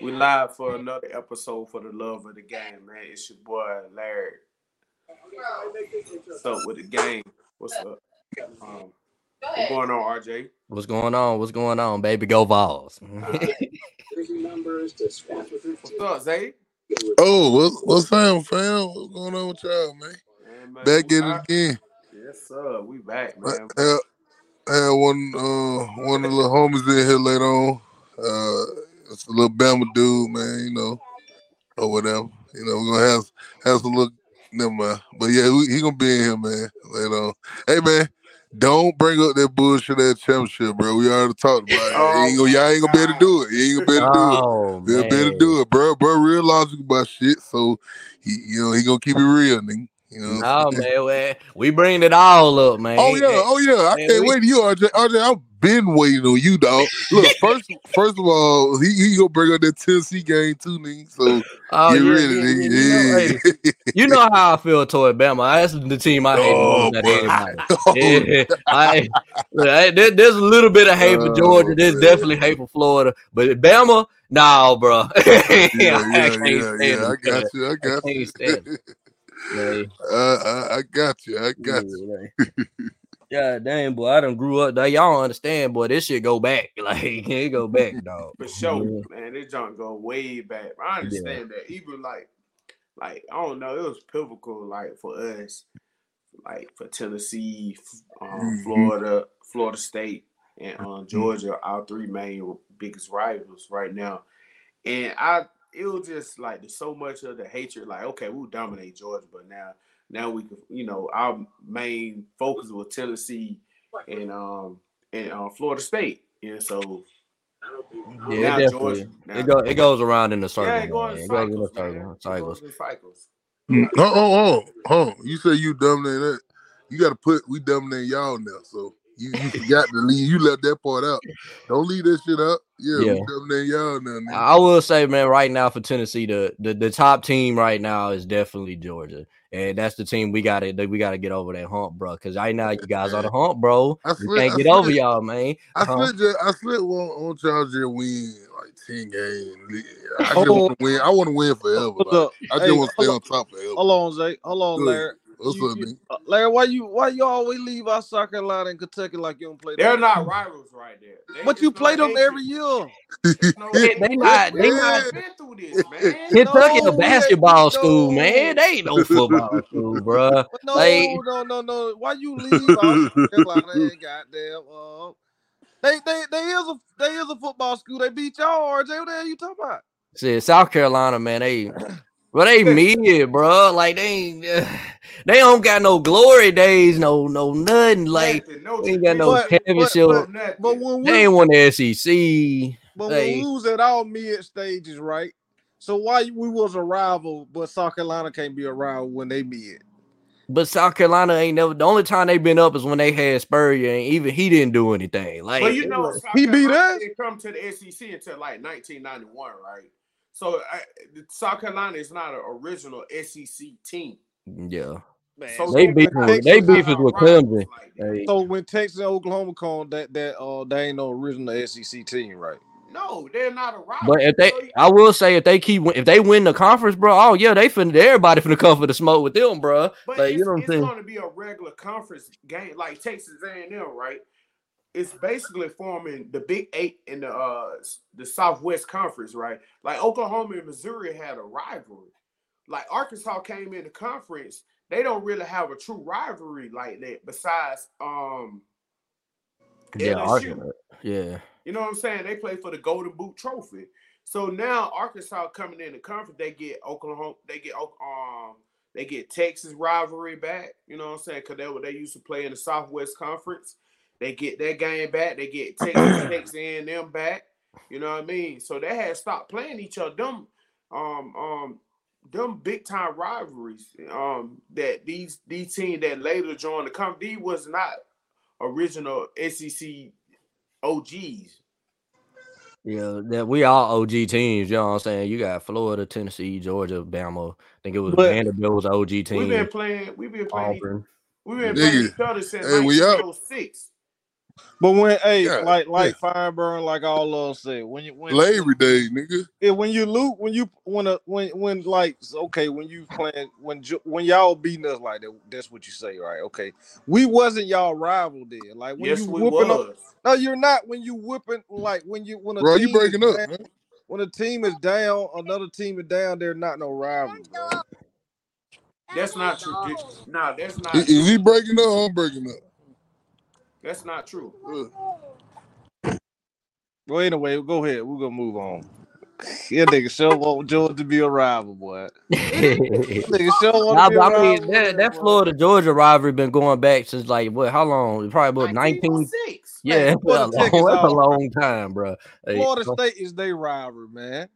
We live for another episode for the love of the game, man. It's your boy Larry. What's up with the game? What's up? Um, what's going on, RJ? What's going on? What's going on, baby? Go Vols. What's up, Zay? Oh, what's what's up, fam? What's going on with y'all, man? Man, man, Back we in it again. Yes, sir. We back, man. had, I had one uh one of the homies in here later on. Uh it's a little Bama dude, man, you know, or whatever. You know, we're gonna have have some look never mind. But yeah, we, he gonna be in here, man, later on. Hey man, don't bring up that bullshit at championship, bro. We already talked about it. Oh, ain't gonna, y'all ain't gonna be able to do it. You ain't gonna be able to do it. Oh, They'll be able to do it, bro. Bro, real logical about shit. So he, you know, he gonna keep it real, nigga. You know. No, man. We, we bring it all up, man. Oh yeah, oh yeah. I Man, can't we- wait to you, RJ. RJ, I've been waiting on you, dog. Look, first, first of all, he, he gonna bring up that Tennessee game too, nigga. So Oh, get yeah, ready, yeah, nigga. yeah, you, know, hey, you know how I feel toward Bama. That's the team I hate Oh, more anybody. Oh, yeah, I, I- there- there's a little bit of hate for Oh, Georgia. There's man. definitely hate for Florida, but Bama, nah, bro. yeah, I yeah, can't yeah, yeah. I got you. I got you. Stand uh, I, I got you. I got you. Yeah, like, yeah, damn, boy. I done grew up. Like, y'all understand, boy. This shit go back. Like, it go back, dog. For sure, Yeah. man. This junk go way back. I understand that. Even like, like I don't know, it was pivotal, like for us, like for Tennessee, um, Mhm. Florida, Florida State, and um, Georgia, our three main biggest rivals right now. And I, it was just like there's so much of the hatred. Like, okay, we'll dominate Georgia, but now, now we can, you know, our main focus was Tennessee and um and uh, Florida State. Yeah, so Yeah, it definitely. Georgia- it go. It goes around in the circle. yeah, it goes man. in It goes in the cycles, circle. It Cycles. goes in cycles. Oh, oh, oh, oh. You say you dominate that. You got to put we dominate y'all now. So you, you forgot to leave. You left that part out. Don't leave that shit up. Yeah, Yeah. we y'all now. nigga. I will say, man, right now for Tennessee, the, the the top team right now is definitely Georgia, and that's the team we got to we got to get over that hump, bro. Because right now you guys are the hump, bro. I We swear- can't I get swear- over y'all, man. I Huh? slid just, I slid want, want y'all just win like ten games. I just want to win. I want to win forever. Like. I just Hey, want to stay hold on top forever. Hold on, Zay. Hold on, Good. Larry. What's You- up, you- uh, Larry, why you why you always leave out South Carolina and Kentucky like you don't play They're them? not rivals right there. They- But you play them every year. No, They- they not- they not not- been through this, man. Kentucky No, a basketball ain't- school, no. man. They ain't no football school, bro. But no, Like- no, no, no. Why you leave out South Carolina and goddamn uh they they they is a they is a football school. They beat y'all, RJ. What the hell you talking about? Shit, South Carolina, man, they but they mid, bro. Like they ain't, they don't got no glory days, no no nothing. Like Nothing, no they ain't got no But- but- championship. but- nothing. But when they ain't won the SEC. but hey. when we was at all mid stages, right? So why we was a rival, but South Carolina can't be a rival when they mid? But South Carolina ain't never. The only time they been up is when they had Spurrier, and even he didn't do anything. Like But you know, South He beat Carolina us? didn't come to the SEC until like 1991, right? So I, South Carolina is not an original SEC team. yeah, Man, So They when beef Texas with- they beef is with Clemson. like. Hey, So when Texas and Oklahoma come, that that uh they ain't no original SEC team, right? No, they're not a rival. but if they, So I will say, if they keep, if they win the conference, bro, oh yeah, they finna, everybody finna come for the smoke with them, bro. But Like it's, you know what I'm it's going to be a regular conference game, like Texas A&M, right? It's basically forming the Big Eight in the uh the Southwest Conference, right? Like Oklahoma and Missouri had a rivalry. Like Arkansas came in the conference, they don't really have a true rivalry like that. Besides, um, Yeah, LSU. Yeah, you know what I'm saying? They play for the Golden Boot Trophy. So now Arkansas coming in the conference, they get Oklahoma, they get um, they get Texas rivalry back. You know what I'm saying? Because they what they used to play in the Southwest Conference. They get that game back. They get Texas Texas and them back. You know what I mean? So they had stopped playing each other. Them um um them big time rivalries. Um that these these teams that later joined the conference, these was not original SEC OGs. yeah. That we all OG teams. You know what I'm saying? You got Florida, Tennessee, Georgia, Bama. I think it was But- Vanderbilt was OG team. We've been playing. We've been playing. Auburn. We've been playing each other since hey, we up. 1906. But when hey, Yeah, like like Fireburn, like all of us said, when you when Labor Day, nigga. yeah, when you loot, when you when a when when like okay, when you playing when when y'all beating us like that, that's what you say, right? Okay, we wasn't y'all rival then. Like when yes, you whooping up, no, you're not. When you whipping like when you when a Bro, you team is breaking up, down- man. when a team is down, another team is down. They're not no rival. Bro. That's not true. Nah, that's not. Is, is he breaking up? I'm breaking up. That's not true. Uh, Well, anyway, go ahead. We're gonna move on. Yeah, nigga sure want Georgia to be a rival, boy. Nigga sure want Nah, to be a but I mean that, that. Florida Georgia rivalry been going back since like what? How long? Probably about nineteen. Yeah, Man, that's a, long, that's a long time, bro. Florida State is their rivalry, man.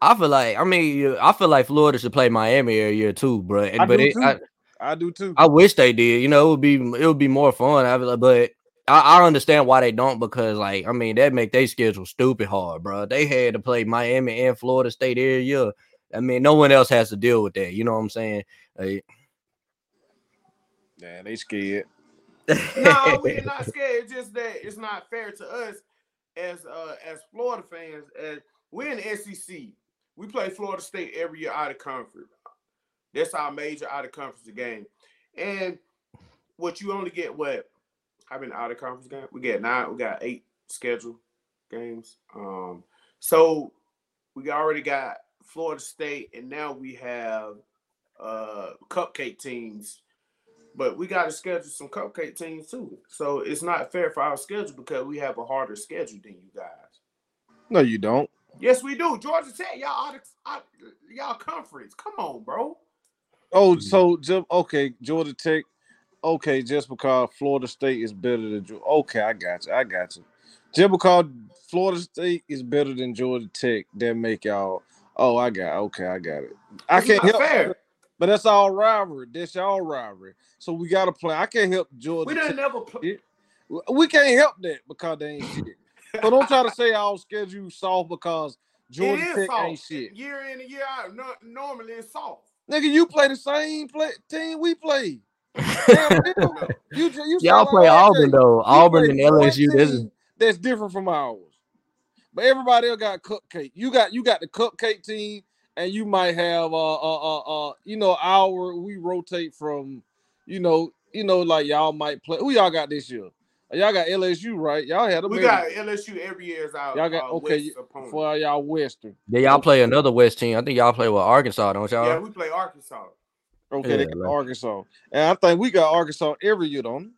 I feel like I mean I feel like Florida should play Miami every year too, bro. I but do it, too. I, I do too. I wish they did. You know, it would be it would be more fun. I like- but I, I understand why they don't because like I mean that make their schedule stupid hard, bro. They had to play Miami and Florida State every year. I mean, no one else has to deal with that. You know what I'm saying? Like, Yeah, they scared. no, we're not scared. It's just that it's not fair to us as uh as Florida fans. As we're in SEC, we play Florida State every year out of conference. That's our major out of conference game. And what you only get what how many out of conference games? We get nine, we got eight scheduled games. Um so we already got Florida State and now we have uh cupcake teams but we got to schedule some cupcake teams too. So it's not fair for our schedule because we have a harder schedule than you guys. No, you don't. Yes, we do. Georgia Tech, y'all out of, out, y'all conference. Come on, bro. Oh, so just okay, Georgia Tech. Okay, just because Florida State is better than Georgia. Okay, I got you. I got you. Just because Florida State is better than Georgia Tech, that make y'all. Oh, I got. Okay, I got it. I It's can't help. fair. But that's all rivalry. That's y'all rivalry. So we gotta play. I can't help Georgia. We Tech. done never play. We can't help that because they ain't shit. So don't try to say our schedule soft because Georgia is Tech soft. ain't shit. Year in and year out. No, normally it's soft. Nigga, you play the same play team we play. Damn, you, you, you Y'all play Auburn though. We Auburn and LSU. This is that's different from ours. But everybody else got cupcake. You got you got the cupcake team, and you might have uh uh uh, uh you know our we rotate from you know you know like y'all might play. Who y'all got this year? Y'all got LSU right? Y'all had a We got LSU every year as our, y'all got our okay West for y'all Western. yeah. Y'all play another West team. I think y'all play with Arkansas, don't y'all? yeah, we play Arkansas. Okay, Yeah, they got like- Arkansas, and I think we got Arkansas every year, don't?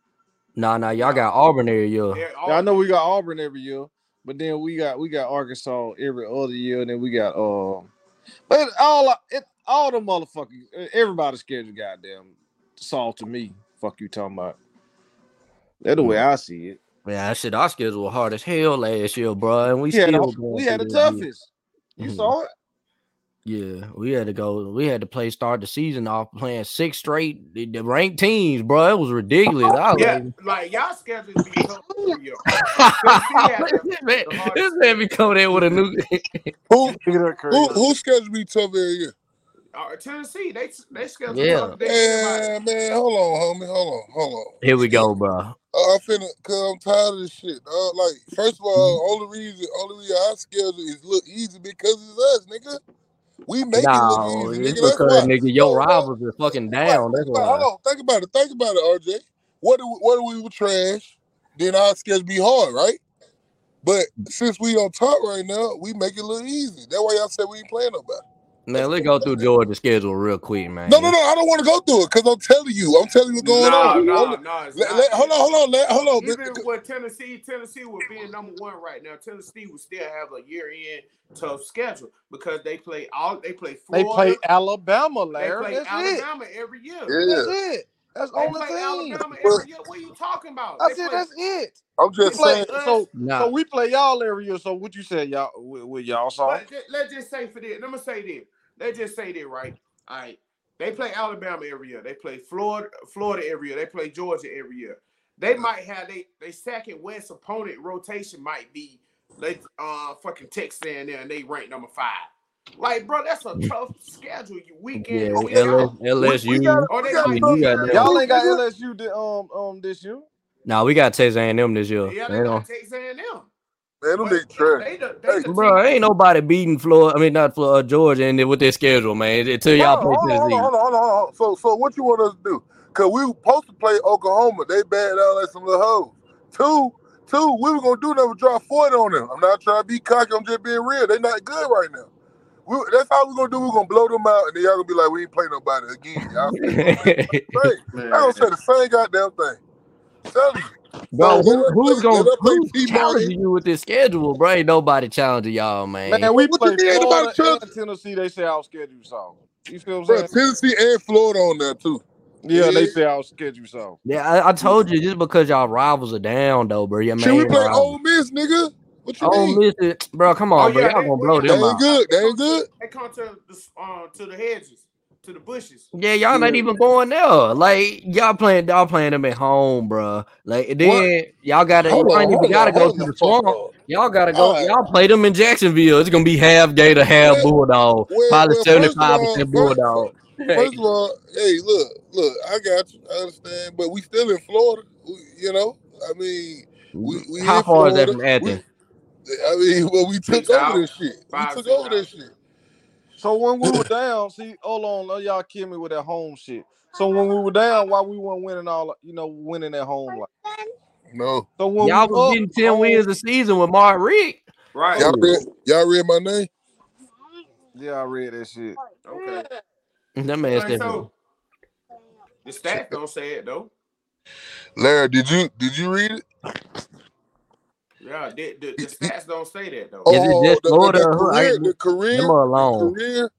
Nah, nah. Y'all got Auburn every year. Yeah, Yeah, I know we got Auburn every year, but then we got we got Arkansas every other year, and then we got uh, but all it all the motherfuckers, everybody's schedule, goddamn, soft to me. Fuck you talking about? That's the way I see it. Man, that shit, our schedule was hard as hell last year, bro. And we We had still the, going we had the through this year. toughest. You Mhm. saw it. Yeah, we had to go. We had to play start the season off playing six straight the, the ranked teams, bro. It was ridiculous. I was Yeah, like, like y'all schedule be tough every year. had this man, the hardest this man be coming in with a new. who Who, who who schedule be tough every year? Uh, Tennessee, they they schedule Yeah. tough. They everybody- Man, man, hold on, homie, hold on, hold on. Here we go, bro. Uh, I finna, cause I'm tired of this shit. Uh, like, first of all, only reason, only reason our schedule is look easy because it's us, nigga. We make No, it look easy, it's nigga. That's because why. nigga, your No, no, rivals are fucking down. That's Think about, hold on, think about it. Think about it, RJ. What if, what do we were trash? Then our schedule be hard, right? But since we on top right now, we make it look easy. That's why y'all said we ain't playing nobody. Man, let's go through Georgia's schedule real quick, man. No, no, no. I don't want to go through it because I'm telling you. I'm telling you what's going no, on. no, Only- no. it's let- let- hold on, hold on, let, hold on. Even with Tennessee, Tennessee would being number one right now. Tennessee would still have a year in tough schedule because they play all they play They Florida. play Alabama, Larry. They play That's it. Alabama every year. Yeah. That's it. That's all the They only play thing. Alabama every year. What are you talking about? I They said play- that's it. I'm just saying. us. so Nah. so we play y'all every year. So what you said, y'all with, with y'all saw? But let's just say for this, let me say this. Let's just say this, right? All right. They play Alabama every year. They play Florida, Florida every year. They play Georgia every year. They might have they they second West opponent rotation might be they uh fucking Texas in there and they rank number five. Like, bro, that's a tough schedule. You week Yeah, in, week LS, out. LSU. we got- Or they we got you got y'all ain't got LSU thi- um um this year. Nah, we got Texas A&M this year. Yeah, They they got Texas A&M. Man, them niggas trash. They the, they Hey, the Bro, team- ain't nobody beating Florida. I mean, not Florida, uh, Georgia, and with their schedule, man. Until y'all Hold play on, hold on, Tennessee. hold on, hold on, hold on. So, so what you want us to do? Cause we were supposed to play Oklahoma. They bad out like some little hoes. Two, two, we were gonna do nothing but drop 40 on them. I'm not trying to be cocky, I'm just being real. They not good right now. We, that's how we're gonna do. We're gonna blow them out, and then y'all gonna be like, we ain't play nobody again. Y'all say the same thing. I don't say the same goddamn thing. Tell you. Bro, So, who, who's gonna let us play who's T-Martin. challenging you with this schedule, bro? Ain't nobody challenging y'all, man. Man, we What play you mean Florida and Tennessee. They say our schedule soft. You feel what Bro, I'm saying? Tennessee and Florida on there too. Yeah, they Yeah. say our schedule soft. yeah, I, I told you just because y'all rivals are down, though, bro. Your Should we play rival. Ole Miss, nigga? What you Ole mean? Miss, is- bro. Come on, Oh, bro. yeah, Y'all gonna blow they- They ain't out. good. They ain't good. They come to the uh, to the hedges, to the bushes. Yeah, y'all not even going there. Like y'all playing, y'all playing them at home, bro. Like then y'all gotta, Hold y'all on, even hold gotta on, go to the the fuck swamp. Y'all gotta go. Alright. Y'all play them in Jacksonville. It's gonna be half Gator, half Well- Bulldog. well- Probably well, seventy first of five all, percent first- Bulldog. First of all, hey, look, look, I got you. I understand, but we still in Florida. We, you know, I mean, we, we How in far is that from Athens? We, I mean, well, we took Six over hours. this shit. We took six over this shit. So when we were down, see, hold on, y'all kill me with that home shit. So when we were down, why we weren't winning all, you know, winning at home like. No, So when Y'all we was up getting ten home- wins a season with Mark Richt. Right. Oh, y'all read, y'all read my name. Yeah, I read that shit. Okay. That man Like, said, so the stats don't say it though. Larry, did you did you read it? Yeah, the, the, the stats don't say that though. Is it just the, Florida? the, I- career, the career, them the alone. career.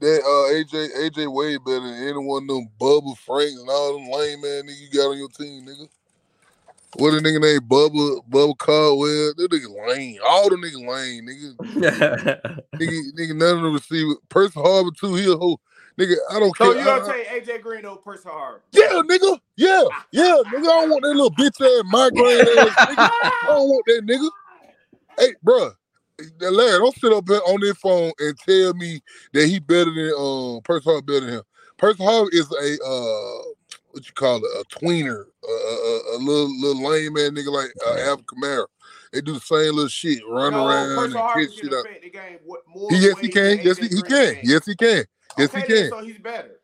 That uh, AJ AJ way better than any one of them Bubba Franks and all them lame man nigga you got on your team, nigga. What a nigga named Bubba Bubba Caldwell? That nigga lame. All them nigga lame, nigga. nigga, nigga, none of them receiver. Percy Harvin too. He a hoe. Nigga, I don't So care. you gonna I- take AJ Green over Person Hard? yeah, nigga. Yeah, yeah, nigga. I don't want that little bitch ass migraine ass nigga. I don't want that nigga. Hey, bruh. Larry, don't sit up on this phone and tell me that he better than um Percy Harvin better than him. Percy Harvin is a uh what you call it, a tweener, a, a, a little little lame man nigga like uh, Alvin Kamara. They do the same little shit, run no, around and shit out. game what, more yes, he can. Yes, he, he can. Yes, he can. Yes, okay, he then, can. so he's better.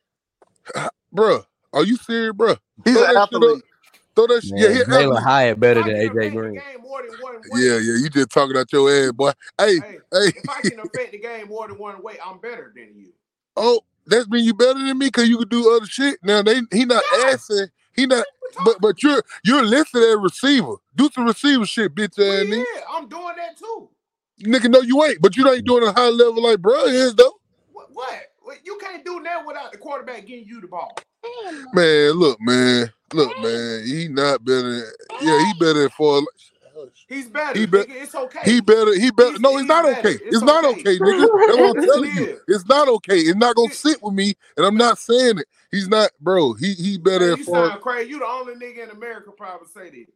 Bruh, are you serious, bruh? He's Throw an that shit up. athlete. Throw that shit. Yeah, Man, he Jalin athlete. Hyatt better than AJ Green. game more than one way. Yeah, yeah, you just talking out your ass, boy. Hey, Hey, hey, if I can affect the game more than one way, I'm better than you. oh, that's mean you better than me because you can do other shit. Now they he not Yeah. asking, he not, but but you're you're listed as receiver. Do some receiver shit, bitch Well, ass yeah, nigga. I'm doing that too. Nigga, no, you ain't. But you ain't doing a high level like bro is though. What? what? What? You can't do that without the quarterback getting you the ball. Man, look, man, look, man, he not better. Than, yeah, he better than four. He's better. He bet- nigga, it's okay. He better. He better. He's- No, it's he's not okay. It's It's, not okay. okay, nigga. That's what I'm telling you. It's not okay. It's not gonna sit with me, and I'm not saying it. He's not, bro. He he better Man, at you sound crazy. You the only nigga in America probably say that.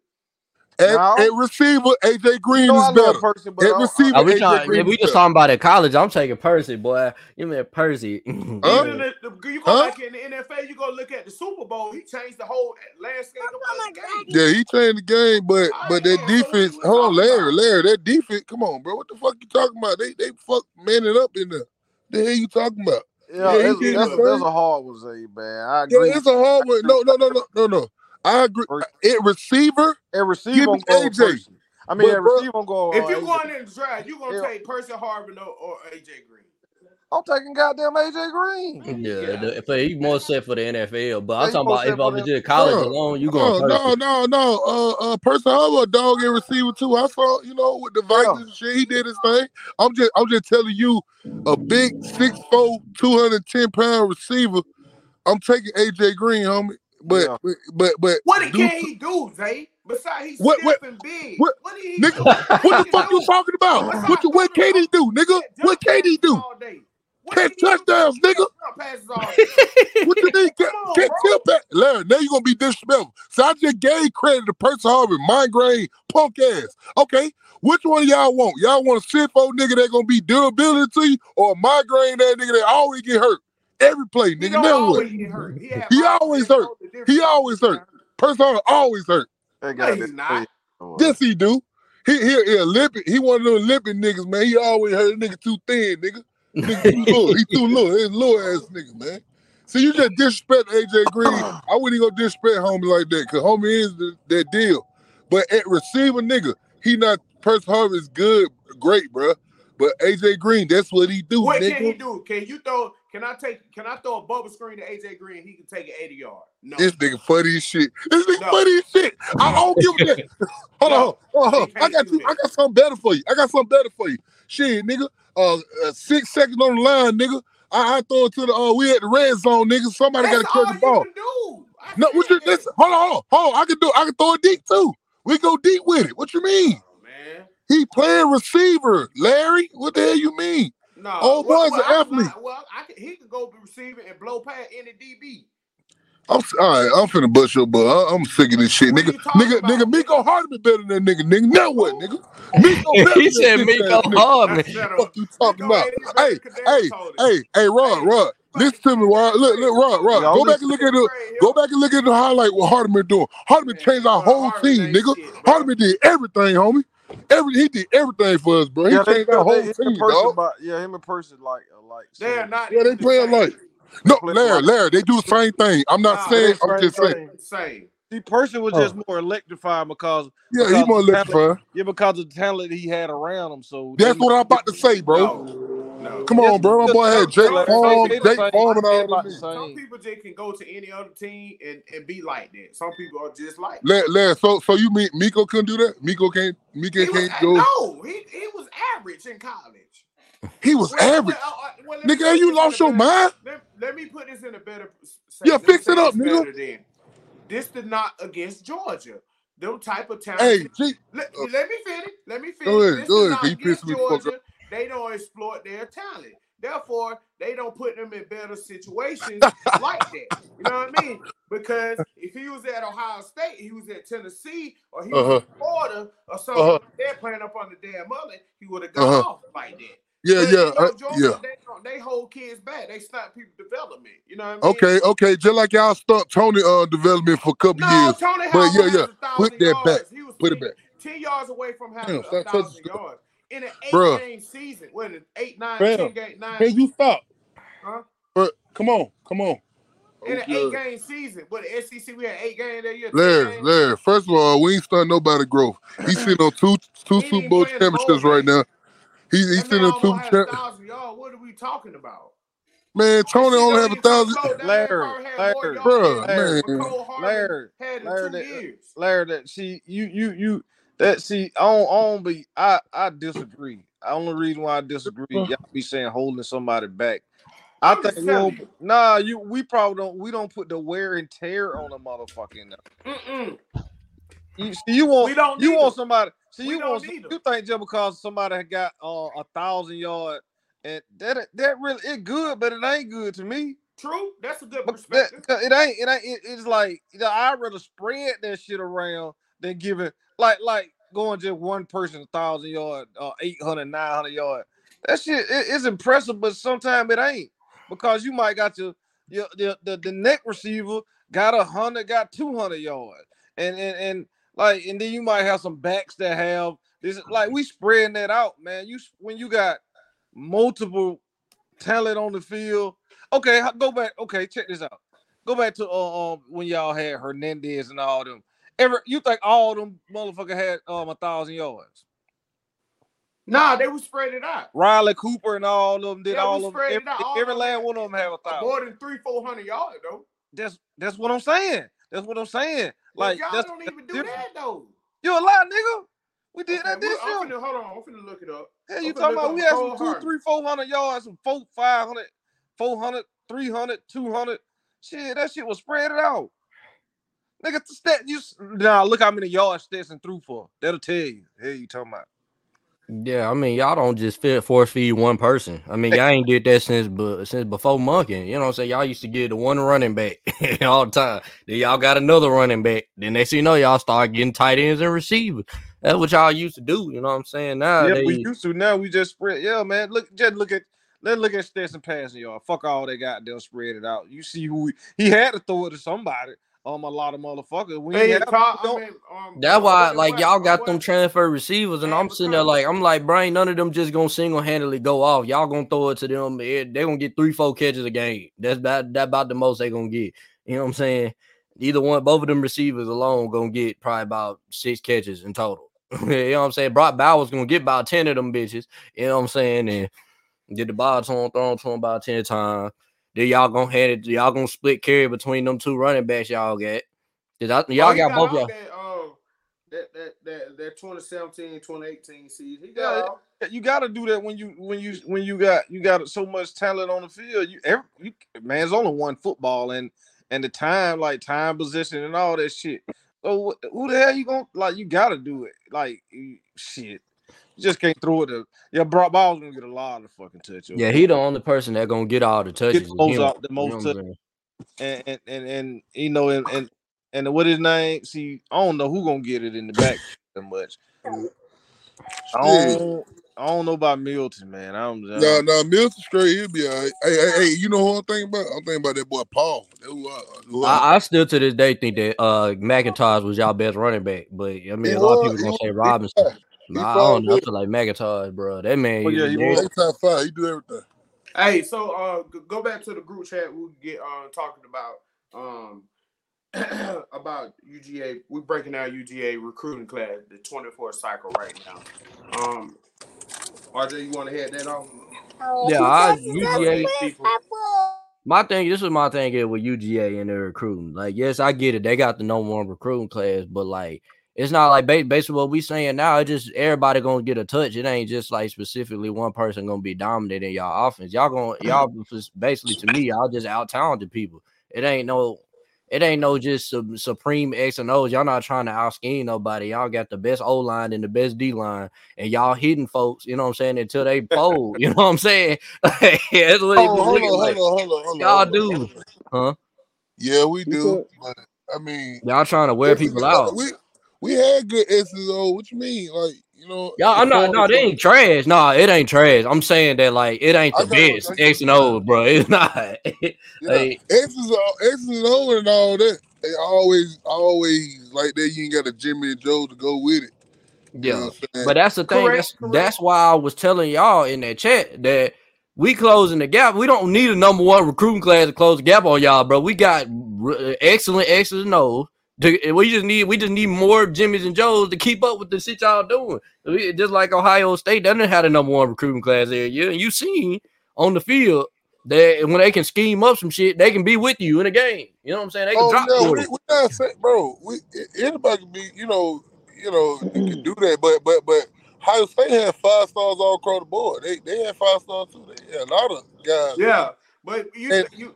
At, No. at receiver. AJ Green No, I is better. person, but At I- receiver, Are we AJ trying? Green If we just better. talking about at college, I'm taking Percy, boy. You mean Percy? Huh? Even the, the, you go Huh? back in the NFL, you go look at the Super Bowl. He changed the whole landscape of the game. Yeah, he changed the game, but oh, but that Yeah, defense. Hold on, Larry. Larry. That defense. Come on, bro. What the fuck you talking about? They they fuck man it up in there. The hell you talking about? Yeah, Yeah, he it's, did that's, his that's a hard one, Zay, man. I Yeah, agree. it's a hard one. No, no, no, no, no, no. I agree. At receiver, and receiver, give me AJ. Percy. I mean, But, at bro, receive on going. If uh, you AJ. going in the draft, you're gonna Yeah. take Percy Harvin or, or AJ Green. I'm taking goddamn AJ Green. Yeah, Yeah. the, for he more set for the NFL, but Yeah, I'm talking about if I the was just college Bro, alone, you going no, Percy. no, no. Uh, uh, person, I'm a dog and receiver too. I saw, you know, with the Vikings and shit, he did his thing. I'm just, I'm just telling you, a big 6'4", 210 pound receiver. I'm taking AJ Green, homie. But, Yeah. but, but, but What do- can he do, Zay? Besides he's What- stiff what- and big. what- What, did he nigga, do? What the fuck you talking about? Besides What, you, what can he do, nigga? What can he do? All day. What Catch do? touchdowns, nigga. Passes all. What you mean? Catch, on, catch bro. tip that. Larry, now you gonna be disrespectful. So I just gave credit to Percy Harvin, migraine, punk ass. Okay, which one of y'all want? Y'all want a stiff old nigga that gonna be durability to you, or a migraine that nigga that always get hurt every play, nigga? don't Now what? always hurt. He, He always hurt. He always hurt. Percy Harvin always hurt. That No, he's not. Yes, he do. He he, he Olympic. He one of them Olympic niggas, man. He always hurt a nigga too thin, nigga. Nigga too little. He too little. He's a little ass nigga, man. See, you just disrespect AJ Green. I wouldn't even go disrespect homie like that, cause homie is the, that deal. But at receiver, nigga, he not Percy Harvin is good, great, bro. But AJ Green, that's what he do, What nigga. can he do? Can you throw? Can I take? Can I throw a bubble screen to AJ Green? He can take an 80 yard. No. This nigga funny as shit. This nigga No. funny as shit. I don't give a damn. Hold No, on, hold on. he I got do you. I got something better for you. I got something better for you. Shit, nigga. Uh, uh six seconds on the line, nigga. I, I throw it to the. Uh, we at the red zone, nigga. Somebody got to catch the you ball. can do. No, what you listen? Hold on, hold on, hold on. I can do. I can throw it deep too. We go deep with it. What you mean? Oh, man. He playing receiver, Larry. What the hell you mean? No. Old boy's an I'm athlete. not- well, I can, he could go be receiving and blow past any DB. I'm s- all right. I'm finna bust your butt. I, am sick of this shit, What nigga. Nigga, about, nigga. nigga? Mecole Hardman better than that nigga. Nigga, now what, nigga? Mecole better he than said that Mecole bitch. Hardman. What you talking Mecole about? ain't even Hey, better than Kadarius hey, hey, hey, Rod, Hey, Rod. Listen to me, Rod. Look, look, Rod, Rod. Go back and look at the. Go back and look at the highlight what Hardman doing. Hardman changed our whole Hardman team, nigga. shit. Hardman did everything, homie. Every he did everything for us, bro. He Yeah, they, changed our whole him team, dog. by, yeah, him in person, like, like. They're not. Yeah, they even the play same. alike. No, Larry. Larry, they do the same thing. I'm not Nah, saying. I'm just same saying. Same. See, person was Oh. just more electrifying because Yeah, he more of the talent- electrified. yeah, because of the talent he had around him. So That's what I'm about to say, bro. No. No. Come on, bro. My boy had Jake Some- Fromm, Jake people- Fromm, and all they them about the niggas. Some people just can go to any other team and, and be like that. Some people are just like Larry, Larry, so so you mean Mecole couldn't do that? Mecole can't. Mecole he can't go. No, he, he was average in college. He was Well, average. well, uh, uh, well, Nigga, put you lost your better- mind? Let, let me put this in a better. say- Yeah, fix it up, this nigga. better This is not against Georgia. Them type of talent. Hey, talent. G, let, uh, let me finish. Let me finish. Go ahead, this go is ahead, not 'cause you against me the fuck Georgia. They don't exploit their talent. Therefore, they don't put them in better situations like that. You know what I mean? Because if he was at Ohio State, he was at Tennessee, or he was Uh-huh. in Florida, or something Uh-huh. like that, playing up on the damn mullet, he would have gone Uh-huh. off like that. yeah, yeah, you know, uh, Georgia, yeah. They, they hold kids back. They stop people development. You know what I mean? Okay, okay. Just like y'all stopped Toney uh development for a couple No, years. Toney But yeah, yeah. Put that back. yards. He was Put it back. ten yards away from having Damn, a thousand yards in an eight Bruh. game season. What an eight, nine, Bruh. ten game, nine Can you stop? Huh? But come on, come on. in an Okay. eight game season. What the SEC we had eight games that year. 10 Larry, games. Larry. First of all, we ain't starting nobody growth. He's sitting on two two Super Bowl playing the bowl championships right now. He's he's That sitting on two. almost had a Cha- thousand yards. What are we talking about? man, Toney That only don't have a thousand. close. That man Larry, probably had more Larry, yards Bruh, than man. Larry, Larry, that- years. Larry, that see you, you, you. That see, I don't, I don't be. I, I disagree. The only reason why I disagree, y'all be saying holding somebody back. I think just we telling don't, nah, you. We probably don't. We don't put the wear and tear on a motherfucking. Mm-mm. You see, you want We don't you want them. somebody. See, We you want them. you think just because somebody got uh, a thousand yard and that that really it good, but it ain't good to me. True. That's a good But that, it ain't it ain't it- it's like you know, I'd rather spread that shit around than give it like like going just one person thousand yard uh 800 900 yard. That shit it- it's impressive but sometimes it ain't because you might got your your the, the, the neck receiver got a hundred got 200 yards and, and and like and then you might have some backs that have this like we spreading that out man. You when you got multiple talent on the field okay go back okay check this out. Go back to uh, um when y'all had hernandez and all them Ever you think all them motherfucker had um a thousand yards? Nah, they were spread it out. Riley Cooper and all of them did Yeah, all of them. it Every. All every last one of them have a thousand. More than three, four hundred yards though. That's that's what I'm saying. That's what I'm saying. Like y'all that's, don't even do different. that though. You a lie, nigga. We did Okay, that this year. hold on, I'm finna look it up. Hell, I'm you talking about we had some two, three, four hundred yards, some four, 500, 400, 300, 200. Shit, that shit was spread it out. Nigga, stat you now look how many yards Stetson threw for. That'll tell you. Hell, you talking about? Yeah, I mean, y'all don't just fit force feed one person. I mean, y'all ain't did that since but since before monkey. You know what I'm saying? Y'all used to get the one running back all the time. Then y'all got another running back. Then next thing you know, y'all start getting tight ends and receivers. That's what y'all used to do. You know what I'm saying? Yeah, Nowadays, we used to. Now we just spread. Yeah, man. Look, just look at. Let's look at Stetson passing yard. Fuck all they got. They'll spread it out. You see who he, he had to throw it to somebody. Um a lot of motherfuckers. We Hey, ain't have- don't- I mean, um, That's why, like, y'all got them transfer receivers, and I'm sitting there like, I'm like, Brian, none of them just gonna single handedly go off. Y'all gonna throw it to them. They're gonna get three, four catches a game. That's about that about the most they gonna get. You know what I'm saying? Either one, both of them receivers alone gonna get probably about six catches in total. you know what I'm saying? Brock Bowers gonna get about 10 of them bitches. You know what I'm saying? And get the ball thrown, him, throw him to him about 10 times. Then y'all gonna hand it, y'all gonna split carry between them two running backs y'all got. 'Cause I- Y'all Oh, he got both all y'all. That, um, that, that, that, that 2017, 2018 season. He got all. you got to do that when you when you when you got you got so much talent on the field. You every you, man, it's only one football and and the time like time position and all that shit. So what, who the hell you gonna like? You got to do it. Like shit, you just can't throw it. To, yeah, Brock Bowers gonna get a lot of fucking touches. Yeah, he the only person that gonna get all the touches. the is most out- the You know most what I'm touch- saying? and and and, and you know and, and and what his name? See, I don't know who gonna get it in the back that much. I don't. I don't know about Milton, man. I'm just, Nah, nah, Milton straight, he'll be all right. Hey, hey, hey, you know who I'm thinking about? I'm thinking about that boy Paul. Who I, who I, I, I still to this day think that uh McIntosh was y'all best running back, but I mean He a lot of was, people gonna say Robinson. he Nah, I don't know. I feel like McIntosh, bro. That man, Oh, yeah, he he was- They top five. He do everything. Hey, so uh, go back to the group chat. We get uh talking about um about UGA. We're breaking down UGA recruiting class, the 24 cycle right now. Um, RJ, you want to head that off? yeah, I, UGA. People. My thing, this is my thing here with UGA and their recruiting. Like, yes, I get it. They got the number one recruiting class, but like, it's not like ba- basically what we saying now. It's just everybody gonna get a touch. It ain't just like specifically one person gonna be dominant in y'all offense. Y'all gonna y'all just basically to me, y'all just out talented people. It ain't no, it ain't no just some supreme X and O's. Y'all not trying to out scheme nobody. Y'all got the best O line and the best D line, and y'all hitting folks. You know what I'm saying until they fold. you know what I'm saying? That's what it Hold on, hold on, like. hold on, hold on, hold on. Y'all hold on, do. Huh? Yeah, we do. But I mean, Y'all trying to wear people uh, out. We we had good S's. Oh, what you mean? Like you know? Y'all, I'm not. No, they ain't trash. No, it ain't trash. I'm saying that like it ain't the got best I got X and what- O, bro. It's not. Yeah, like, X's, are- X's and O and all that. They always, always like that. You ain't got a Jimmy and Joe to go with it. You know yeah, what I'm saying? but that's the thing. Correct, that's correct. that's why I was telling y'all in that chat that we closing the gap. We don't need a number one recruiting class to close the gap on y'all, bro. We got r- excellent X's and O's. To- We just need we just need more Jimmys and Joes to keep up with the shit y'all doing. We- Just like Ohio State, they didn't have a number one recruiting class every year, and you seen on the field that when they can scheme up some shit, they can be with you in a game. You know what I'm saying? They can oh drop no, we, we not saying, bro. We anybody can be, you know, you know, you can do that. But but but Ohio State had five stars all across the board. They they had five stars too. They had a lot of guys. Yeah, but you And- you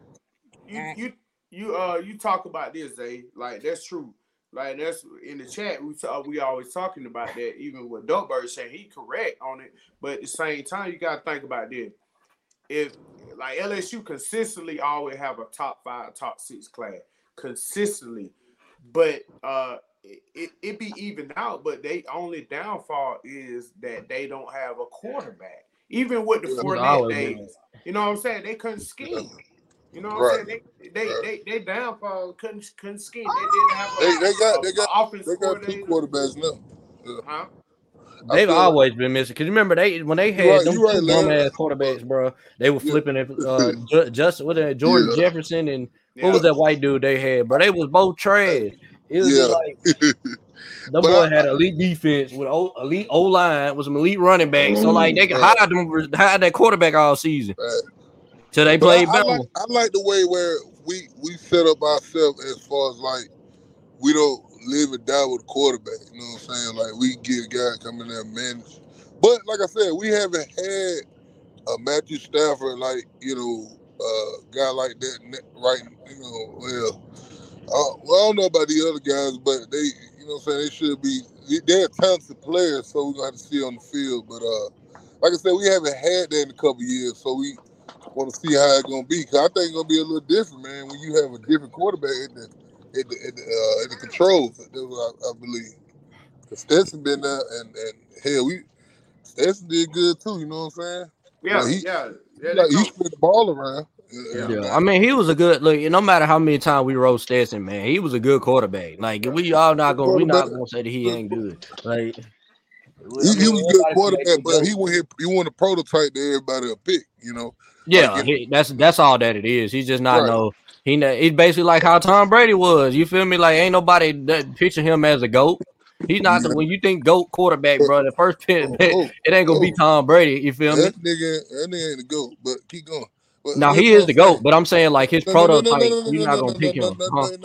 you mm. you you uh you talk about this, Zay. Like that's true. Like that's in the chat. We talk, we always talking about that. Even with Dopeberg saying he correct on it, but at the same time, you gotta think about this. If like LSU consistently always have a top five, top six class consistently, but uh it, it, be even out, but they only downfall is that they don't have a quarterback. Even with the. Fournette days, you know what I'm saying? They couldn't scheme. You know what Right. I'm saying? They they, Right. they they downfall couldn't couldn't scheme. They didn't have a, They they got a- they got offense they got two quarterbacks now. Huh? They've feel- always been missing. Cause you remember they when they had right, them you right, two dumb ass quarterbacks, bro. They were Yeah. flipping it. Uh, Ju- Justin, what that Jordan Yeah. Jefferson and Yeah. what was that white dude they had, bro? They was both trash. It was Yeah. like the boy I- had elite defense with o- elite O line, was some elite running back. So like they could hide them, hide that quarterback all season Right. Till they played I, I like I like the way where we we set up ourselves as far as like we don't live and die with a quarterback. You know what I'm saying? Like we get a guy coming there and manage. But like I said, we haven't had a Matthew Stafford like you know uh guy like that right. You know, well, uh, well, I don't know about the other guys, but they you know what I'm saying they should be. They're talented players, so we're gonna have to see on the field. But uh, like I said, we haven't had that in a couple years, so we want to see how it's gonna be. Cause I think it's gonna be a little different, man, when you have a different quarterback at the at the at the, uh, at the controls. I, I believe. Cause Stetson been there, and and hell, we Stetson did good too. You know what I'm saying? Yeah, Well, he- yeah, yeah. like he come- spread the ball around. Yeah. Yeah, I mean, he was a good look. No matter how many times we roast Stetson, man, he was a good quarterback. Like we all not gonna, we not gonna say that he ain't good. Like He, he was a good quarterback, but he want he want a prototype that everybody will pick. You know, Yeah, Like, he, that's that's all that it is. He's just not Right. no. He he's basically like how Tom Brady was. You feel me? Like ain't nobody that picture him as a goat. He's not the when you think goat quarterback, bro. The first pick, Oh, it ain't gonna be Tom Brady. You feel me? that nigga, that nigga ain't the goat. But keep going. But Now he is the goat, but I'm saying like his No, prototype. no, no, You're not gonna pick him. no, huh? no, no,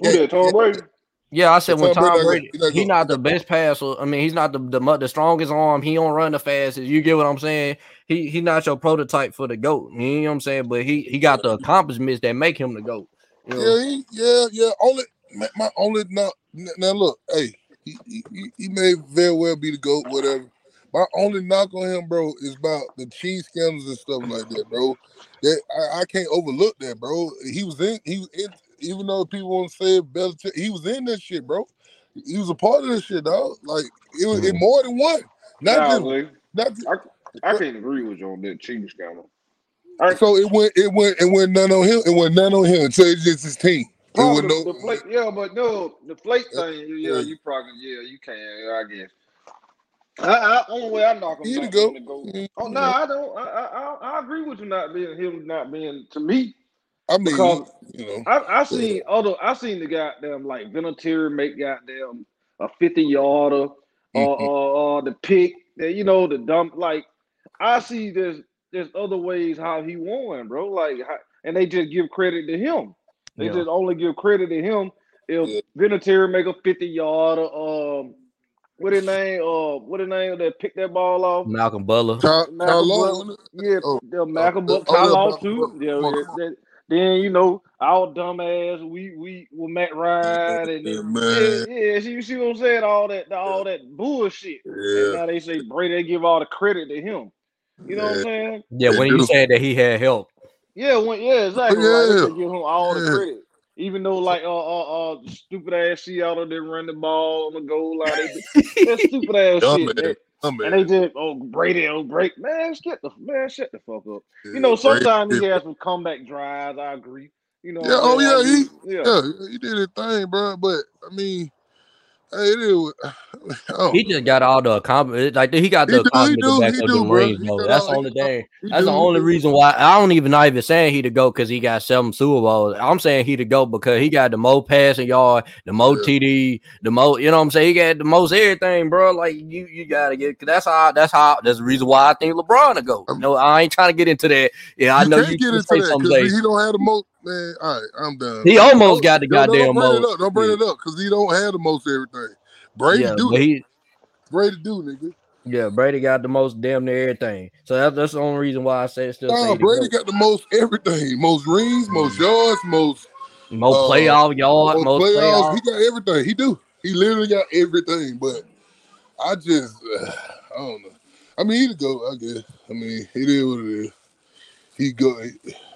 no, ain't. Tom. Brady? Yeah, I said when Tom Brady Tom Brady, go- he not he's not the best passer. I mean, he's not the the, the strongest arm. He don't run the fastest. You get what I'm saying? He he not your prototype for the goat. You know what I'm saying? But he he got the accomplishments that make him the goat. You know? Yeah, he, yeah, yeah. Only my, my only now, now look, hey, he, he he- he may very well be the goat, whatever. My only knock on him, bro, is about the cheese scandals and stuff like that, bro. That I, I can't overlook that, bro. He was in, he was in, even though people want to say Belichick, he was in that shit, bro. He was a part of this shit, dog. Like it was it Mhm. more than one, not Nah, just, Lee, not just. I can't agree with you on that cheating scandal. I, So it went, it went, it went none on him. It went none on him. So it's just his team. It was no, the flake, yeah, but no, the flake Yeah, thing, yeah, yeah. you probably, yeah, you can, I guess. I, I only way I knock him He the not goat. Mm-hmm. Oh no, I don't. I, I I I agree with you not being him not being to me I mean, because you know, I I seen other I seen the goddamn like Vinatieri make goddamn a fifty yarder or Mhm. or, or the pick that you know the dump like I see there's there's other ways how he won, bro. Like how, and they just give credit to him. They Yeah. just only give credit to him if Yeah. Vinatieri make a fifty yarder. Um, what his name? Uh, what his name that picked that ball off? Malcolm Butler. Ty, Ty Malcolm Law, Butler. Yeah, Oh, the Malcolm uh, Buck, oh, Ty yeah, Malcolm too. Butler. Yeah, Come on, yeah, come on. that- then you know our dumb ass, we we with Matt Ryan and Yeah, then, man. yeah, yeah. See, you see what I'm saying? All that, all that bullshit. And Yeah, now they say Brady, they give all the credit to him. You know what I'm saying? Yeah, when you do. said that he had help. Yeah, when, yeah, exactly. Right. They Yeah, should give him all the credit. Even though like uh uh uh stupid ass Seattle didn't run the ball on the goal line. They, that stupid ass Dumb shit. man, That, dumb and they did oh Brady, oh break. Man, shut the man, shut the fuck up. You Yeah, know, Brady sometimes he did- has some comeback drives, I agree. You know, Yeah, oh? Yeah, he, yeah. yeah, he did his thing, bro. But I mean, it is. I don't He just got all the accomplishments. Like he got the do, he accomplishment back of do, them bro. though. That's the only thing. That's do, the only reason why I don't even not even saying he to go because he got seven Super Bowls. I'm saying he to go because he got the most passing yard, the most Yeah. TD, the most. You know what I'm saying? He got the most everything, bro. Like you, you gotta get. Cause that's how. That's how. That's the reason why I think LeBron to go. Um, no, I ain't trying to get into that. Yeah, I You know you get into that because he don't have the most. Man, all right, I'm done. He man. almost got the no, no, goddamn don't bring it up. Don't bring Yeah, it up because he don't have the most everything. Brady yeah, do he. Brady do, nigga. Yeah, Brady got the most damn near everything. So that's, that's the only reason why I said still Nah, Brady got the most everything. Most rings, most Mm. yards, most More uh, playoff yard, most most playoffs. playoff. He got everything. He do. He literally got everything. But I just, uh, I don't know. I mean, he the go. I guess. I mean, it is what it is. He go.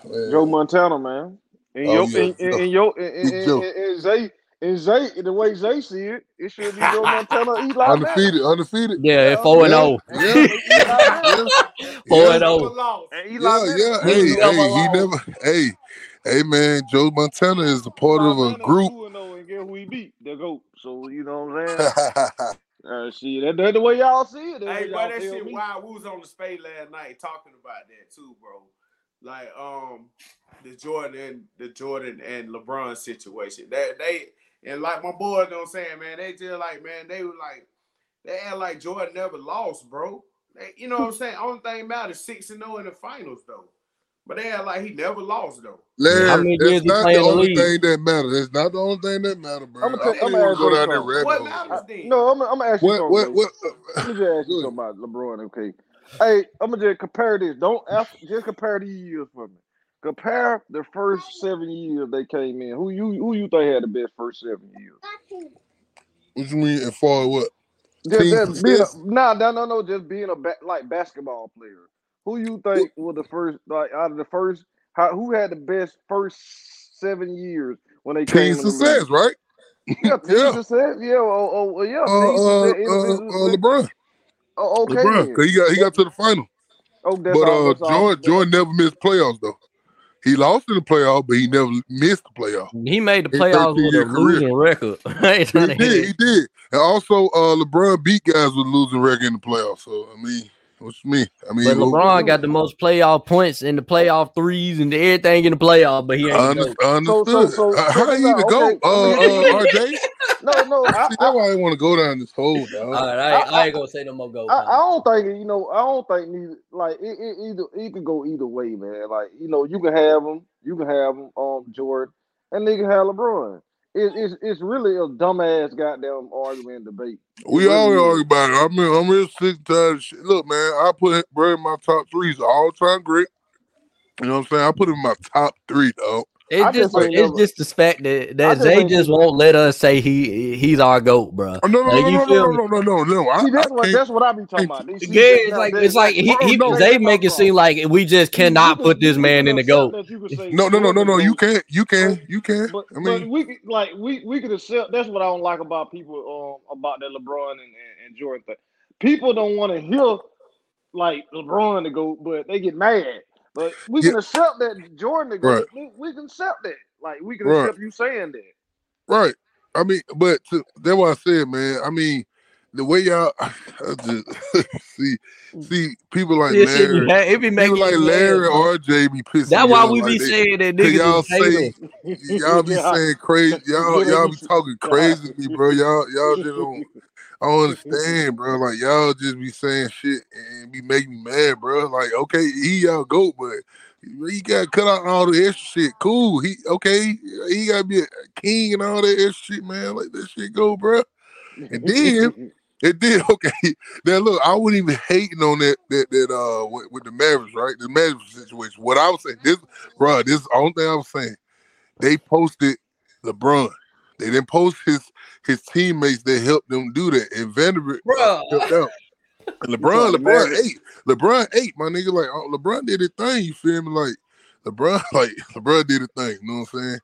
Man. Montana, man. And Oh your yeah, and, and, Joe. and your and, and, Big and, and Zay and Zay the way Zay see it, it should be Joe Montana, Eli Manning. Undefeated, undefeated. Yeah, Yeah, four and Yeah, zero. yeah, and yeah, Four yeah, and Never zero. lost. And Eli yeah, yeah. Hey, He hey, he lost. never. Hey, hey, man. Joe Montana is a part Eli of a group. two and zero, and guess who he beat? The goat. So you know what I'm saying? Uh, see, that, that's the way y'all see it. That's the Hey, way that shit me. wild. We was on the spade last night talking about that too, bro. Like, um, the Jordan and the Jordan and LeBron situation. That they and like my boys don't saying, man, they just like, man, they were like, they act like Jordan never lost, bro. They, you know what I'm saying? Only thing matters six and zero in the finals, though. But they act like he never lost, though. Yeah, how Larry, many that's years not the in the only league? thing that matters. It's not the only thing that matters, bro. I'm gonna, tell, I'm gonna ask go you down that something. What matters I, then? no, I'm, I'm gonna ask you What, something. what, Though. what? Let me just ask you something about LeBron. Okay, hey, I'm gonna just compare this. Don't ask, just compare these years for me. Compare the first seven years they came in. Who you who you think had the best first seven years? What do you mean as far what? Just, just being a nah, no, no, no, just being a ba- like basketball player. Who you think was the first like out of the first? How who had the best first seven years when they Team came in the success, right? Yeah, team Yeah. success. Yeah, oh, oh yeah, Uh, uh, uh, uh. LeBron. Oh, okay LeBron. then. Cause he got he got to the final. Oh, that's but all. uh, That's all. Jordan, Jordan never missed playoffs though. He lost in the playoff, but he never missed the playoff. He made the playoffs with a career. losing record. He did, he did. And also, uh, LeBron beat guys with losing record in the playoffs. So I mean, what's me? I mean, But who- LeBron got the most playoff points in the playoff threes and everything in the playoff, but he ain't. I the under- GOAT. So- so- understood. so- How this he out, to go, okay. uh, uh, RJ? No, no, I, See, I, that's why I want to go down this hole, dog. All right, I, ain't- I ain't gonna say no more goat. I, I don't think you know. I don't think neither. Like it, it either it could go either way, man. Like you know, you can have them, you can have them, um, Jordan, and they can have LeBron. It, it's it's really a dumbass goddamn argument and debate. We Really always is. argue about it. I mean, I'm real sick and tired of shit. Look, man, I put Bro in my top three. He's all time great. You know what I'm saying? I put him in my top three, dog. It's I just, just it's just the fact that, I that just Zay just won't let us say he he's our goat, bro. Oh, no, no, Like, no, you no, feel no, me? no, no, no, no. I, See, that's I what can't- that's what I be talking about. See, Yeah, it's like it's like he, he no, Zay make it seem like we just cannot put this man in the goat. that you can say no, no, no, no, no. You can't. You can. But- You can. But, I mean, but we could like we we could accept. That's what I don't like about people um about that LeBron and, and, and Jordan thing. People don't want to hear like LeBron to go, but they get mad. But we can accept that Jordan to go. Right. We, we can accept that. Like we can Right. accept you saying that. right. I mean, but to, that's what I said, man. I mean, the way y'all I just see, mm. see people like This shit be, Larry, it be making people like you mad, Larry, bro. RJ be pissing. That's why we like be they- saying that Cause niggas y'all say y'all be Yeah. saying crazy. Y'all y'all be be- talking crazy to me, bro. Y'all y'all just don't. I don't understand, bro. Like y'all just be saying shit and be making me mad, bro. Like okay, he y'all goat, but he got cut out all the extra shit. Cool. He okay. He got to be a king and all that extra shit, man. Like that shit go, bro. And then it did okay. Now look, I wasn't even hating on that that that uh with, with the Mavericks, right? The Mavericks situation. What I was saying, this, bro, this is the only thing I was saying. They posted LeBron. They didn't post his his teammates that helped them do that. And Vanderbilt uh, Bruh. helped out. And LeBron, LeBron Mavericks. ate. LeBron ate, my nigga. Like oh, LeBron did his thing. You feel me? Like LeBron, like LeBron did his thing. You know what I'm saying?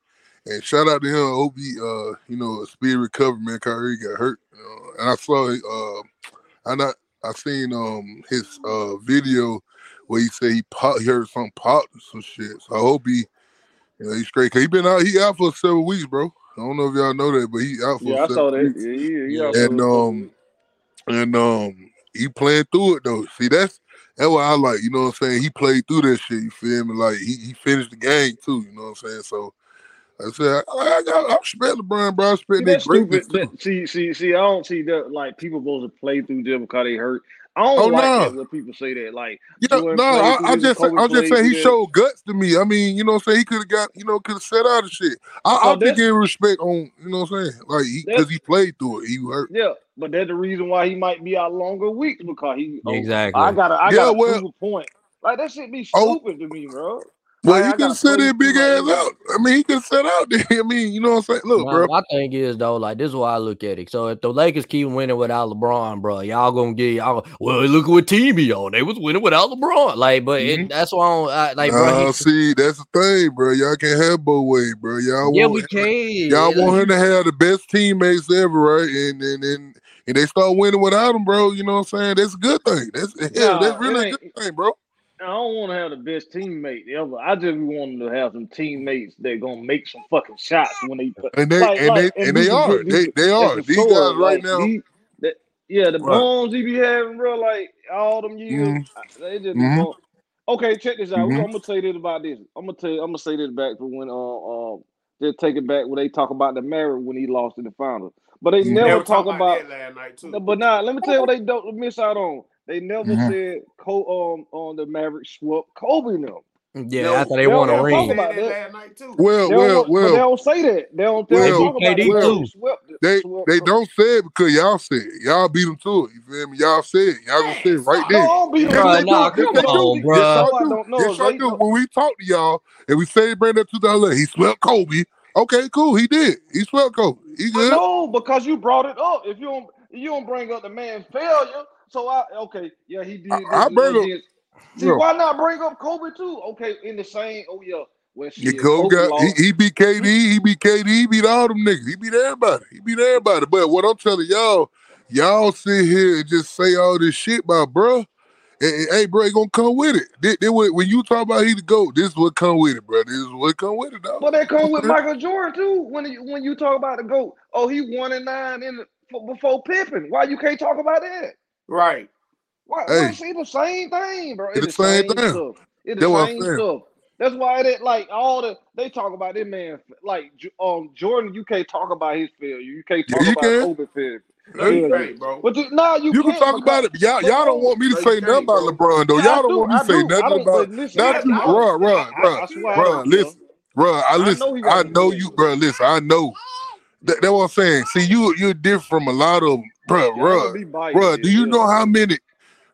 And shout out to him. I hope he, uh, you know, a speed recovery. Man, Kyrie got hurt. You know, and I saw, uh, I not, I seen um his uh video where he said he pop, he heard something pop or some shit. So I hope he, you know, he's straight. Cause he been out, he out for several weeks, bro. I don't know if y'all know that, but he out for Yeah, I saw that. Yeah, yeah, yeah. I And um, and um, he playing through it though. See, that's that's what I like. You know what I'm saying? He played through that shit. You feel me? Like he, he finished the game too. You know what I'm saying? So I said, I, I, got, I respect LeBron, bro. I respect that stupid. too. See, see, see. I don't see that. Like people supposed to play through them because they hurt. I don't Oh, like no. that when people say that. Like, Yeah, Jordan no, played I, I just, Kobe I'm just saying he through that. showed guts to me. I mean, you know what I'm saying? He could have got, you know, could have set out of shit. I, Oh, I'll be giving respect on, you know what I'm saying? Like, he, because he played through it. He hurt. Yeah, but that's the reason why he might be out longer weeks because he. oh, Exactly. I gotta, I Yeah, gotta well- prove a point. Like that shit be Oh. stupid to me, bro. Well, Like, he I could set his big ass like- out. I mean, he can set out there. I mean, you know what I'm saying? Look, My, bro. my thing is though, like this is why I look at it. So if the Lakers keep winning without LeBron, bro, y'all gonna get y'all. Well, look at what team he on. They was winning without LeBron. Like, but Mhm. it, that's why I I, like, bro. He- see, that's the thing, bro. Y'all can't have both ways, bro. Y'all yeah, want we can. Y'all Yeah, want him to have the best teammates ever, right? And and and, and they start winning without him, bro. You know what I'm saying? That's a good thing. That's yeah, that's really a good thing, bro. I don't want to have the best teammate ever. I just want to have some teammates that gonna make some fucking shots when they play. And they Like- and like, they and and they are. put They these- they are. These guys right Like, now. he- that- yeah, the Right. bones he be having, bro. Like all them years, Mhm. they just be Mhm. Okay, check this out. Mhm. I'm gonna tell you this about this. I'm gonna tell you. I'm gonna say this back for when uh uh just take it back when they talk about the Maverick when he lost in the finals, but they Mhm. never They talk talking about. that last night too. But now, let me tell you what they don't miss out on. They never Mhm. said Co- um on the Mavericks swept Kobe now. yeah. Yo, after they yo, won yo, a talk ring, about that that. last. Well, They don't, well, they don't say that. They don't, they Well, don't talk about KD well, swept. They swept they Kobe. don't say it because y'all said it. Y'all beat them to it. You feel me? Y'all said it. Y'all gonna say it right there. don't beat them. Yes, Bruh, they do. nah, Yes, come they do. on, Yes, bruh. y'all No, I do. don't know. Yes, y'all do. When we talk to y'all and we say bring that 2011, he swept Kobe. Okay, cool. He did. He swept Kobe. He good. No, because you brought it up. If you don't, you don't bring up the man's failure. So I okay, yeah, he did. I- I bring up- See, Yeah. why not bring up Kobe too? Okay, in the same. Oh yeah, well, Your shit, Kobe got he, he beat KD, he beat KD, he beat all them niggas. He beat everybody. He beat everybody. But what I'm telling y'all, y'all sit here and just say all this shit about bruh. Hey, hey, bro, gonna come with it. This what- when you talk about he the goat, this is what come with it, bro. This is what come with it, dog. But that come with Michael Jordan too. When you, when you talk about the goat, oh, he one and nine in the, before Pippen. Why you can't talk about that? Right. Why? Hey. why see the same thing, bro? It's It's the the same same thing. stuff. It's That's the what I'm same stuff. That's why that like all the they talk about this man like um Jordan. You can't talk about his failure. You can't Yeah, talk you about can. Kobe failure. No, you Yeah, ain't, bro. But you, nah, you, You can can't talk about it. Y'all, y'all don't want me to say nothing about. LeBron though. Y'all don't want me to say nothing about. But listen, Not Yeah, you, I I, don't- bruh, bruh, I- I- bruh, I I swear I bruh. don't care. Listen, bruh. I I listen. know I know you, bro. Listen, I know. That, that's what I'm saying. See, you you're different from a lot of them, bruh, Yeah, I'm bruh, gonna be biased. bruh. Do you yeah. know how many,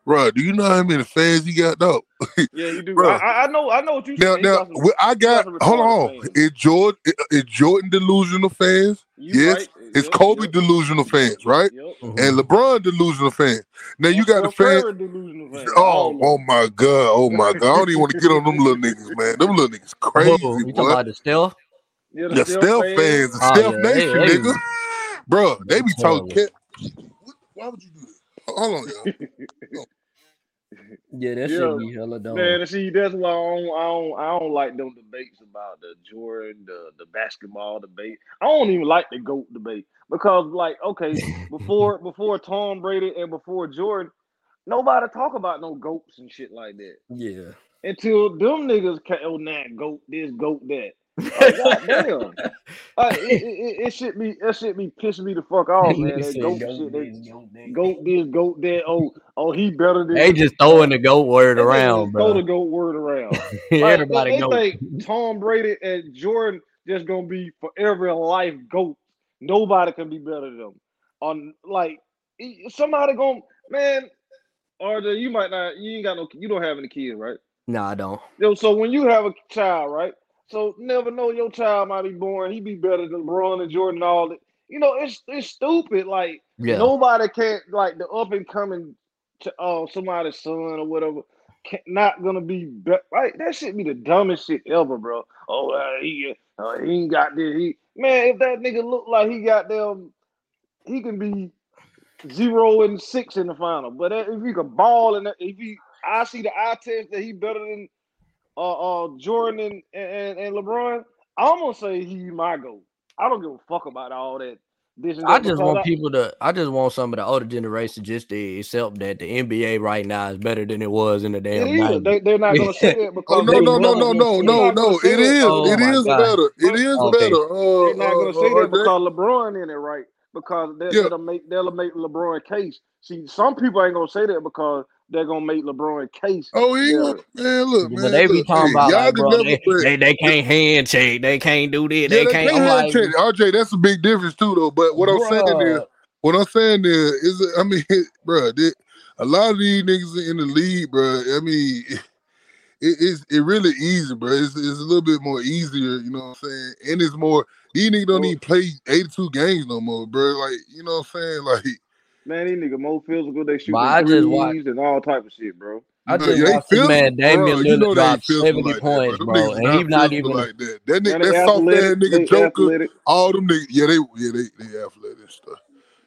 bruh? Do you know how many fans he got though? Yeah, you do. Bruh. I, I I know. I know what you Now, saying. Now some. I got. got Hold on. fans. Is Jordan is Jordan delusional fans? You Yes. right. It's Yep, Kobe yep, delusional fans, right? Yep. Mhm. And LeBron delusional fans. Now you got the Steph fans. Fan. Oh, oh my god, oh my god! I don't even want to get on them little niggas, man. Them little niggas Who? crazy, You talking about the stealth? Yeah, The Steph Steph fans. fans, the Oh, Steph yeah, they- Nation, they- nigga. Bro, they be talking. Terrible. Cat. Why would you do that? Hold on, y'all. Yeah, that Yeah, should be hella dumb. Man, see, that's why I don't, I don't, I don't like them debates about the Jordan, the the basketball debate. I don't even like the goat debate because, like, okay, before before Tom Brady and before Jordan, nobody talk about no goats and shit like that yeah. until them niggas came. Oh, nah, goat this, goat that. Oh, like, goddamn. Like, it, it, it, it should be that shit be pissing me the fuck off, man. Nigga That goat goat shit, this, that goat that. goat this, goat that. Oh, oh, he better than. They just throwing the goat word They just around, Throw the goat word around. Like, Everybody they, they goat. think Tom Brady and Jordan just gonna be forever in life goat. Nobody can be better than them. On like somebody gonna man, RJ, you might not. You ain't got no. You don't have any kids, right? No, I don't. Yo, so when you have a child, right? So never know your child might be born. He be better than LeBron and Jordan. All that. You know, it's it's stupid. Like Yeah. nobody can't like the up and coming, to uh, somebody's son or whatever. Can, not gonna be, be right. That should be the dumbest shit ever, bro. Oh, uh, he uh, he ain't got this. He man, if that nigga look like he got them, he can be zero and six in the final. But if he can ball and if he, I see the eye test that he better than uh, uh Jordan and, and and LeBron. I'm gonna say he my goat. I don't give a fuck about all that. This I just want I- people to. I just want some of the older generation just to accept that the NBA right now is better than it was in the It damn is. 90s. They, they're not gonna say that Oh because no no no no no no not gonna no! say It Oh it my is God. better. It is Okay. better. Uh, They're not uh, gonna say uh, that RJ. because LeBron in it, right? Because that, Yeah. that'll make that'll make LeBron case. See, some people ain't gonna say that because they're gonna make LeBron case. Oh, he better. man. Look, But man. they be talking hey, about y'all like, bro, they, they, they can't handshake, they can't do this, yeah, they they can't. can't I'm hand like. RJ, that's a big difference too, though. But what I'm saying is, what I'm saying is, is I mean, bro, a lot of these niggas in the league, bro. I mean, it, it's it really easy, bro. It's, it's a little bit more easier, you know what I'm saying? And it's more. These niggas don't Well- even play 82 games no more, bro. Like, you know what I'm saying? Like, Man, these niggas more physical. They shoot I just threes watch- and all type of shit, bro. I just they watched this man Damian bro. Lillard You know drop ain't 70 like that, points, bro. Bro, and he's not even. like that. That, nigga, they that soft ass nigga Joker, athletic. all them niggas, yeah, they, yeah, they, they athletic stuff.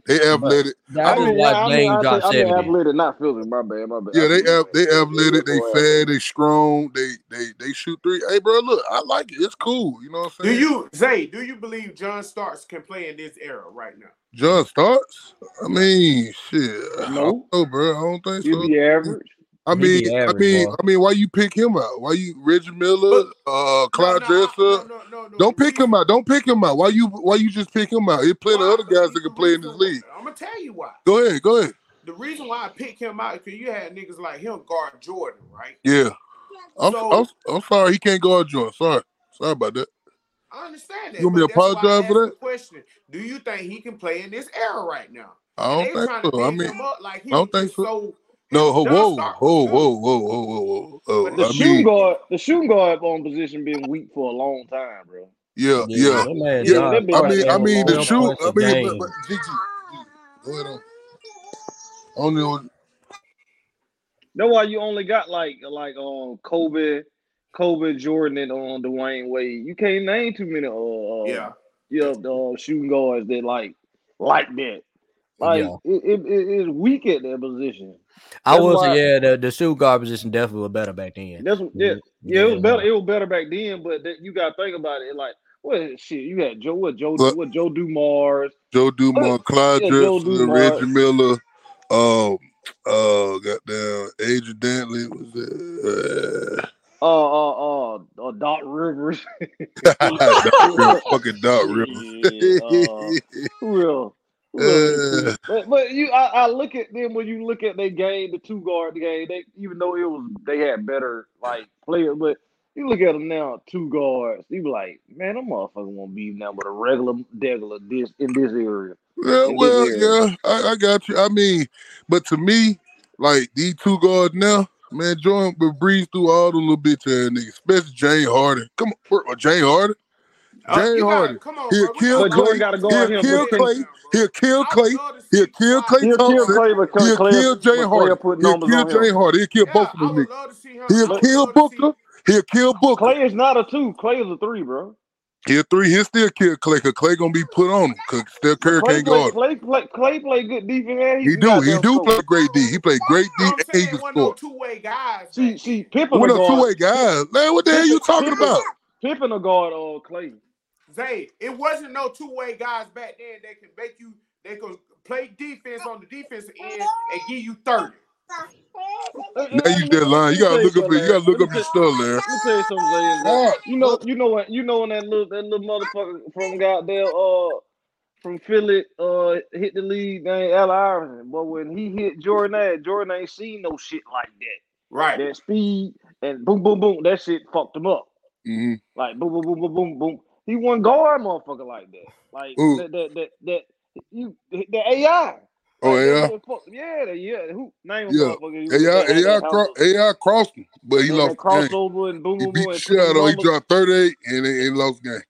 They athletic. I I just mean, watched I mean, Dame I, drop mean, 70. athletic, not physical. My bad, my bad. Yeah, they see what you're av- they saying. Yeah, athletic, they more fat, they strong, they they they shoot three. Hey, bro, look, I like it. It's cool. You know what I'm saying? Do you, Zay? Do you believe John Starks can play in this era right now? John Starks? I mean, shit. I No. don't know, bro. I don't think He'll so. be average. I He mean, be I mean, boy. I mean, why you pick him out? Why you Reggie Miller, uh, Clyde no, no, Drexler? no, no, no, no. Don't The pick him out. Don't pick him out. Why you why you just pick him out? There's plenty of other guys that can play in this league. I'm gonna tell you why. Go ahead, go ahead. The reason why I picked him out is because you had niggas like him guard Jordan, right? Yeah. I'm, So- I'm, I'm sorry he can't guard Jordan. Sorry. Sorry about that. I understand that. You want me but to that's apologize for that? Question: Do you think he can play in this era right now? I don't think so. I mean, like I don't was think so. So. no, John whoa, whoa, whoa, whoa, whoa, whoa, whoa, whoa. The I shooting mean, guard, the shooting guard on position been weak for a long time, bro. yeah, Yeah, yeah. Yeah, John that been I mean, there I mean the shoot. I mean, game. but, but Gigi, go ahead on. I don't know. Why you only got like like um Kobe, Kobe Jordan and um Dwyane Wade. You can't name too many uh, uh Yeah. yeah the uh, shooting guards that like like that. Like Yeah. it, it, it is weak at that position. I That's will why- yeah, the, the shoe guard position definitely was better back then. That's what- yeah, yeah, it was better. It was better back then, but that, you got to think about it. Like, what shit? You had Joe, what Joe, Look. what Joe Dumars, Joe Dumars, Clyde Yeah, Joe Drexler, Dumars. Reggie Miller, um, uh, goddamn, Adrian Dantley was it? uh, uh, uh, uh Doc Rivers. Doc Rivers, fucking Doc Rivers. Yeah, uh, Who else? Who else? Uh, But, but you, I, I look at them when you look at their game, the two guard game. They even though it was they had better like players, but you look at them now, two guards. You be like, man, them motherfuckers won't be now with a regular degular this in this area. Yeah, And well, then- yeah, I, I got you. I mean, but to me, like these two guards now, man, Jordan but breeze through all the little bitch ass niggas, especially James Harden. Come on, bro, James Harden. Uh, James gotta- Harden. Come on, He'll bro. Kill gotta- But Jordan Klay. got to guard He'll kill Klay. Klay- He'll kill Klay. love to see He'll kill Kawhi- Klay He'll kill Thompson. Klay, He'll kill Jay Harden. He'll kill on Jay. Harden. He'll kill Yeah, both of them niggas. love to see him. He'll kill love to see- Booker. He'll kill Booker. Klay is not a two. Klay is a three, bro. He'll three. He'll still kill Klay because Klay gonna be put on him because Steph Curry Klay can't play, guard. him. Klay play, Klay play good defense. and He can do. He do score. play great D. He play great D I'm and he saying can one of score. two-way guys. See, man. see, Pippen What a a two way guys, man. What the hell you talking Pippen- about? Pippen a guard. Uh, Klay. Zay, it wasn't no two-way guys back then that can make you. They could play defense on the defensive end and give you thirty. Uh, Now you that line. You gotta look up. You gotta look up your stuff, there. Let me tell you something, Zay. Yeah. You know, you know what? You know when that little that little motherfucker from goddamn uh from Philly uh hit the lead named Al Iverson, but when he hit Jordan, Ash, Jordan ain't seen no shit like that. Right. That speed and boom, boom, boom. That shit fucked him up. hmm Like boom, boom, boom, boom, boom, boom. He won guard motherfucker like that. Like Who? that, that, that, that, you, the AI. Oh Like, yeah, yeah, yeah. Who name Yeah. motherfucker? AI, AI, cro- AI crossed him, but he lost game. crossover and boom, He boom, boom. shit out of. He dropped 38 and he, he lost game.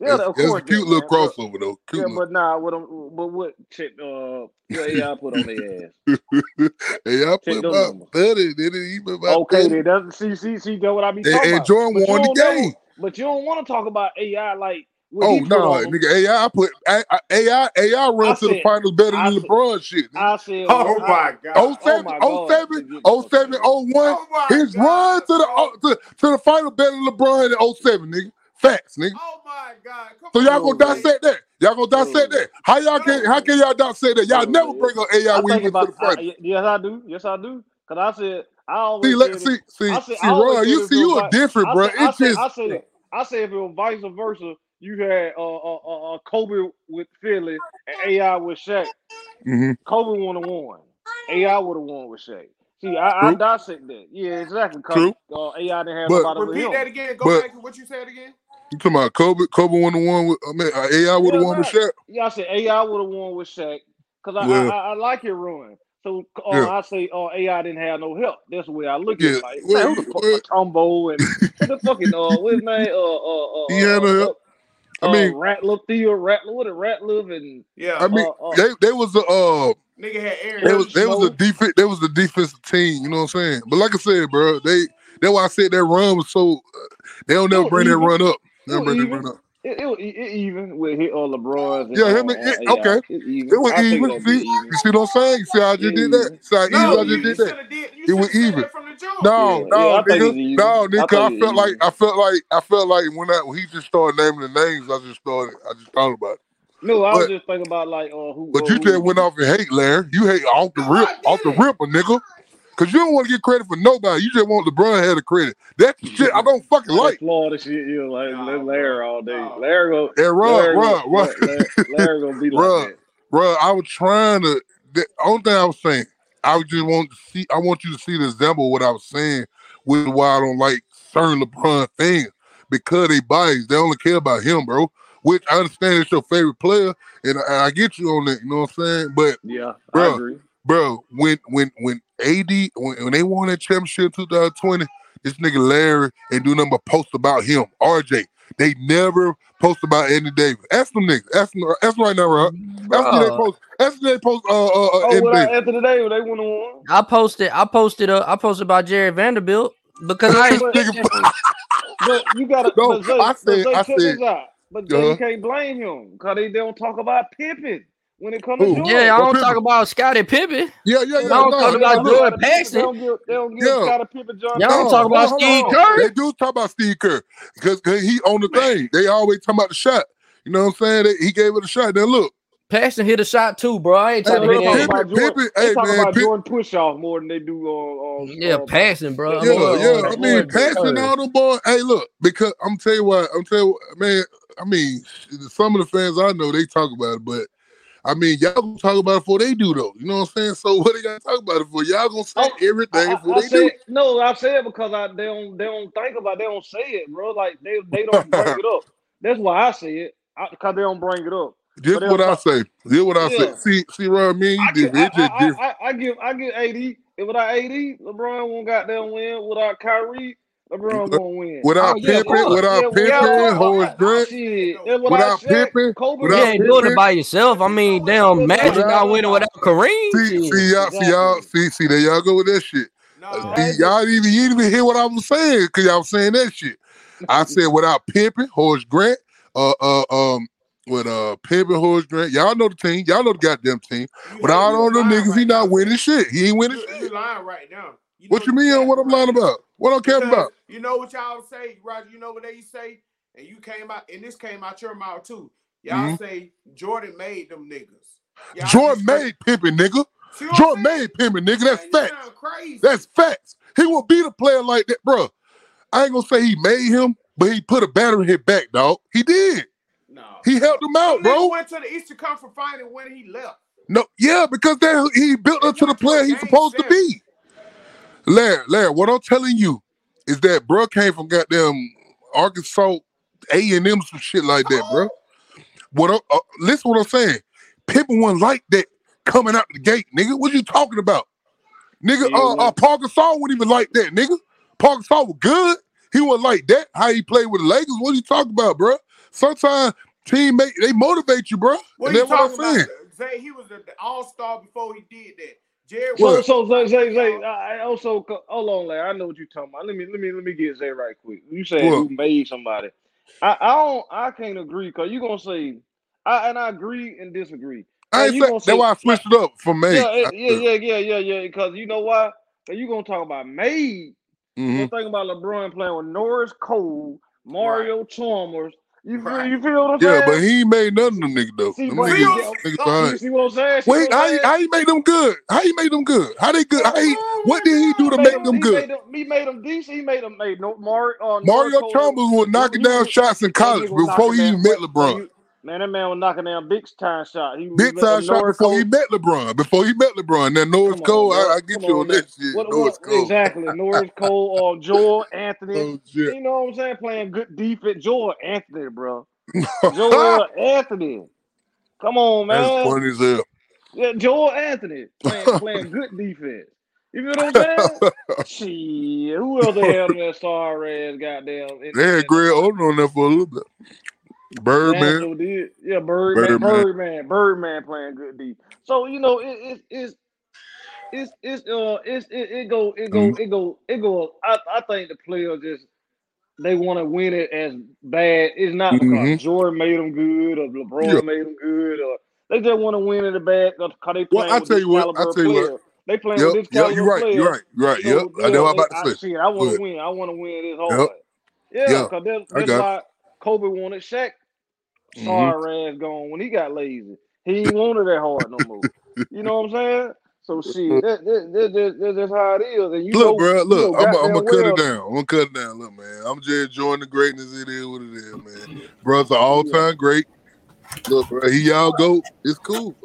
Yeah, That's, of that's course. a cute yeah, little man. But- crossover though. Cute Yeah, little. but nah, what I'm, but what check uh what AI put on their ass? AI put about 30, did he? He put about Okay, 30. then that's see see see that what I be And, and. Jordan won the don't know- game. But you don't want to talk about AI like Oh no, on nigga! AI put I, I, AI AI run I to the finals better I than said- LeBron shit. I said, Oh what my god. Oh seven, oh my oh God. seven, oh seven, oh one. Oh His God, run to the oh, to, to the final better than LeBron in 07, nigga. Facts, nigga. Oh my god. Come So y'all gonna man. dissect that? Y'all gonna dissect that? How y'all can how can y'all dissect that? Y'all No, never bring up AI when think you get to the final. I, yes I do, yes I do. Cause I said I always See, let see, see, I said- see, I Ron, you see, you was are like- different, bro. said, It's just I said, I said if it was vice versa, you had uh, uh, uh, uh, Kobe with Philly and AI with Shaq. Mhm. Kobe would have won. AI would have won with Shaq. See, I, I dissect that. Yeah, exactly. True. Uh, AI didn't have But- nobody with Repeat him. that again. Go But- back to what you said again. you talking about Kobe? Kobe won the one with I mean uh, AI would have Yeah, won with right. Shaq. Yeah, I said AI would have won with Shaq because I, Well- I, I I like your run. So uh, Yeah. I say uh, AI didn't have no help. That's the way I look Yeah, at it. Like, well, man, who the fuck well- Mutombo and who the fucking uh what's his name? Uh uh uh He had no uh, help. I uh, mean- Ratliff Theo Ratliff what a Ratliff and Yeah. I mean, uh, uh, they they was a uh nigga had Aaron. they was they was a defense they was a defensive team. You know what I'm saying? But like I said, bro, they that's why I said that run was so. Uh, they don't never It bring that run up. It Never bring that run up. It, it, it, it even with hit all LeBron's. Yeah, uh, him and- uh, it- AI. okay. It, even. It was I even. See, be you see what I'm saying? You see how I just Yeah, did that? See how easy No, I you, just did that? did. You It was should have said even. from the jump. No, Yeah, no, yeah, I think it's nigga, no, nigga. I, think it's felt like. I felt like I felt like when I when he just started naming the names, I just started. I just thought about it. No, I was just thinking about like uh who. But uh, you who, just went off and hate, Larry. You hate off the No, rip, off the didn't. ripper, nigga. Cause you don't want to get credit for nobody. You just want LeBron had the credit. That's the shit I don't fucking That like. Florida shit, you know, like Nah, let Larry all day. nah. Larry go, And Run, Larry, run, go, run. Larry, Larry gonna be like Bruh. that. Bro, I was trying to. The only thing I was saying, I was just want to see. I want you to see the example of what I was saying, which is why I don't like certain LeBron fans because they biased. They only care about him, bro. Which I understand it's your favorite player, and I, I get you on that. You know what I'm saying? But Yeah, I agree. bro, when when when AD when, when they won that championship 2020, this nigga Larry and do nothing but post about him. RJ, they never post about Andy Davis. Ask them niggas. Ask them. Ask them right now, Rob. Ask them they post. Ask them they post. Uh, uh, uh Oh, Andy without Davis. Anthony Davis, they wouldn't have won. I posted, I posted, uh, I posted about Jarred Vanderbilt because I ain't This nigga- But you gotta. No, but Zay, I but said- Zay, I check this said- But Zay, Uh-huh. you can't blame him because they don't talk about Pippen. When it comes to Jordan. Yeah, I Well, don't Pippen- talk about Scottie Pippen. Yeah, yeah, yeah. I don't no, talk no, about no. Jordan They Paxson. don't give, they don't give Yeah. Scottie Pippen, John. Y'all don't No, talk about hold Steve on. Kerr? They do talk about Steve Kerr because he on the thing. They always talk about the shot. You know what I'm saying? They, he gave it a shot. Then look, Paxson hit a shot too, bro. I ain't talking They about talk. Pippen- about Jordan, Pippen- they hey, talk man, about Pippen- Jordan push off more than they do on. on Yeah, uh, passing, bro. Yeah, yeah, Uh, yeah. uh, I mean, passing Kerr. all them boys. Hey, look, because I'm tell you what, I'm tell you, what, man. I mean, some of the fans I know they talk about it, but I mean, y'all gonna talk about it before they do, though. You know what I'm saying? So what they gotta talk about it for? Y'all gonna say Oh, everything I, before I they do. no. I said because I they don't they don't think about it, they don't say it, bro. Like they they don't bring it up. That's why I say it because they don't bring it up. Just what they'll I say. Just what I say. See, see, Ron, me and I, you give, different. It's I, I. I, I give I give AD. If without AD, LeBron won't goddamn win. Without Kyrie, LeBron won't win. Without Oh, yeah, Pippen, without Yeah, Pippen, without- Horace Grant, Shit, and without, Without Pippen, Kobe, You without ain't doing it by yourself. I mean, damn, Magic Without- not winning without Kareem. see, see y'all, see y'all, see, see, there y'all go with that shit. No, See, y'all didn't even, you didn't even hear what I was saying because y'all was saying that shit. I said without Pippen, Horace Grant, uh, uh, um, with uh Pippen, Horace Grant, y'all know the team, y'all know the goddamn team. Without all them niggas, right he not winning man. shit. He ain't winning You, shit. you lying right now. You What you mean? exactly What I'm lying about? What I'm caring about? You know what y'all say, Roger. You know what they say, and you came out, and this came out your mouth too. Y'all Mhm. say Jordan made them niggas. Y'all Jordan made Pippen, nigga. Jordan made Pippen, nigga. That's Man, facts. crazy. That's facts. He will beat a player like that, bro. I ain't gonna say he made him, but he put a batter in his back, dog. He did. no. He helped him out, bro. went to the Eastern Conference Final when he left. No, yeah, because then he built up to the player he's supposed to be. Larry, Larry, what I'm telling you is that bro came from goddamn Arkansas A and M some shit like that, bro. What? I- Uh, listen, what I'm saying. Pippen wasn't like that coming out the gate, nigga. What you talking about, nigga? Yeah, uh, uh, Parker Saw wasn't even like that, nigga. Parker Saw was good. He wasn't like that. How he played with the Lakers? What you talking about, bro? Sometimes teammate they motivate you, bro. What and you that's what I'm talking about? saying. Zay, he was the, the all star before he did that. Jared So, was- so Zay, Zay, I also hold on, Larry. I know what you're talking about. Let me, let me, let me get Zay right quick. You said who made somebody? I, I don't, I can't agree because you're gonna say, I and I agree and disagree. I ain't say, that's why I switched it up for May. Yeah, yeah, yeah, yeah, yeah, yeah. Because you know why? You gonna talk about made. You're mm-hmm. thinking about LeBron playing with Norris Cole, Mario Chalmers. You feel, Right. you feel what I'm Yeah, saying? but he ain't made none of them niggas though. See, Them niggas, See, niggas you see what I'm saying? See Wait, I'm how saying? he, how he made them good? How he made them good? How they good? How he, what did he do to He make made them good? Made them, he made them decent. He made them made no Mario. Uh, Mario Norris Cole- Chalmers was knocking down shots in college before he even met LeBron. Man, that man was knocking down big time shot. He Big time shot Norris before he met LeBron. Before he met LeBron. Now Norris on, Cole. I, I get you on on that shit. What, Norris what, Cole. exactly. Norris Cole or Joel Anthony. Oh. You know what I'm saying? Playing good defense. Joel Anthony, bro. Joel Anthony. Come on, man. That's funny as hell. Yeah, Joel Anthony playing playing good defense. You know what I'm saying? Shit, who else they had on that star ass goddamn? They had Greg Oden on there for a little bit. Birdman. Did. Yeah, Birdman, Birdman. Birdman, Birdman playing good D. So you know, it, it, it's it's it's uh it's it, it go it go Mm-hmm. it go it go. I I think the players just they want to win it as bad. It's not because Mhm. Jordan made them good or LeBron Yeah. made them good or they just want to win it bad because they Well, playing I with tell you what, I tell you what. They playing Yep, with this yep, you're right. player. You're right. You're right. You know, Yep. I know I'm about to I, say. shit, I want to win. I want to win this Yep. hard. Yeah, because that, I that's why Kobe wanted Shaq. Mhm. Sorry ass gone when he got lazy. He ain't wanted that hard no more. you know what I'm saying? So shit, that, that, that, that, that, that's how it is. And you know, look, bro, you look, know I'm, I'm gonna cut it down. I'm gonna cut it down. Look, man, I'm just enjoying the greatness. It is what it is, man. Bro's an all time great. Look, bro, he y'all go. It's cool.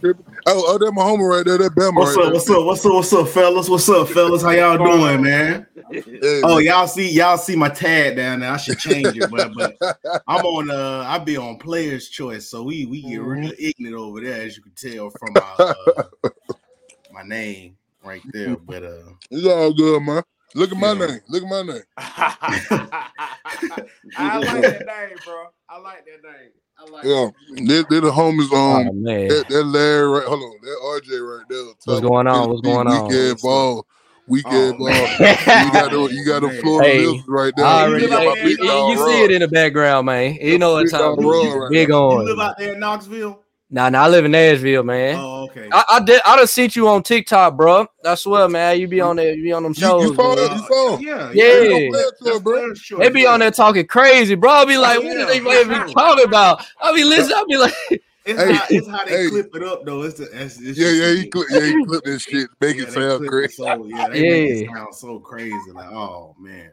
Bro. Oh, oh, that's my homie right there. That Bama What's right up? What's up? What's up? What's up, fellas? What's up, fellas? How y'all doing, man? Hey, Oh, man. y'all see, y'all see my tag down there. I should change it, but but I'm on. Uh, I be on Players Choice, so we we get real ignorant over there, as you can tell from my uh, my name right there. But uh, it's all good, man. Look at my Yeah. name. Look at my name. I like that name, bro. I like that name. I like Yeah, they're, they're the homies on. Oh um, man, That, that Larry right. Hold on, that RJ right there. What's going on? What's going on? Weekend ball. Weekend Oh, ball. man. You got the you got the Man. Florida Hey, Lizards right there. I You already, live out my there, big you- you see it in the background, man. You know what time dog it is. Rod right big you on. live out there in Knoxville. Nah, nah, I live in Nashville, man. Oh, okay. I, I did. I done seen you on TikTok, bro. I swear, man. You be on there. You be on them shows. you saw man. it? You saw it? yeah, Yeah. Player tour, bro. That's They be on there talking crazy, bro. I be like, what yeah, are they even talking about? I be listening. I be like, It's, Hey, how, it's how they hey. clip it up though. It's, the, it's, it's Yeah, yeah, he clip, yeah, he clipped this shit, make yeah, it sound crazy. So, yeah, they make it Yeah. sound so crazy. Like, oh man.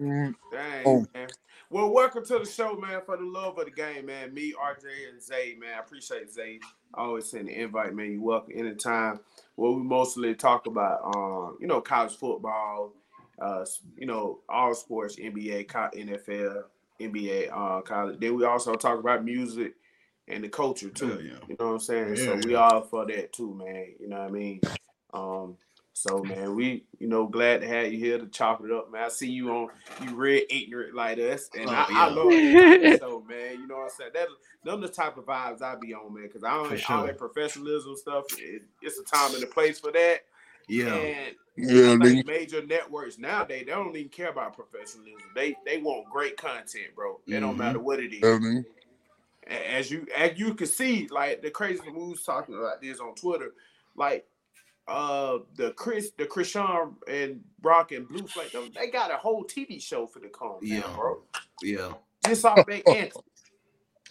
Mm, Dang, Oh. man. Well, welcome to the show, man. For the love of the game, man. Me, RJ, and Zay, man. I appreciate Zay. I always send the invite, man. You welcome anytime. Well, we mostly talk about, um, you know, college football, uh, you know, all sports, NBA, NFL, NBA, uh, college. Then we also talk about music and the culture too. Yeah. You know what I'm saying? Yeah, so we all for that too, man. You know what I mean? Um, so man, we you know glad to have you here to chop it up, man. I see you on you real ignorant like us, and Oh, I, I yeah. love that type of show, man. You know what I'm saying? That them the type of vibes I be on, man. Because I don't sure. all that professionalism stuff. It, it's a time and a place for that. Yeah. And Yeah, I nigga. major networks nowadays they don't even care about professionalism. They they want great content, bro. It don't Mhm. matter what it is Yeah, nigga. a- as you as you can see, like the crazy moves talking about this on Twitter, like uh the Chris the Krishan and Brock and Blue Flake, them- they got a whole TV show for the come, Yeah. yeah, bro. Yeah. Just off they antics.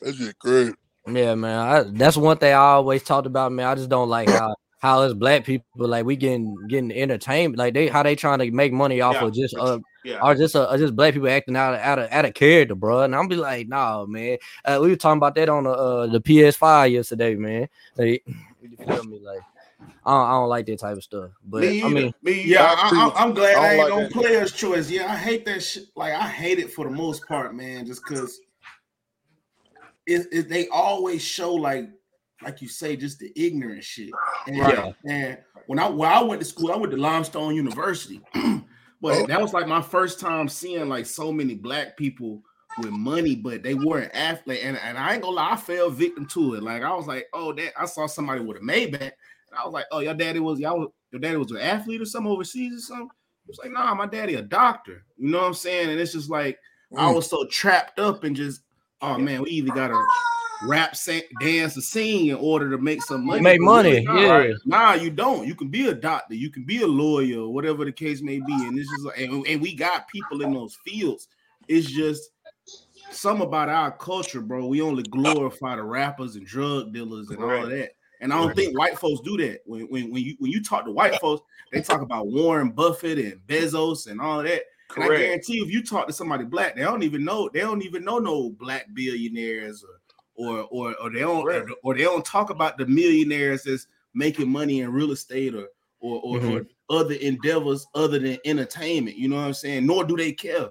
That shit crazy. yeah, man. I, that's one thing I always talked about, man. I just don't like how how us black people like we getting getting entertainment, like they how they trying to make money off Yeah. of just uh Yeah, or just uh, just black people acting out of, out of out of character, bro. And I'm be like, nah, man. Uh, we were talking about that on the uh, the PS5 yesterday, man. Like, you feel me? Like, I don't, I don't like that type of stuff. But me, I mean, me, Yeah. I, I, I'm glad I I, don't ain't like on player's choice. Yeah, I hate that shit. Like I hate it for the most part, man. Just because it, it they always show like like you say, just the ignorant shit. And, Right. and when I when I went to school, I went to Limestone University. but Oh. that was like my first time seeing like so many black people with money, but they weren't athlete. And, and I ain't gonna lie, I fell victim to it. Like I was like, oh, that I saw somebody with a Maybach, and I was like, oh, your daddy was y'all your daddy was an athlete or something overseas or something. It was like, nah, my daddy a doctor. You know what I'm saying? And it's just like I Mm. was so trapped up and just, oh man, we either gotta rap, sing, dance, or sing in order to make some money. Make But really, money, nah, yeah. Nah, you don't. You can be a doctor, you can be a lawyer, or whatever the case may be. And it's just like, and, and we got people in those fields. It's just some about our culture, bro. We only glorify the rappers and drug dealers and all of that. And I don't think white folks do that. When, when, when you when you talk to white folks, they talk about Warren Buffett and Bezos and all of that. And I guarantee you, if you talk to somebody black, they don't even know they don't even know no black billionaires or or or, or they don't Correct. or, they don't talk about the millionaires that's making money in real estate or or or, or other endeavors other than entertainment. You know what I'm saying? Nor do they care.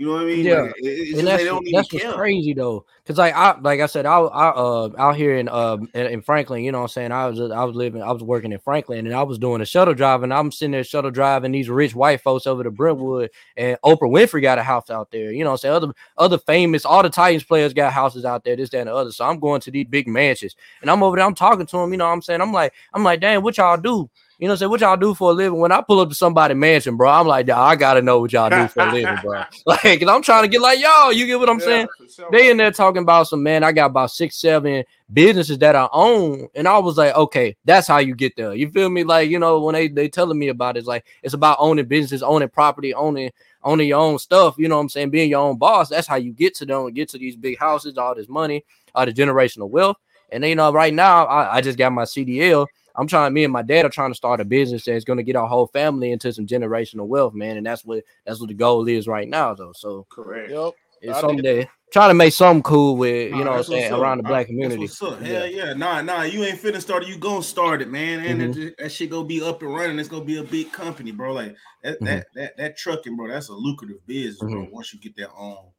You know what I mean? Yeah. Like, it's and that's that's what's crazy though, because like I like I said, I, I uh out here in um in, in Franklin, you know what I'm saying. I was I was living, I was working in Franklin, and I was doing a shuttle drive, and I'm sitting there shuttle driving these rich white folks over to Brentwood, and Oprah Winfrey got a house out there. You know, what I'm saying other other famous, all the Titans players got houses out there, this that and the other. So I'm going to these big mansions, and I'm over there, I'm talking to them. You know, what I'm saying I'm like I'm like, damn, what y'all do? You know, saying what y'all do for a living? When I pull up to somebody mansion, bro, I'm like, I gotta know what y'all do for a living, bro. Like, cause I'm trying to get like y'all. You get what I'm Yeah, saying? sure. They in there talking about some man. I got about six, seven businesses that I own, and I was like, okay, that's how you get there. You feel me? Like you know, when they they telling me about it, it's like it's about owning businesses, owning property, owning owning your own stuff. You know what I'm saying? Being your own boss. That's how you get to them, get to these big houses, all this money, all the generational wealth. And then, you know, right now I, I just got my CDL. I'm trying. Me and my dad are trying to start a business that's going to get our whole family into some generational wealth, man. And that's what that's what the goal is right now, though. So correct. Yep. it's I something that trying to make something cool with you Nah, know what I'm saying around the black that's community. what's up. Yeah. Hell yeah. Nah, nah, you ain't finna start it. You gonna start it, man. And Mhm. that, that shit gonna be up and running. It's gonna be a big company, bro. Like that, Mm-hmm. that, that, that trucking, bro. That's a lucrative business, bro. Mhm. Once you get that on,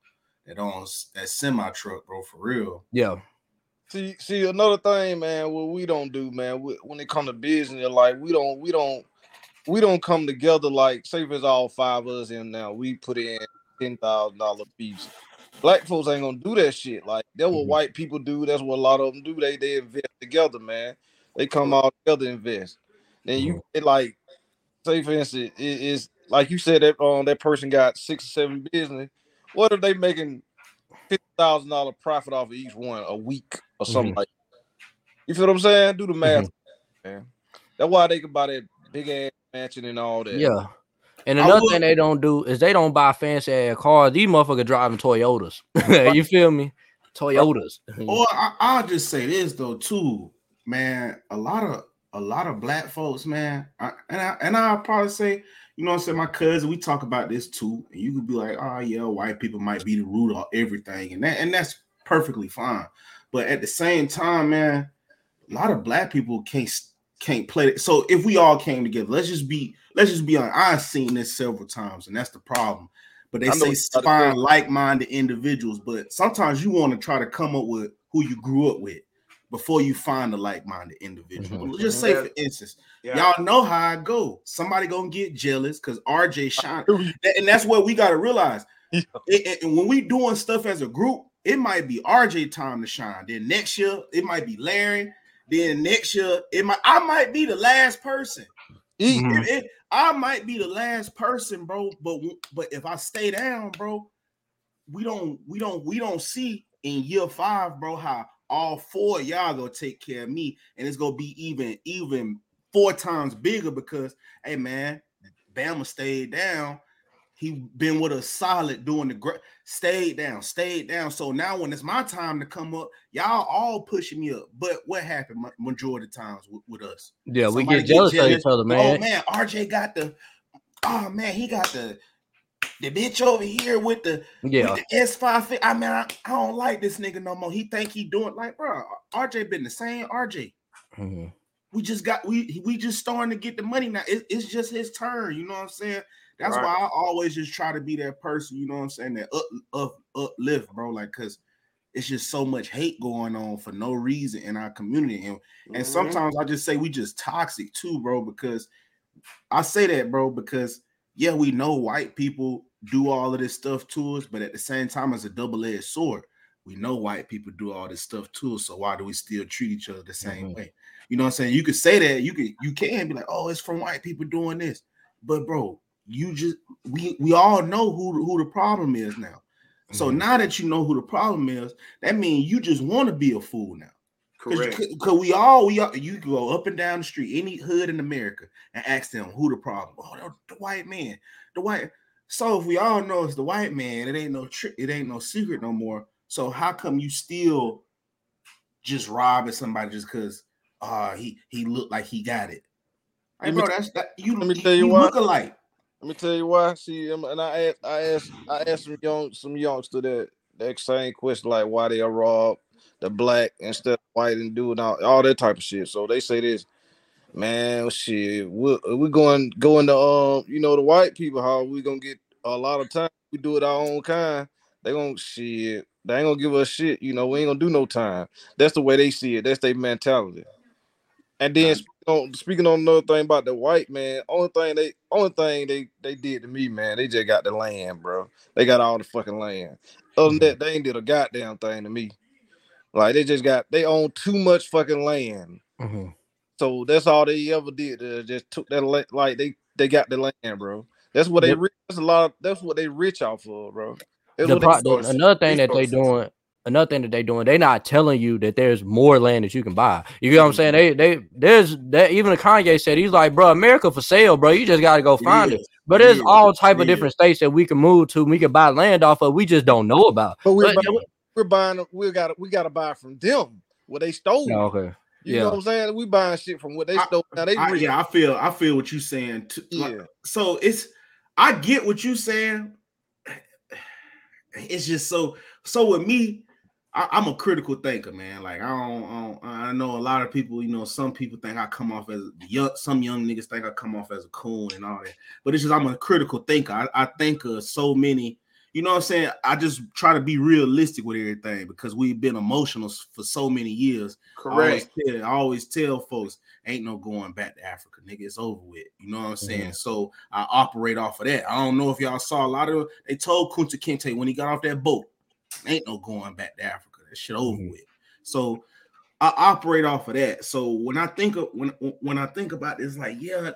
that on that semi truck, bro, for real. Yeah. See, see another thing, man. What we don't do, man. we- When it come to business, like we don't, we don't, we don't come together. Like, say if it's all five of us in now, we put in ten thousand dollar piece. Black folks ain't gonna do that shit. Like that's what Mhm. white people do. That's what a lot of them do. They they invest together, man. They come all together and invest. Then you it like, say for instance, it is like you said that um that person got six or seven business. What are they making fifty thousand dollar profit off of each one a week or something Mhm. like? You feel what I'm saying? Do the math, Mm-hmm. man. That's why they can buy that big ass mansion and all that. Yeah. And another would- thing they don't do is they don't buy fancy ass cars. These motherfuckers driving Toyotas. you feel me? Toyotas. Or I, I'll just say this though too, man. A lot of a lot of black folks, man, I, and I and I'll probably say, you know, what I'm saying my cousin, we talk about this too, and you could be like, oh yeah, white people might be the root of everything, and that and that's perfectly fine. But at the same time, man, a lot of black people can't can't play it. So if we all came together, let's just be let's just be honest. I've seen this several times, and that's the problem. But they I say what you're about to find like-minded individuals, but sometimes you want to try to come up with who you grew up with before you find a like-minded individual. Mhm. Let's just say, Yeah. for instance, Yeah. y'all know how I go. Somebody gonna get jealous because RJ shine, and that's what we gotta realize. Yeah. It- it- and when we doing stuff as a group, it might be RJ time to shine. Then next year, it might be Larry. Then next year, it might I might be the last person. Eat. Mhm. It- it- I might be the last person, bro. But but if I stay down, bro, we don't we don't we don't see in year five, bro, how all four of y'all gonna take care of me, and it's gonna be even even four times bigger because hey man, Bama stayed down. He been with us solid doing the great, stayed down, stayed down. So now when it's my time to come up, y'all all pushing me up. But what happened majority of times with, with us? Yeah, we Somebody get jealous of each other, man. Oh man. RJ got the oh man, he got the the bitch over here with the Yeah. the S5. I mean, I, I don't like this nigga no more. He think he doing like, bro. RJ been the same. RJ, Mhm. we just got we we just starting to get the money now. It- it's just his turn. You know what I'm saying? That's Right. why I always just try to be that person. You know what I'm saying? That up up uplift, bro. Like, cause it's just so much hate going on for no reason in our community, and and Mhm. sometimes I just say we just toxic too, bro, because I say that, bro, because yeah, we know white people do all of this stuff to us, but at the same time, it's a double-edged sword. We know white people do all this stuff to us, so why do we still treat each other the same Mhm. way? You know what I'm saying? You could say that, you could you can be like, oh, it's from white people doing this, but bro, you just we we all know who who the problem is now. So Mhm. now that you know who the problem is, that means you just want to be a fool now. Correct. Because we all we all, you go up and down the street, any hood in America, and ask them who the problem. Oh, the, white man, the white. So if we all know it's the white man, it ain't no trick, it ain't no secret no more. So how come you still just robbing somebody just because uh he he looked like he got it? Hey, bro, that's that you. let me tell you you why. look alike. Let me tell you why. See, um, and I asked, I asked, I asked some young, some youngster that that same question, like why they are robbed the black instead of white and doing all, all that type of shit. So they say this, man, shit, we're we going going to um, you know, the white people how we gonna get a lot of time. We do it our own kind. They gonna shit. They ain't gonna give us shit. You know, we ain't gonna do no time. That's the way they see it. That's their mentality. And then on, speaking on another thing about the white man, only thing they only thing they they did to me, man, they just got the land, bro. They got all the fucking land. Other than that, they ain't did a goddamn thing to me. Like they just got they own too much fucking land. Mhm. So that's all they ever did. uh, just took that like they they got the land, bro. That's what they. That's a lot. Of, that's what they rich off of, bro. That's The pro- the- another thing that they doing, another thing that they're doing, they're not telling you that there's more land that you can buy. You get what I'm saying? They they there's that even Kanye said he's like, bro, America for sale, bro. You just gotta go find it. But It there's is. all type It of different states that we can move to. We can buy land off of. We just don't know about. but we're, But- buying, we're buying. We got to we got to buy from them what they stole. Yeah, okay. You yeah. know what I'm saying? We buying shit from what they I- stole. Now they I, yeah, I feel I feel what you're saying. Too. Like, yeah. so it's I get what you're saying. It's just so so with me, I, I'm a critical thinker, man. Like I don't, I don't I know a lot of people, you know, some people think I come off as young, some young niggas think I come off as a coon and all that. But it's just I'm a critical thinker. I, I think of so many, you know what I'm saying? I just try to be realistic with everything because we've been emotional for so many years. I always, Correct. tell, I always tell folks, ain't no going back to Africa, nigga. It's over with. You know what I'm saying? Mm-hmm. So I operate off of that. I don't know if y'all saw a lot of they told Kunta Kinte when he got off that boat, ain't no going back to Africa. That shit over Mhm. with. So I operate off of that. So when I think of when when I think about this, like, yeah,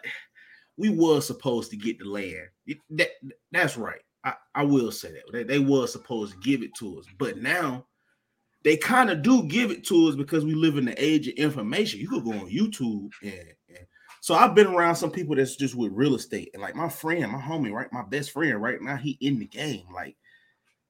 we was supposed to get the land. It- that, that's right. I, I will say that. They, they was supposed to give it to us. But now they kind of do give it to us because we live in the age of information. You could go on YouTube and, and so I've been around some people that's just with real estate and like my friend, my homie, right, my best friend right now, he in the game, like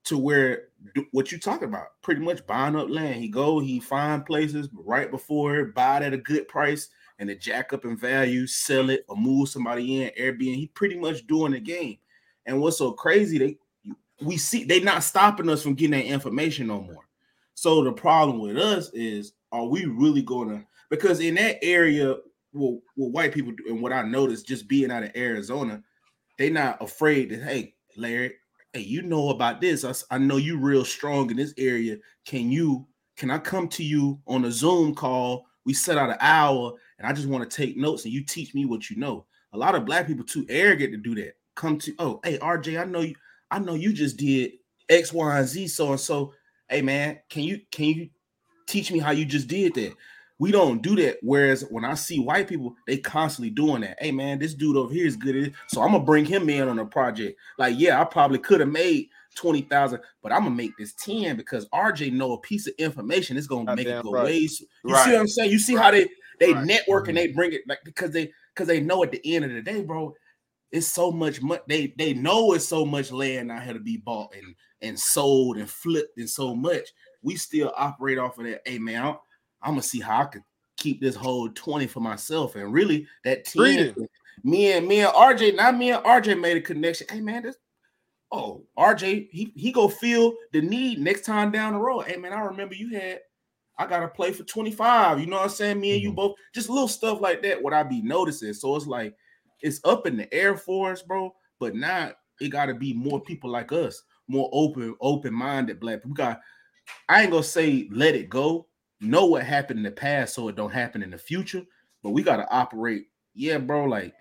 to where what you talking about, pretty much buying up land. He go, he find places right before buy it at a good price and the jack up in value, sell it or move somebody in Airbnb. He pretty much doing the game. And what's so crazy, they we see they not stopping us from getting that information no more. So the problem with us is, are we really going to? Because in that area, well, what white people do, and what I noticed just being out of Arizona, they not afraid that hey, Larry, hey, you know about this. I, I know you real strong in this area. Can you? Can I come to you on a Zoom call? We set out an hour, and I just want to take notes, and you teach me what you know. A lot of black people too arrogant to do that. Come to, oh, hey, RJ, I know you. I know you just did X, Y, and Z, so and so hey man, can you can you teach me how you just did that? We don't do that. Whereas when I see white people, they constantly doing that. Hey man, this dude over here is good. So I'm gonna bring him in on a project. Like, yeah, I probably could have made 20,000, but I'm gonna make this 10 because RJ know a piece of information is gonna make it go right. ways. You right. see what I'm saying? You see right. how they they network and they bring it like because they because they know at the end of the day, bro, it's so much money. They they know it's so much land out here to be bought and and sold and flipped and so much. We still operate off of that. Hey man, I'm, gonna see how I could keep this whole 20 for myself. And really that team, me and me and RJ, not me and RJ made a connection. Hey man, this oh RJ, he he go feel the need next time down the road. Hey man, I remember you had I gotta play for 25. You know what I'm saying? Me and you mm-hmm. both just little stuff like that. What I be noticing. So it's like it's up in the Air Force, bro. But now it gotta be more people like us more open, open-minded black people. We got, I ain't gonna say let it go. Know what happened in the past so it don't happen in the future. But we gotta operate. Yeah, bro, like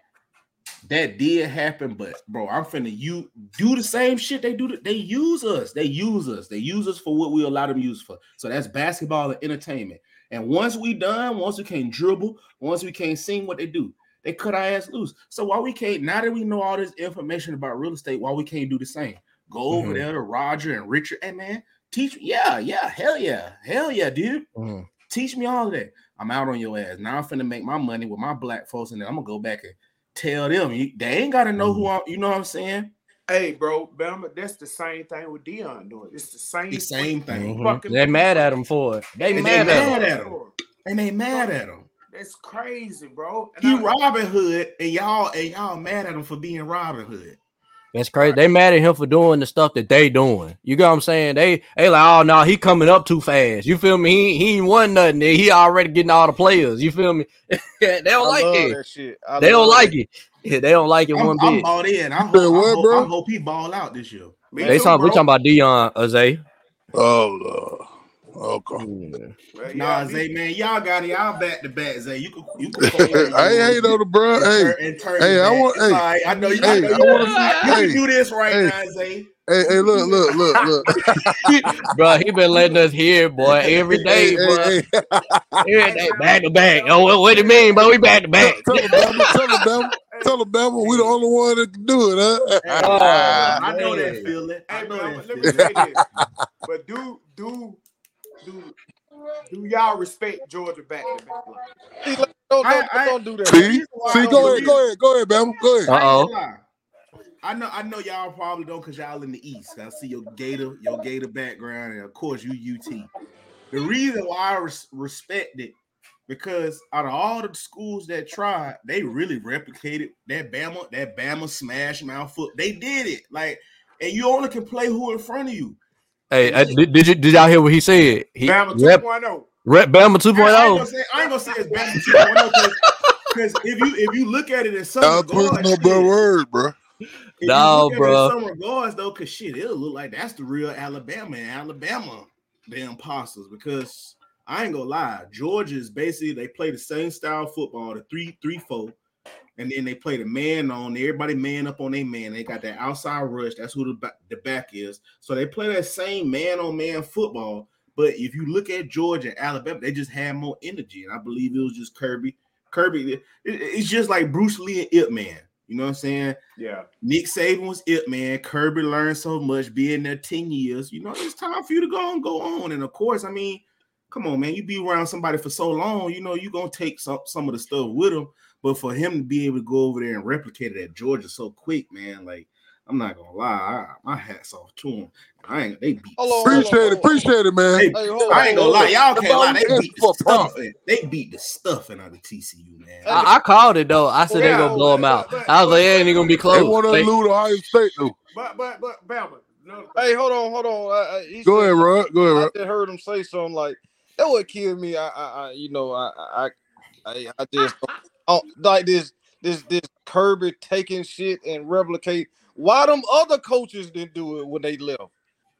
that did happen, but bro, I'm finna you do the same shit they do. They use us. They use us. They use us for what we allow them use for. So that's basketball and entertainment. And once we done, once we can't dribble, once we can't sing, what they do, they cut our ass loose. So why we can't? Now that we know all this information about real estate, why we can't do the same? Go over mm-hmm. there to Roger and Richard. Hey man, teach me. Yeah, yeah, hell yeah, hell yeah, dude. Mm-hmm. Teach me all of that. I'm out on your ass. Now I'm finna make my money with my black folks, and then I'm gonna go back and tell them. They ain't gotta know mm-hmm. who I'm. You know what I'm saying? Hey, bro, Bama, that's the same thing with Deion doing. It's the same, the same thing. Mm-hmm. They're mad at him for it. They, mad, they mad, at him. And they mad at him. That's crazy, bro. And he I, Robin Hood, and y'all and y'all mad at him for being Robin Hood. That's crazy. They mad at him for doing the stuff that they doing. You got what I'm saying? They they like, oh no, he coming up too fast. You feel me? He he ain't won nothing. He already getting all the players. You feel me? they don't I like it. They don't like it. Yeah, they don't like it I'm, one I'm bit. bought in. I hope, what, I, hope, I hope he ball out this year. Me they too, talk, we talking about Deion Azay. Oh Lord. Okay. Well, nah, Zay, man, y'all got it. Y'all back to back, Zay. You can, you can. I ain't hate on the bro. Hey, hey, I want. Hey, right. I know you. Hey, I know you, wanna, you hey, can do this right hey, now, Zay. Hey, hey, look, look, look, look. bro, he been letting us hear, boy, every day, hey, bro. Hey, hey. every day, back to back. Oh, what, what do you mean, bro? We back to back. Tell him, devil, tell him, devil. tell him, Bama, we the only one that can do it, huh? Oh, I know that feeling. I know that feeling. Let me say this. But do, do, do do y'all respect Georgia back to back? Don't, don't, don't do that. See, see, go ahead, go ahead, go ahead, Bama, go ahead. Uh oh. I know, I know y'all probably don't because y'all in the East. I see your Gator, your Gator background, and of course you UT. The reason why I res- respect it because out of all the schools that tried, they really replicated that Bama, that Bama smash mouth foot. They did it like, and you only can play who in front of you. Hey, uh, did, did you did y'all hear what he said? He, Bama 2.0. Rep Bama 2.0. I ain't gonna say, I ain't gonna say it's Bama 2.0 because if you if you look at it in some regards, no bad word, bro. No, bro. In some regards, though, because shit, it'll look like that's the real Alabama and Alabama, the imposters. Because I ain't gonna lie, Georgia is basically they play the same style football, the three three four and then they play the man on everybody man up on their man. They got that outside rush. That's who the back, the back is. So they play that same man on man football. But if you look at Georgia and Alabama, they just had more energy. And I believe it was just Kirby. Kirby, it, it's just like Bruce Lee and Ip Man. You know what I'm saying? Yeah. Nick Saban was it, man. Kirby learned so much being there 10 years. You know, it's time for you to go and go on. And of course, I mean, come on, man. You be around somebody for so long, you know, you're gonna take some some of the stuff with him. But for him to be able to go over there and replicate it at Georgia so quick, man, like I'm not gonna lie, I, my hats off to him. I ain't they beat. Hold on, Appreciate on, it, hold appreciate it, man. Hey, Hey, hold I ain't gonna lie, y'all can't lie. They beat the for fun. stuff. They beat the stuffing out of the TCU, man. I, I called it though. I said they're gonna blow them out. but- I was like, but- it ain't gonna be They close. want to They- Ohio State, though. But but but Bama. No, Hey, hold on, hold on. I, I, Go said- ahead, Rod. Go ahead, I Rod. just heard him say something like that would kill me. I, I, I you know, I, I, I, I just oh, like this, this, this Kirby taking shit and replicate. Why them other coaches didn't do it when they left?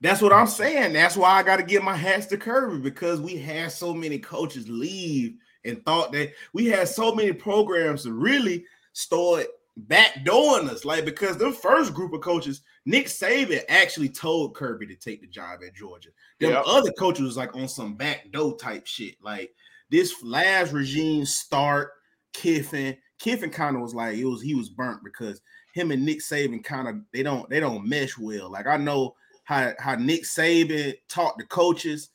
That's what I'm saying. That's why I got to get my hats to Kirby because we had so many coaches leave and thought that we had so many programs to really start backdooring us. Like because the first group of coaches, Nick Saban actually told Kirby to take the job at Georgia. The Yep. other coaches was like on some backdoor type shit. Like this last regime start Kiffin. Kiffin kind of was like it was he was burnt because him and Nick Saban kind of they don't they don't mesh well. Like I know how how Nick Saban taught the coaches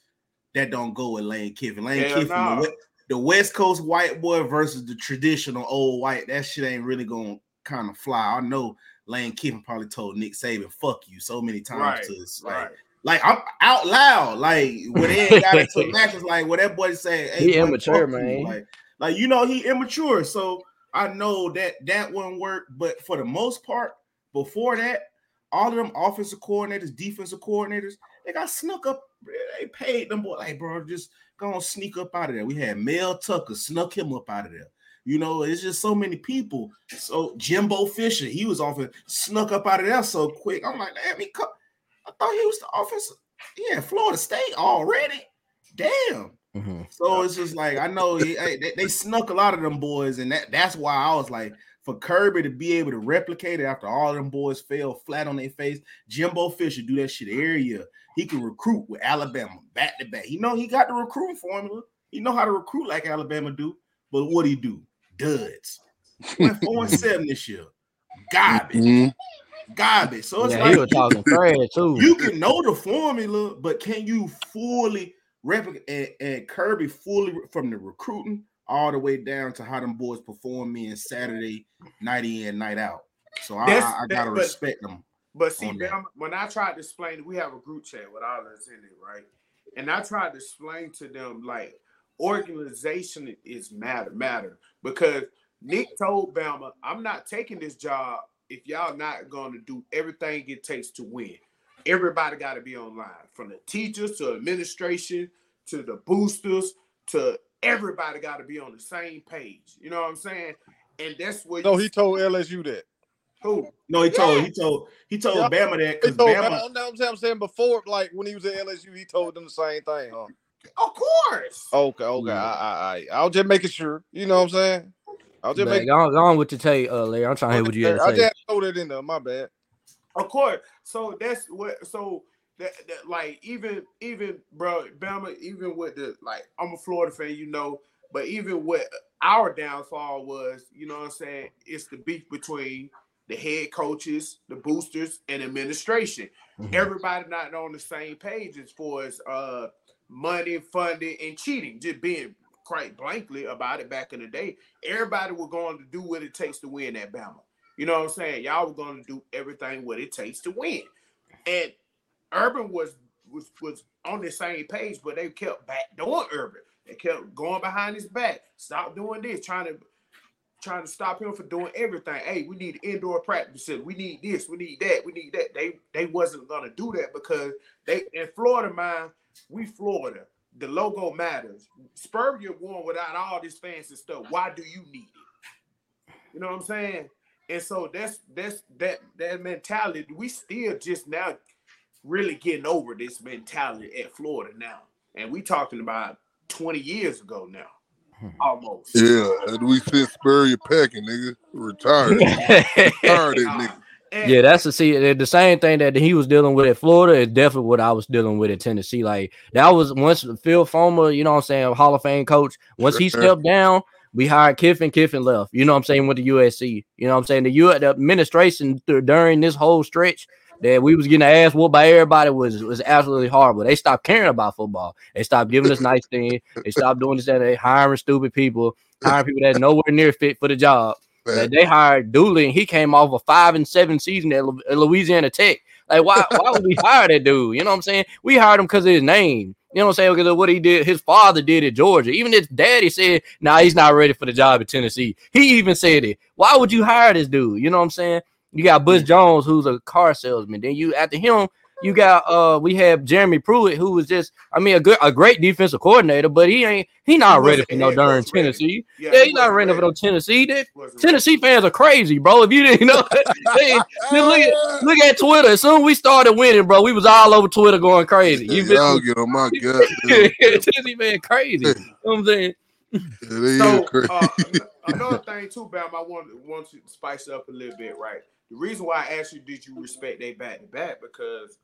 that don't go with Lane Kiffin. Lane Hell Kiffin, no. the, the West Coast white boy versus the traditional old white. That shit ain't really gonna kind of fly. I know Lane Kiffin probably told Nick Saban "fuck you" so many times right, to us. Like, right. like I'm out loud. Like when they ain't got into matches, like what that boy say, hey, He boy, immature, fuck you." man. Like, like you know, he immature. So I know that that wouldn't work. But for the most part, before that, all of them offensive coordinators, defensive coordinators, they got snuck up. They paid them boy, like bro, just gonna sneak up out of there. We had Mel Tucker snuck him up out of there. You know, it's just so many people. So Jimbo Fisher, he was often snuck up out of there so quick. I'm like, damn, he co- I thought he was the offensive. Yeah, Florida State already. Damn. Mhm. So it's just like I know he, they, they snuck a lot of them boys, and that that's why I was like, for Kirby to be able to replicate it after all them boys fell flat on their face, Jimbo Fisher do that shit every year. He can recruit with Alabama back to back. You know he got the recruiting formula. He know how to recruit like Alabama do. But what do he do? Duds. Went four and seven this year. Garbage, Mhm. garbage. So it's Yeah, like he was talking trash too. you can know the formula, but can you fully replicate and, and Kirby fully from the recruiting all the way down to how them boys perform me in Saturday night in, night out. So I, That's- I, I gotta that- but- respect them. But see, on. Bama, when I tried to explain, we have a group chat with all of us in it, right? And I tried to explain to them like organization is matter, matter because Nick told Bama, I'm not taking this job if y'all not going to do everything it takes to win. Everybody got to be online, from the teachers to administration to the boosters to everybody got to be on the same page. You know what I'm saying? And that's what No, he told LSU that. who No, he told Yeah. he told he told Yeah. Bama that because told, Bama. I'm, I'm I'm saying before, like when he was at LSU, he told them the same thing. Huh? Of course. Okay, okay. I, I, I, I was just making sure. You know what I'm saying? I'll just Man, making. go, on, go on with your take, uh, Larry. I'm trying to hear what you had I to just say. had to throw that in there. My bad. Of course. So that's what. So that, that like even even bro, Bama, even with the like, I'm a Florida fan, you know, but even what our downfall was, you know what I'm saying? It's the beef between the head coaches, the boosters, and administration. Mhm. Everybody not on the same page as far as uh money, funding, and cheating. Just being quite blankly about it back in the day. Everybody was going to do what it takes to win at Bama. You know what I'm saying? Y'all were going to do everything what it takes to win. And Urban was was was on the same page, but they kept backdooring Urban. They kept going behind his back. Stop doing this, trying to trying to stop him from doing everything. Hey, we need indoor practice facility. We need this. We need that. We need that. They they wasn't gonna do that because they in Florida, man. We Florida. The logo matters. Spurrier won without all this fancy stuff. Why do you need it? You know what I'm saying? And so that's that's that that mentality. We still just now really getting over this mentality at Florida now. And we talking about 20 years ago now. Hmm. Almost. Yeah, and we sent Spurrier packing, nigga. Retired. Retired nigga. And- Yeah, that's the see the same thing that he was dealing with at Florida is definitely what I was dealing with at Tennessee. Like that was once Phil Fulmer, you know what I'm saying, Hall of Fame coach. Once he stepped down, We hired Kiffin, Kiffin left. You know what I'm saying with the USC. You know what I'm saying the U the administration th- during this whole stretch that we was getting ass whooped by everybody was was absolutely horrible. They stopped caring about football. They stopped giving us nice things. They stopped doing this and they hiring stupid people, hiring people that nowhere near fit for the job. That they hired Dooley and he came off a five and seven season at, Lu- at Louisiana Tech. Like why why would we hire that dude? You know what I'm saying? We hired him because of his name. You know what I'm saying? Because of what he did, his father did at Georgia. Even his daddy said, "Nah, he's not ready for the job at Tennessee." He even said it. Why would you hire this dude? You know what I'm saying? You got Butch Jones, who's a car salesman. Then you after him, you got uh we have Jeremy Pruitt, who was just, I mean, a good a great defensive coordinator, but he ain't he not He ready for no head darn ready. Tennessee. Yeah, Yeah, he he's not wasn't ready for no Tennessee. They, Wasn't Tennessee fans are crazy, bro. If you didn't know, they, just look at look at Twitter. As soon as we started winning, bro, we was all over Twitter going crazy. You Y'all been get on my goddamn. Tennessee man crazy. You know what I'm saying? Yeah, they So is crazy. uh, another thing too, Bam, I want want to spice it up a little bit, right? The reason why I asked you, did you respect they back to back? Because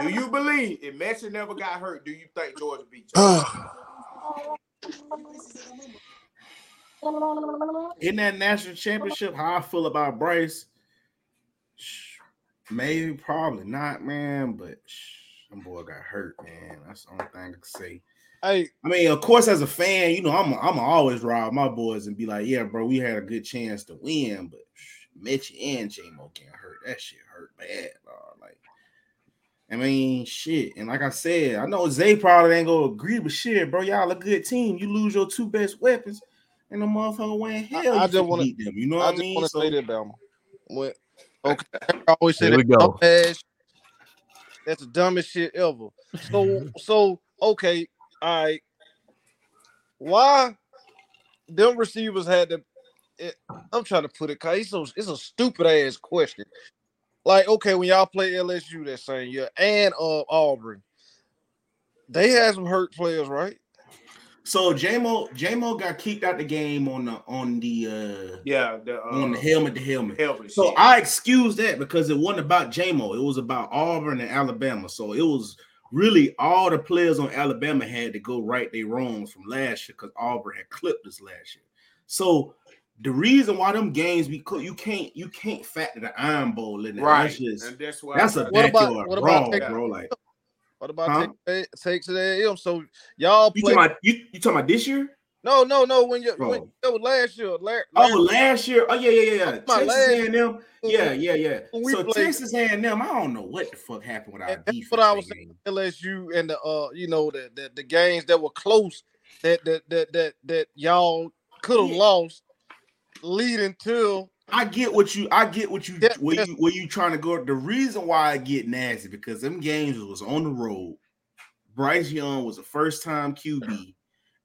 do you believe if Metchie never got hurt, do you think Georgia beat Georgia? in that national championship, how I feel about Bryce, maybe probably not, man. But sh- some boy got hurt, man. That's the only thing I can say. Hey, I mean, of course, as a fan, you know, I'm I'm always ride my boys and be like, yeah, bro, we had a good chance to win, but sh- Mitch and J Mo getting hurt. That shit hurt bad, dog. Like, I mean, shit. And like I said, I know Zay probably ain't gonna agree, but shit, bro, y'all a good team. You lose your two best weapons, and the motherfucker went I- hell. I you just wanna- beat them. You know I what I just mean? want to So- say that, Bama. When, okay, I always say Here that we go. That's the dumbest shit ever. So, so okay, all right. Why them receivers had to? It, I'm trying to put it. Cause it's, so, it's a stupid ass question. Like, okay, when y'all play LSU that same year and uh Auburn, they had some hurt players, right? So JMO JMO got kicked out the game on the on the uh Yeah, the uh, on the helmet to helmet. helmet. So shit. I excuse that because it wasn't about JMO, it was about Auburn and Alabama. So it was really all the players on Alabama had to go right their wrongs from last year because Auburn had clipped us last year. So the reason why them games because you can't you can't factor the Iron Bowl in there. right, That's just and that's why. that's a What about- backyard what about brawl, take- bro. Like What about Huh? take takes it at him? So y'all you play. talking about you, you talking about this year? no, no, no. When you when, Oh. that was last year, la- Oh, last- last year. Oh, yeah, yeah, yeah, yeah. Texas last- A&M. Yeah, yeah, yeah. So played- Texas A&M, I don't know what the fuck happened with our And that's defense. what I was game. LSU and the uh you know the the, the games that were close that that that that, that y'all could have Yeah. lost leading to I get what you. I get what you. Yeah, where yeah. you where you trying to go. The reason why I get nasty because them games was on the road. Bryce Young was a first time QB,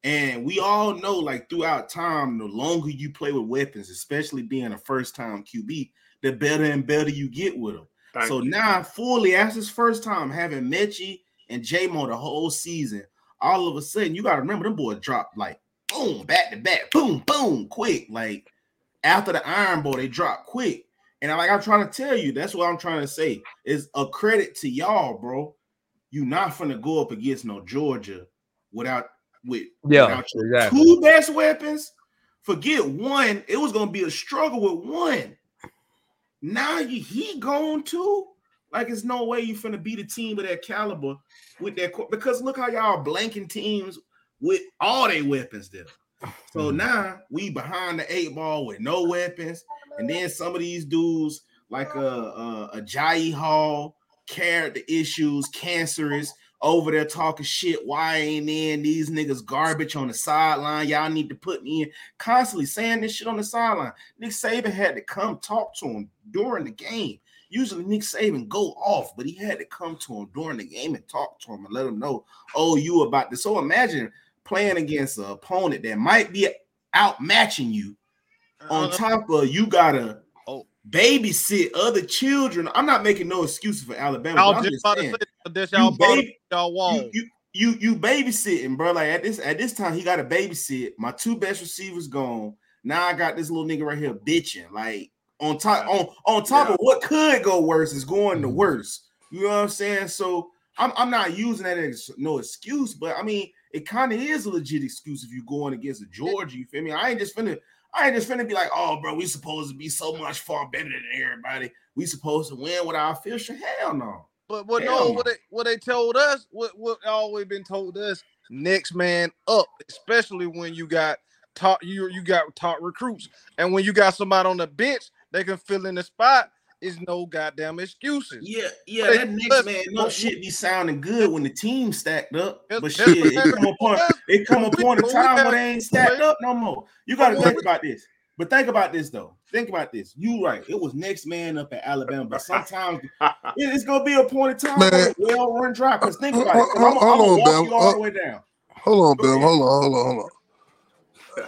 and we all know like throughout time, the longer you play with weapons, especially being a first time QB, the better and better you get with them. Thank so you. now, fully as his first time having Metchie and J-Mo the whole season, all of a sudden you got to remember them boys dropped like boom, back to back, boom, boom, quick. Like after the Iron Bowl, they dropped quick. And I like I'm trying to tell you, that's what I'm trying to say. Is a credit to y'all, bro. You not finna go up against no Georgia without with Yeah, without exactly. two best weapons. Forget one. It was gonna be a struggle with one. Now you he gone too. Like it's no way you finna beat a team of that caliber with that because look how y'all blanking teams with all their weapons there. So mm-hmm. now we behind the eight ball with no weapons, and then some of these dudes like uh, uh, a a, a Jai Hall, character issues, cancerous, over there talking shit. Why ain't in these niggas garbage on the sideline? Y'all need to put me in. Constantly saying this shit on the sideline. Nick Saban had to come talk to him during the game. Usually Nick Saban go off, but he had to come to him during the game and talk to him and let him know, oh, you about this. So imagine playing against an opponent that might be outmatching you. On Uh, top of you gotta Oh. babysit other children. I'm not making no excuses for Alabama. I but was I'm just just about saying, to say that this you y'all brought baby- y'all wall. you, you you you babysitting, bro. Like at this at this time, he got to babysit. My two best receivers gone. Now I got this little nigga right here bitching. Like on top on on top Yeah. of what could go worse is going the worst. You know what I'm saying? So I'm I'm not using that as no excuse, but I mean it kind of is a legit excuse if you're going against a Georgia. You feel me? I ain't just finna, I ain't just finna be like, oh, bro, we supposed to be so much far better than everybody. We supposed to win with our official. Hell no. But what Hell no, no. what they what they told us, what what always been told us, next man up, especially when you got top you you got top recruits, and when you got somebody on the bench, they can fill in the spot. Is no goddamn excuses. Yeah, yeah, But- that next man no shit be sounding good when the team stacked up. But that's shit, what it come a point, happened. it come a point in time got- where they ain't stacked up no more. You got to think about this. But think about this though. Think about this. You right. It was next man up at Alabama, but sometimes it- it's gonna be a point in time Man. where the well run dry. Because think about it. 'cause I'm, Hold- I'm hold gonna on, walk Bam. you all the way down. Hold on, Go Bam. ahead. Hold on, hold on, hold on.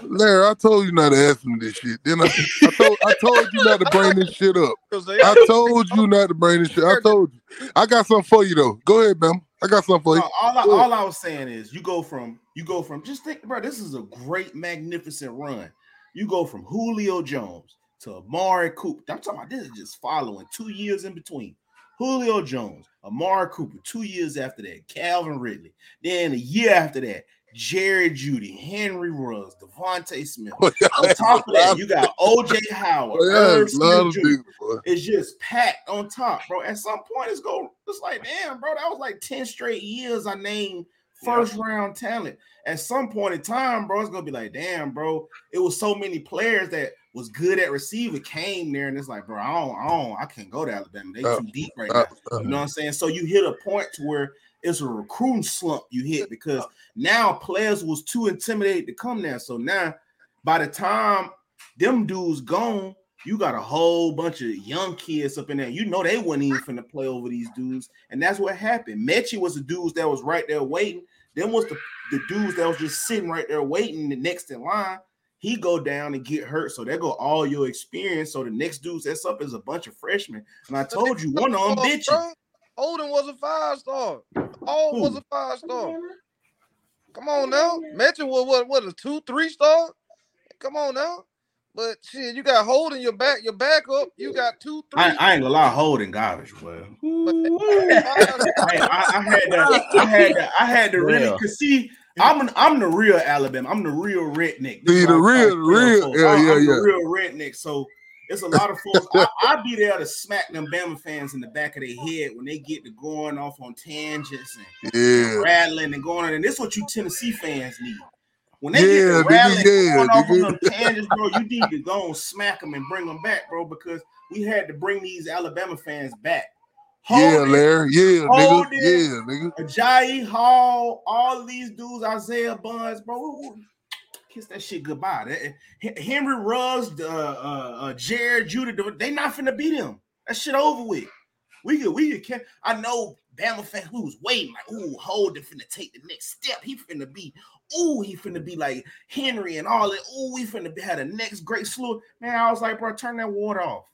Larry, I told you not to ask me this shit. Then I, I told I told you not to bring this shit up. I told you not to bring this shit. I told you. I got something for you though. Go ahead, Bam. I got something for you. No, all, I, all I was saying is you go from you go from just think, bro. This is a great, magnificent run. You go from Julio Jones to Amari Cooper. I'm talking about this is just following two years in between. Julio Jones, Amari Cooper, two years after that, Calvin Ridley. Then a year after that, Jerry Jeudy, Henry Ruggs, DeVonta Smith. On top of that, you got OJ Howard, Oh, yeah, Irv a lot Smith of Jr. niggas, boy. It's just packed on top, bro. At some point, it's go. It's like, damn, bro, that was like 10 straight years I named first round talent. At some point in time, bro, it's gonna be like, damn, bro, it was so many players that was good at receiver came there, and it's like, bro, I don't, I don't, I can't go to Alabama. They Uh, too deep right Uh, now. uh, You know what I'm saying? So you hit a point to where it's a recruiting slump you hit because now players was too intimidated to come there. So now, by the time them dudes gone, you got a whole bunch of young kids up in there. You know they weren't even finna play over these dudes, and that's what happened. Metchie was the dudes that was right there waiting. Then was the, the dudes that was just sitting right there waiting the next in line. He go down and get hurt, so there go all your experience. So the next dudes that's up is a bunch of freshmen. And I told you one of them bitching. Bro, Odin was a five star. All was a five star. Come on now. Mention what what what a two, three star? Come on now. But shit, you got holding your back, your back up. You got two, three. I, I ain't gonna lie, holding garbage, well. I, I, I had to, I had to, I had to really, cause see, I'm an, I'm the real Alabama. I'm the real redneck. This See, is the why real- real- yeah, I'm, yeah, I'm yeah. the real redneck. So it's a lot of folks. I, I be there to smack them Bama fans in the back of their head when they get to going off on tangents and Yeah. rattling and going on. And this is what you Tennessee fans need. When they Yeah, get to rattling, yeah, going off on them tangents, bro, you need to go and smack them and bring them back, bro, because we had to bring these Alabama fans back. Yeah, Hold it. Larry. Yeah, nigga. it. Yeah, nigga. Agiye Hall, all these dudes, Isaiah Bond, bro. Kiss that shit goodbye. That- Henry Ruggs, uh, uh, uh, Jared Judah, they not finna beat him. That shit over with. We could, we could. I know Bama fan who was waiting, like, ooh, hold it, finna take the next step. He finna be, ooh, he finna be like Henry and all that. Ooh, we finna be, had the next great slew. Man, I was like, bro, turn that water off.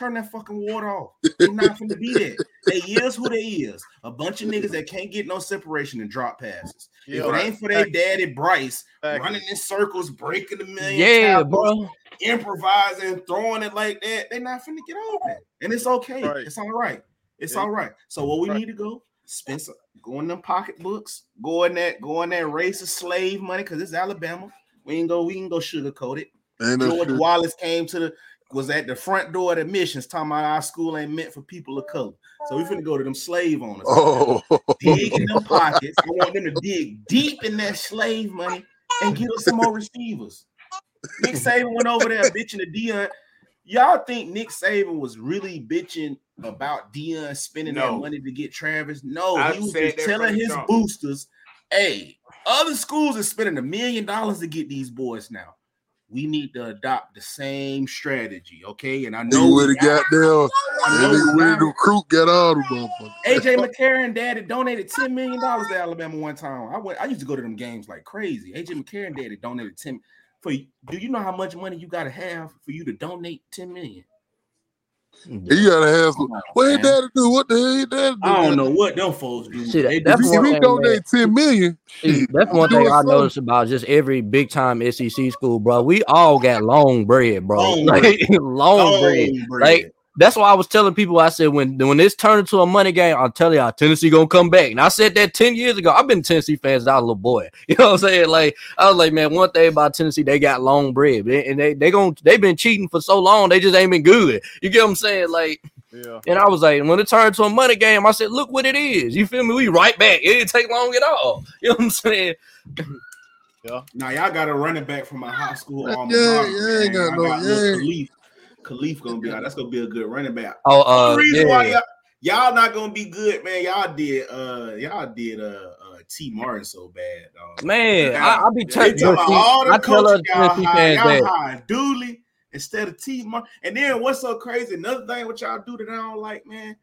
Turn that fucking water off. They not finna be that. They is who they is. A bunch of niggas that can't get no separation and drop passes. Yeah, if it ain't for their daddy Bryce Exactly. running in circles, breaking a million, Yeah, tackles, bro. improvising, throwing it like that, they not finna get over that. And it's okay. Right. It's all right. It's Yeah. all right. So what we Right. need to go, spend some, go in them pocketbooks, go in that, go in that race of slave money, because it's Alabama. We ain't go, we can go sugarcoat it. Ain't no George shit. Wallace came to the was at the front door at admissions talking about our school ain't meant for people of color. So we finna go to them slave owners. Oh, Dig in them pockets. I want them to dig deep in that slave money and get us some more receivers. Nick Saban went over there bitching to Deion. Y'all think Nick Saban was really bitching about Deion spending that money to get Travis? No, I've he was just telling his jump. boosters, hey, other schools are spending a million dollars to get these boys now. We need to adopt the same strategy, okay? And I know nigga would we have got there. I That know nigga we with got the recruit got all the motherfuckers. AJ McCarron daddy donated $10 million to Alabama one time. I went, I used to go to them games like crazy. AJ McCarron daddy donated 10 for do you know how much money you gotta have for you to donate 10 million? You gotta have some. Come on, What his man. daddy do? What the hell his daddy do? I don't know what them folks do. See, that- They that's If do he, if he donate ten million, See, that's one thing I something. noticed about just every big time SEC school, bro. We all got long bread, bro. Long Like long, bread. Long bread. Like That's why I was telling people. I said when when this turned into a money game, I'll tell y'all Tennessee gonna come back. And I said that ten years ago. I've been Tennessee fans since I was a little boy. You know what I'm saying? Like I was like, man, one thing about Tennessee, they got long bread, and they they going they've been cheating for so long. They just ain't been good. You get what I'm saying? Like, Yeah. and I was like, when it turned to a money game, I said, look what it is. You feel me? We right back. It didn't take long at all. You know what I'm saying? Yeah. Now y'all got a running back from my high school. Yeah, alma yeah, mater, yeah, ain't man. got no- got yeah. Khalif. Gonna be out. That's gonna be a good running back. Oh, the uh, reason why y'all, y'all not gonna be good, man. Y'all did uh y'all did uh, uh Tee Martin so bad, dog. Man, I, I be They talking about all the I tell coaches y'all fans y'all hired Dooley instead of Tee Martin. And then what's so crazy? Another thing what y'all do that I don't like, man.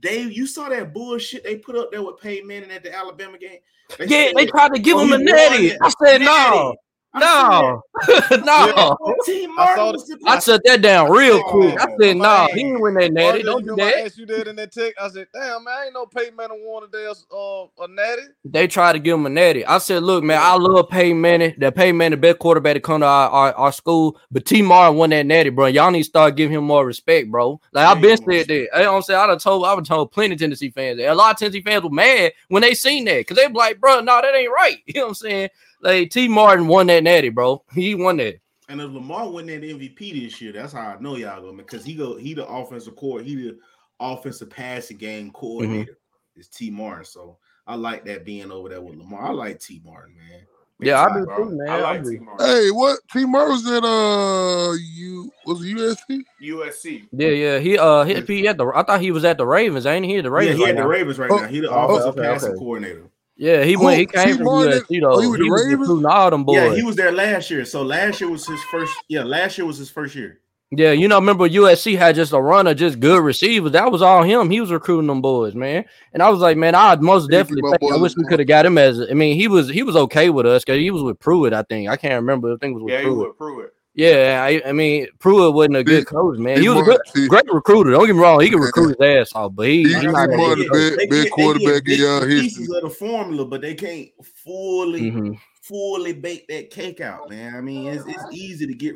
They you saw that bullshit they put up there with Peyton Manning at the Alabama game. Yeah, said- they tried to give Oh, him a won natty. I said no, no, no. said, T I Martin saw was the I shut that down real quick. I said no, man. he didn't win that natty. Don't do that. asked you that in that text. I said, "Damn, man, I ain't no Peyton Manning won a damn uh, a natty." They tried to give him a natty. I said, look, man, I love Peyton Manning. That Peyton Manning, the best quarterback to come to our, our, our school. But Tee Martin won that natty, bro. Y'all need to start giving him more respect, bro. Like I've been said that. You know what I'm saying? I done told, I've told plenty of Tennessee fans that. A lot of Tennessee fans were mad when they seen that because they be like, bro, no, that ain't right. You know what I'm saying? Like Tee Martin won that natty, bro. He won that. And if Lamar win that MVP this year, that's how I know y'all going because he go he the offensive core, he the offensive passing game coordinator. Mm-hmm. Is Tee Martin. So I like that being over there with Lamar. I like Tee Martin, man. Yeah, I do time, too, man. I I like agree. Tee Martin. Hey, what T Murray was at uh you was it USC? USC. Yeah, yeah. He uh he, he at the I thought he was at the Ravens, ain't he? At the Yeah, Ravens. he right had the. Ravens right Oh, now. He the oh, offensive okay, passing okay. coordinator. Yeah, he Who? went. He came T. from Martin? USC though. Oh, he with the was Ravens? recruiting all them boys. Yeah, he was there last year. So last year was his first. Yeah, last year was his first year. Yeah, you know, remember USC had just a run of just good receivers. That was all him. He was recruiting them boys, man. And I was like, man, I'd most definitely. Think, I wish we could have got him as. I mean, he was he was okay with us because he was with Pruitt. I think I can't remember. I think it was with Yeah, he Pruitt. would prove it. Yeah, I, I mean, Pruitt wasn't a good He- coach, man. he He was a good, see. great recruiter. Don't get me wrong. He can recruit his ass off, but he, He- he's he not a Martin good the coach. best- best get- quarterback in bits y'all history. Pieces of the formula, but they can't fully Mhm. fully bake that cake out, man. I mean, it's, it's easy to get.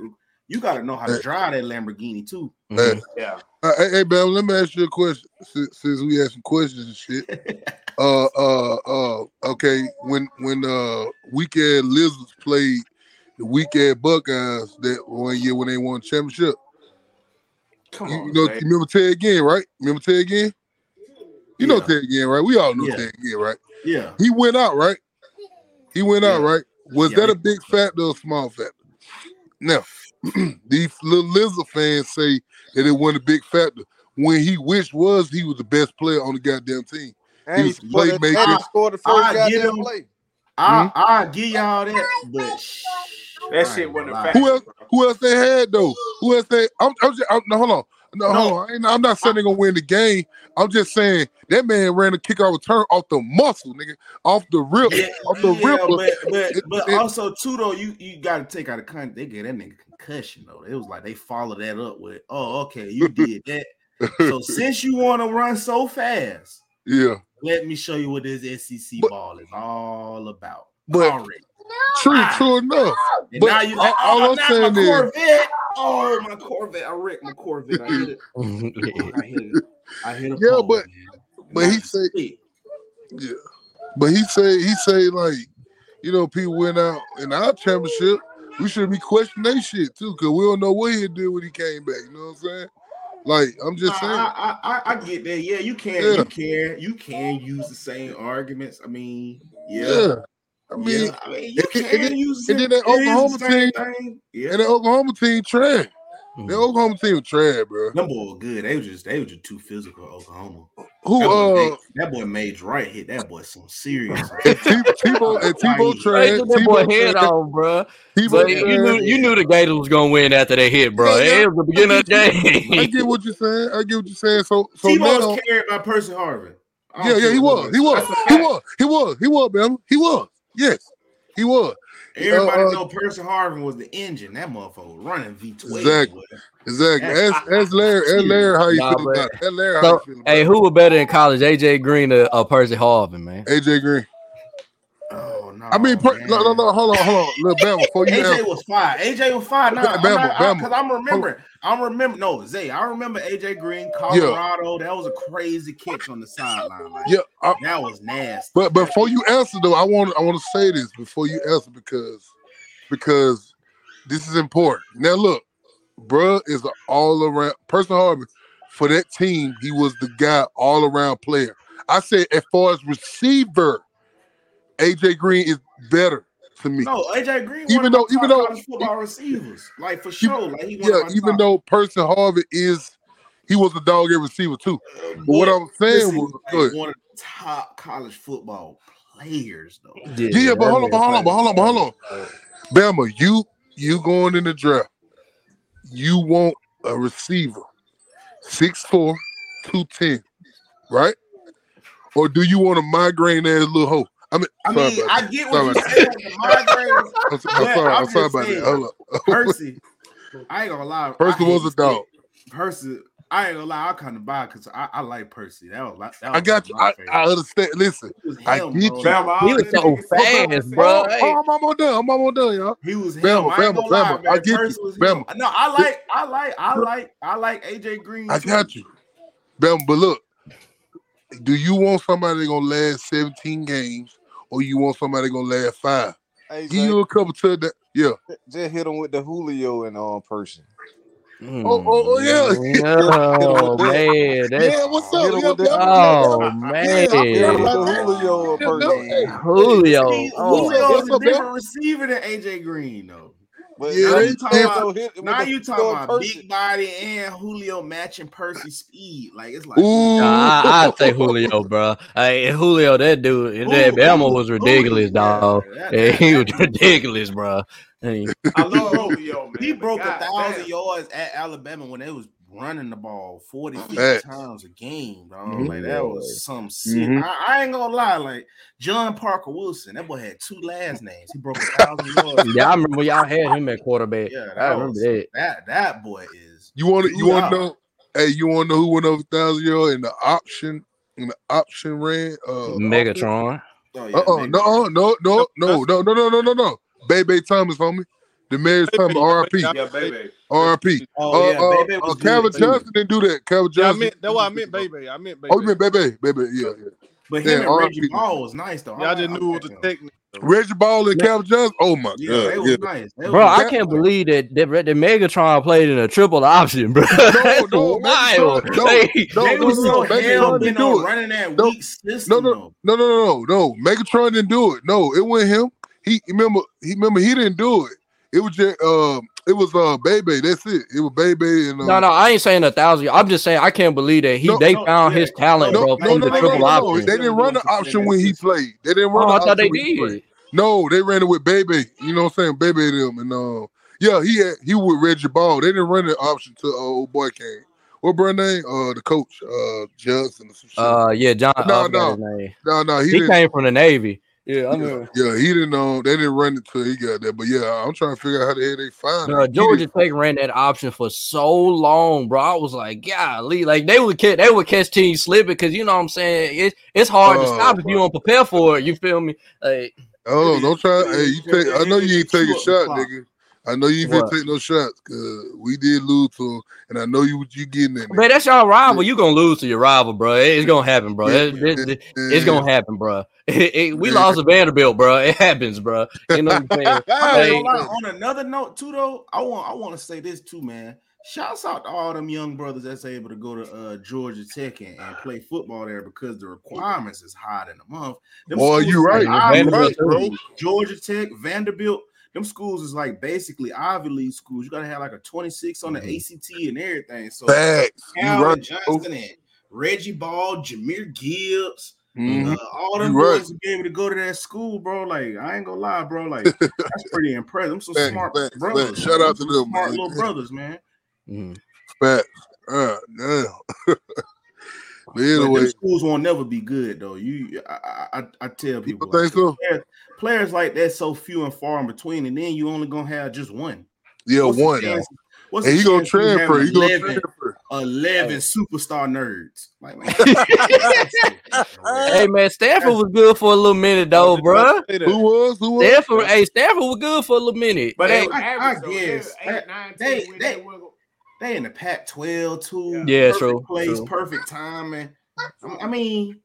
You got to know how to drive that Lamborghini too. Mhm. Yeah. Uh, hey, hey, Bam, let me ask you a question since, since we had some questions and shit. Uh, uh, uh. Okay, when when uh weekend Lizards played the weekend Buckeyes that one year when they won the championship, Come you, on, you know, man. you remember Ted Ginn, right? Remember Ted Ginn? You know Yeah. Ted Ginn, right? We all know Yeah. Ted Ginn, right? Yeah, He went out, right? He went out, right? Was Yeah, that a big factor or a small factor? Now, these little Lizard fans say that it wasn't a big factor when he wished was he was the best player on the goddamn team. And was he, a playmaker. scored the first I give him- I I hmm? give y'all that, but shh, That I shit ain't wasn't a gonna fact. Who else? Who else they had though? Who else they? I'm, I'm just. I'm, no, hold on. No, No. hold on. I ain't, I'm not saying they're gonna win the game. I'm just saying that man ran a kick out return off the muscle, nigga, off the rip, Yeah, off the yeah, ripper. but but It- but it- also too though, you you got to take out of context. They gave that nigga concussion though. It was like they followed that up with, oh okay, you did that. so since you want to run so fast, yeah, let me show you what this SEC But- ball is all about. but Already. True, true enough. And but now you like, all- all oh, I'm not saying my is- Corvette. Oh, my Corvette. I wrecked my Corvette. I hit it. I hit it. I hit a Yeah, pole, but- man. but he said. Yeah, but he said he say like, you know, people went out in our championship. We should be questioning that shit too, cause we don't know what he did when he came back. You know what I'm saying? Like, I'm just Nah, saying. I, I, I, I get that. Yeah, you can, Yeah. you can, you can use the same arguments. I mean, yeah, yeah. I mean, yeah. I mean, you and- can and use the and then that the Oklahoma team- thing. Yeah, and the Oklahoma team trash. Mhm. The Oklahoma team was trash, bro. them boy were good. They were just, they were just too physical. Oklahoma. Who That boy, uh made, that boy made right hit. That boy some serious. and T- Tebow and Tebow Right. trash. That boy Tebow head trash. on, bro. Tebow But you knew you knew the Gators was gonna win after they hit, bro. Yeah, yeah. It was the beginning of the game. I get what you're saying. I get what you're saying. So so Tebow now, was carried by Percy Harvin. I yeah, yeah, care he was, he was, That's a he was, he was, he was, man, he was. Yes, he was. Everybody Uh, uh, know Percy Harvin was the engine. That motherfucker was running V12. Exactly. Exactly. That's- That's that's Larry. That's Larry. How you Nah, feel but- about it? That's Larry. How you feel about hey, it? who was better in college, AJ Green or, or Percy Harvin, man? AJ Green. No. I mean, per, no, no, no. Hold on, hold on, little Bama. Before you AJ answer, was fire. AJ was fire. No, Okay, Bama, Bama. because I'm remembering. I'm remember. No, Zay. I remember AJ Green, Colorado. That was a crazy catch on the sideline. Like, yeah. I, that was nasty. but before you answer though, I want I want to say this before you answer because because this is important. Now look, bruh is an all around Percy Harvin for that team. He was the guy all around player. I said as far as receiver, AJ Green is better to me. No, AJ Green. Even one though- of my even top though- college football receivers, like for sure, like he yeah, even top. though Percy Harvin is he was a dog at receiver too. Uh, but what I'm saying was like, one of the top college football players, though. Yeah, but hold on, but hold on, but hold on, but hold on. Bama, you you going in the draft. You want a receiver, 6'4, 210, right? Or do you want a migraine ass little hoe? I mean, I mean, I get what you about said with. I'm, so- I'm but sorry, I'm I'm sorry about that. Hold up. Percy, I ain't gonna lie. Percy was a dog. Percy, I ain't gonna lie. I kind of buy because I, I like Percy. That was, like- that I was got you. my I, favorite. I understand. Listen, was I him, get bro. you. Bama, He was them so niggas- fast, bro. oh, oh, I'm almost done. I'm almost done, y'all. He was him. Bama, I ain't Bama, gonna lie, man. I get you. Percy was him. Bama. No, I like, I like, I like, I like AJ Green. I got you. Bama, but look, do you want somebody gonna last 17 games or you want somebody gonna last five? Hey, Give you a couple to that. Yeah. just hit him with the Julio and um person. Mm. Oh, oh, oh, yeah. No, man. That's, yeah, what's up? Yeah, that. Oh, yeah, man. Hit the Yeah. Julio person. hey. Julio. Oh, Julio is a up, different receiver than AJ Green, though. But Yeah, Now you talking about, hit now you Julio talking about Percy. big body and Julio matching Percy speed. Like it's like Ooh. Nah, I, I'd say Julio, bro. Hey, Julio, that dude, that Ooh, Bama ooh, was ooh, ridiculous, yeah, dog. that- Yeah, that- he was ridiculous, bro. Hey, I love Julio, man. He but broke a thousand damn. yards at Alabama when it was running the ball 40, times a game, dog. Mhm. Like that was some shit. Mhm. I, I ain't gonna lie, like John Parker Wilson, that boy had two last names. He broke a thousand yards. yeah, I remember y'all had him at quarterback. Yeah, I remember was, that. that that boy is You want to? You want to know? Hey, you want to know who went over thousand yard in the option in the option ran? Uh, Megatron. oh, yeah, Uh uh man. no no no no no no no no no no. Bay-Bay Thomas, homie. The marriage time RP Yeah, baby. RP. Oh Uh, yeah, uh, baby uh, was Calvin good, too. Johnson didn't do that. Calvin Yeah, I Johnson. meant that's why I meant baby. I meant baby. Oh, you meant baby, baby, yeah, yeah. But Yeah, him and Reggie RP. Ball was nice though. Yeah, I just like- knew I it was like a technique. Reggie Ball and Calvin Johnson. Oh my Yeah, they god, was yeah. nice. They Bro, was I can't believe that that, that Megatron played in a triple option, bro. That's no, wild. Megatron- no, Hey, no, they no, was no, so no, Megatron hell didn't bent do on it. running that No, weak system. no, though. No, no, no, no, no. Megatron didn't do it. No, it wasn't him. He remember. He remember. He didn't do it. It was just. Um. It was uh baby. That's it. It was baby and. Uh, No, no, I ain't saying a thousand. I'm just saying I can't believe that he No, they no, found yeah. his talent, No, bro, no, no, the no, no, triple no, no. They didn't run the option when he played. They didn't run Oh, I thought they did. No, they ran it with Baby. You know what I'm saying? Baby them. And uh, yeah, he had he with Reggie Ball. They didn't run the option to uh, old boy came. What brand name? Uh, the coach, uh, or. Uh, yeah, John. No, no. no, no, he, He, came from the Navy. Yeah, I yeah, yeah, he didn't know. They didn't run it till he got there. But yeah, I'm trying to figure out how the hell they find Bro, it. He Georgia did- Tech ran that option for so long, bro. I was like, golly, like they would catch, they would catch teams slipping because you know what I'm saying. It, it's hard to Oh, stop if you don't prepare for it. You feel me? Like, Oh, don't try. Hey, you take. I know you ain't chew taking up shot, nigga. I know you ain't What? finna take no shots because we did lose to him, and I know you what you getting in there. man, that's your rival. You gonna lose to your rival, bro. It's gonna happen, bro. It- it- it- it's gonna happen, bro. It- it- we Yeah. lost to Vanderbilt, bro. It happens, bro. You know what I'm saying? Hey. on another note, too, though, I want I want to say this too, man. Shouts out to all them young brothers that's able to go to uh, Georgia Tech and, and play football there because the requirements is high in the month. Them Boy, you is right. like Vanderbilt, League too. Georgia Tech, Vanderbilt. Them schools is like basically Ivy League schools. You gotta have like a 26 on the ACT and everything. So Facts. You right. Johnson and Reggie Ball, Jahmyr Gibbs, Mhm. uh, all them You right. boys to be able to go to that school, bro. Like, I ain't gonna lie, bro. Like, that's pretty impressive. I'm so Thanks, smart thanks, brothers. thanks. Shout out to Some them, smart man. little brothers, man. Mhm. Facts. Uh, damn. but But anyway, them schools won't never be good, though. You, I, I, I tell you people, like, think so? players, players like that so few and far in between, and then you only gonna have just one. Yeah, What's the one. chance- What's And the he gonna chance you transfer. He gonna transfer. eleven superstar nerds. Like, man, Hey man, Stanford was good for a little minute though, bro. Who was? Who was? Stanford, hey, Stanford was good for a little minute. But Hey, they I- I. They guess. eight, nine, They- they- they they in the Pac-12 too. Yeah, perfect true, Place, true. perfect timing. I mean,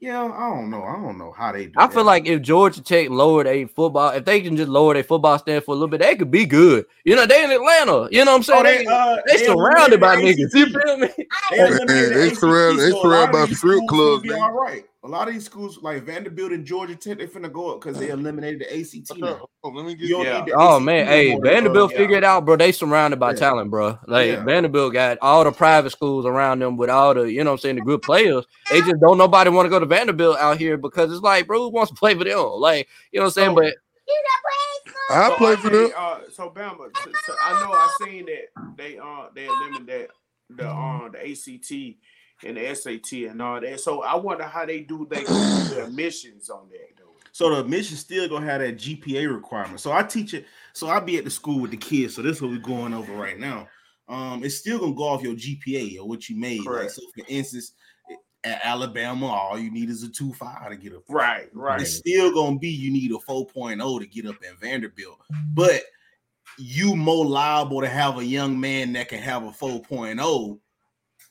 yeah, I don't know. I don't know how they do. I feel like if Georgia Tech lowered a football, if they can just lower their football stand for a little bit, they could be good. You know, they in Atlanta. You know what I'm saying? Oh, they, they, uh, they they surrounded by niggas. You feel me? They Man, eliminated they surrounded- they so a lot surrounded by these strip clubs, Be all right. A lot of these schools, like Vanderbilt and Georgia Tech, they finna go up because they eliminated the ACT. Now. Oh, let me get Yeah. need Oh ACT man, hey, Vanderbilt uh, figured it out, bro. They surrounded by Yeah. talent, bro. Like Yeah. Vanderbilt got all the private schools around them with all the, you know what I'm saying, the good players. They just don't nobody want to go to Vanderbilt out here because it's like, bro, who wants to play for them? Like, you know what I'm saying? So- But I So, play for them. Uh, so Bama, so, so I know I seen that they uh they eliminated the um the ACT and the SAT and all that. So I wonder how they do they their admissions on that though. So the admission still gonna have that GPA requirement. So I teach it. So I be at the school with the kids. So this is what we're going over right now. Um, it's still gonna go off your GPA or what you made. Like so, for instance, at Alabama, all you need is a two five to get a Right, right. It's still gonna be you need a 4.0 to get up in Vanderbilt, but you more liable to have a young man that can have a 4.0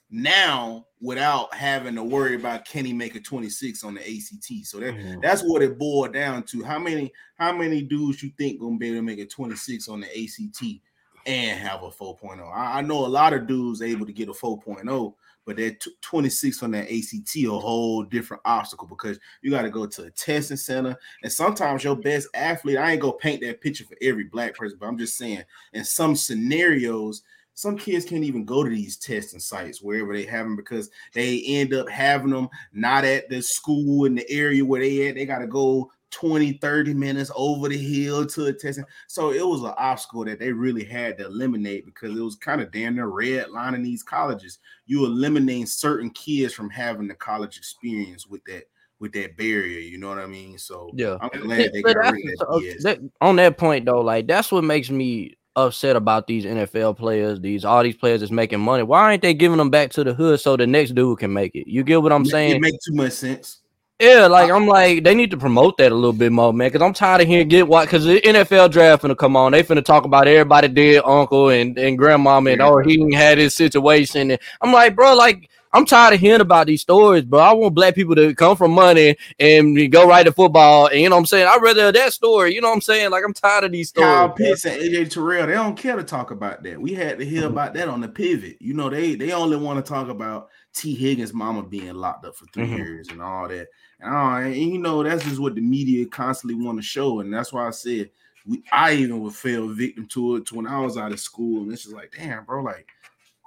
now without having to worry about can he make a 26 on the ACT. So that Mhm. that's what it boiled down to. How many how many dudes you think gonna be able to make a 26 on the ACT and have a 4.0? I, I know a lot of dudes able to get a 4.0, but that t- 26 on that ACT a whole different obstacle because you got to go to a testing center. And sometimes your best athlete, I ain't gonna paint that picture for every black person, but I'm just saying in some scenarios, some kids can't even go to these testing sites wherever they have them because they end up having them not at the school in the area where they at. They got to go 20, 30 minutes over the hill to a testing. So it was an obstacle that they really had to eliminate because it was kind of damn near red line in these colleges. You eliminating certain kids from having the college experience with that with that barrier. You know what I mean? So Yeah. I'm glad they got rid of that. that- on that point though, like that's what makes me upset about these NFL players, these all these players that's making money. Why ain't they giving them back to the hood so the next dude can make it? You get what I'm It saying? make too much sense. Yeah, like I'm like they need to promote that a little bit more, man. Because I'm tired of hearing get what because the NFL draft finna come on. They finna talk about everybody dead uncle and and grandmama and oh he had his situation. And I'm like, bro, like I'm tired of hearing about these stories, bro. I want black people to come from money and go right to football. And you know what I'm saying? I'd rather that story. You know what I'm saying? Like I'm tired of these stories. Kyle. Pitts and AJ Terrell, they don't care to talk about that. We had to hear about that on the pivot. You know, they they only want to talk about Tee Higgins' mama being locked up for 3 Mhm. years and all that. And, uh, and you know, that's just what the media constantly want to show. And that's why I said we I even would fell victim to it to when I was out of school. And it's just like, damn, bro, like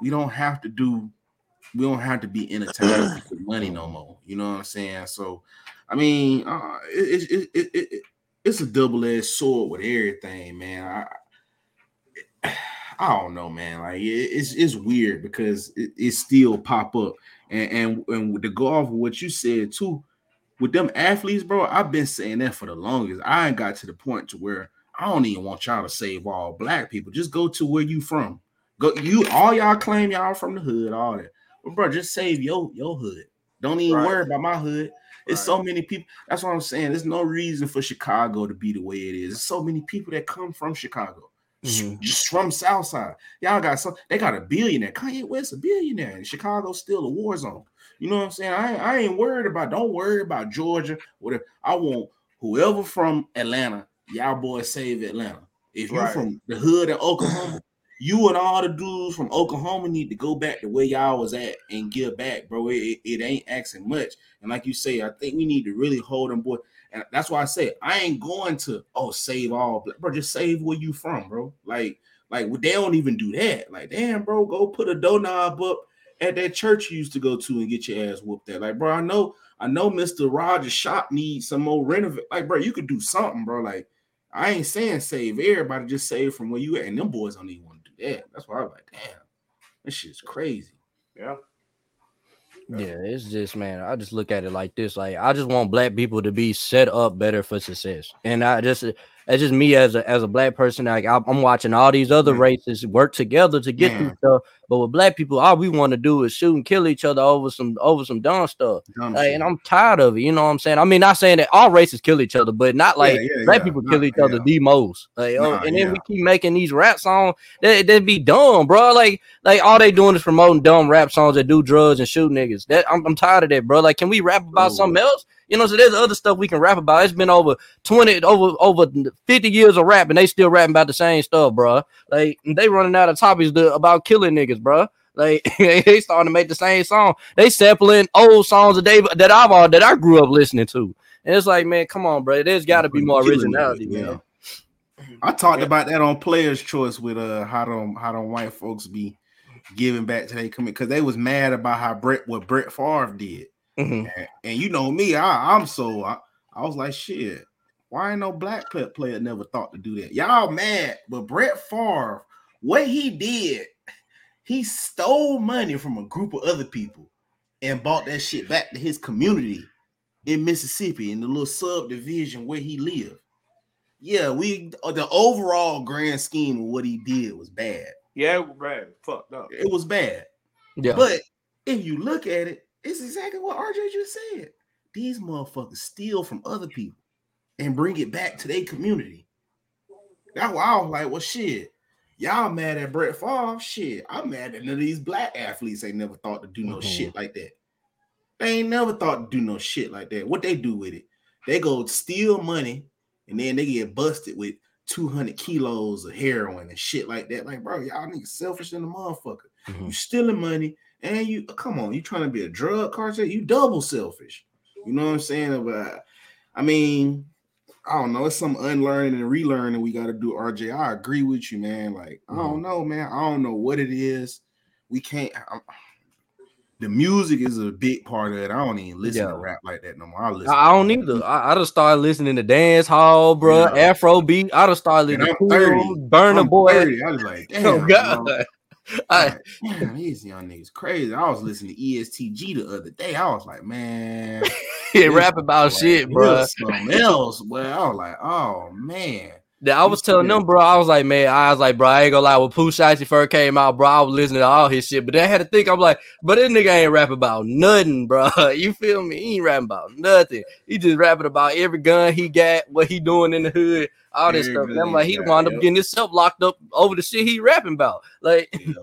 we don't have to do we don't have to be entertained with money no more. You know what I'm saying? So I mean, uh, it, it, it, it, it, it's a double edged sword with everything, man. I, I don't know, man. Like it, it's it's weird because it, it still pop up, and and and to go off of what you said too, with them athletes, bro. I've been saying that for the longest. I ain't got to the point to where I don't even want y'all to save all black people. Just go to where you from. Go you all y'all claim y'all from the hood, all that. But bro, just save your your hood. Don't even Right. worry about my hood. It's Right. so many people. That's what I'm saying. There's no reason for Chicago to be the way it is. There's so many people that come from Chicago, Mhm. just from Southside. Y'all got some. They got a billionaire. Kanye West a billionaire, and Chicago's still a war zone. You know what I'm saying? I, ain't- I ain't worried about. Don't worry about Georgia. Whatever. I want whoever from Atlanta. Y'all boys save Atlanta. If you Right. from the hood in Oklahoma, you and all the dudes from Oklahoma need to go back to where y'all was at and give back, bro. It, it, ain't asking much. And like you say, I think we need to really hold them, boy. And that's why I say I ain't going to oh save all, black- bro. Just save where you from, bro. Like, like they don't even do that. Like, damn, bro, go put a doorknob up at that church you used to go to and get your ass whooped at. Like, bro, I know, I know, Mister Rogers shop needs some more renovate. Like, bro, you could do something, bro. Like, I ain't saying save everybody, just save from where you at. And them boys don't even want to do that. That's why I was like, damn, this shit's crazy. Yeah. Yeah, it's just man. I just look at it like this. Like I just want black people to be set up better for success, and I just that's just me as a as a black person. Like I'm, I'm watching all these other Yeah. races work together to get through stuff, but with black people, all we want to do is shoot and kill each other over some over some dumb stuff. Dumb Like, and I'm tired of it. You know what I'm saying? I mean, not saying that all races kill each other, but not like Yeah, yeah, black yeah. people kill Not- each other the most. Like, oh, and then we keep making these rap songs that that be dumb, bro. Like, like all they doing is promoting dumb rap songs that do drugs and shoot niggas. That I'm, I'm tired of that, bro. Like, can we rap about Ooh. something else? You know, so there's other stuff we can rap about. It's been over 20, over over 50 years of rap, and they still rapping about the same stuff, bro. Like they running out of topics to, about killing niggas, bro. Like they starting to make the same song. They sampling old songs that they that I've all that I grew up listening to. And it's like, man, come on, bro. There's got to be more originality, niggas, man. I talked Yeah. about that on Players Choice with uh how them how them white folks be giving back to their community because they was mad about how Brett what Brett Favre did. Mhm. And, and you know me, I, I'm so I, I was like, shit, why ain't no black player, player never thought to do that? Y'all mad, but Brett Favre, what he did, he stole money from a group of other people and bought that shit back to his community in Mississippi in the little subdivision where he lived. Yeah, we the overall grand scheme of what he did was bad. Yeah, it was bad. Fucked up. It was bad. Yeah. But if you look at it, it's exactly what RJ just said. These motherfuckers steal from other people and bring it back to their community. That's why I was like, well, shit. Y'all mad at Brett Favre? Shit, I'm mad that none of these black athletes ain't never thought to do no Mhm. shit like that. They ain't never thought to do no shit like that. What they do with it? They go steal money and then they get busted with 200 kilos of heroin and shit like that. Like, bro, y'all niggas selfish than the motherfucker. Mhm. You stealing money and you come on, you trying to be a drug cartel, you double selfish. You know what I'm saying? But I mean, I don't know. It's some unlearning and relearning we got to do. RJ, I agree with you, man. Like, I don't mm-hmm. know, man. I don't know what it is. We can't. i the music is a big part of it. I don't even listen Yeah. to rap like that no more. I listen. I, I don't either. I, I just started listening to dance hall, bro. Yeah. Afro beat. I just started listening to 30. Cool, Burna Boy. 30. I was like, oh, damn. I, damn, these young niggas crazy. I was listening to EST Gee the other day. I was like, man, this rap about like, shit, bro. Something else, boy. I was like, oh man. Yeah, I was telling them, bro. I was like, man, I was like, bro, I ain't gonna lie. When Pooh Shiesty first came out, bro, I was listening to all his shit, but then I had to think, I'm like, but this nigga ain't rapping about nothing, bro. You feel me? He ain't rapping about nothing. He just rapping about every gun he got, what he doing in the hood, all this stuff. And I'm like, he he got, wound up yep. getting himself locked up over the shit he rapping about. Like, Yeah.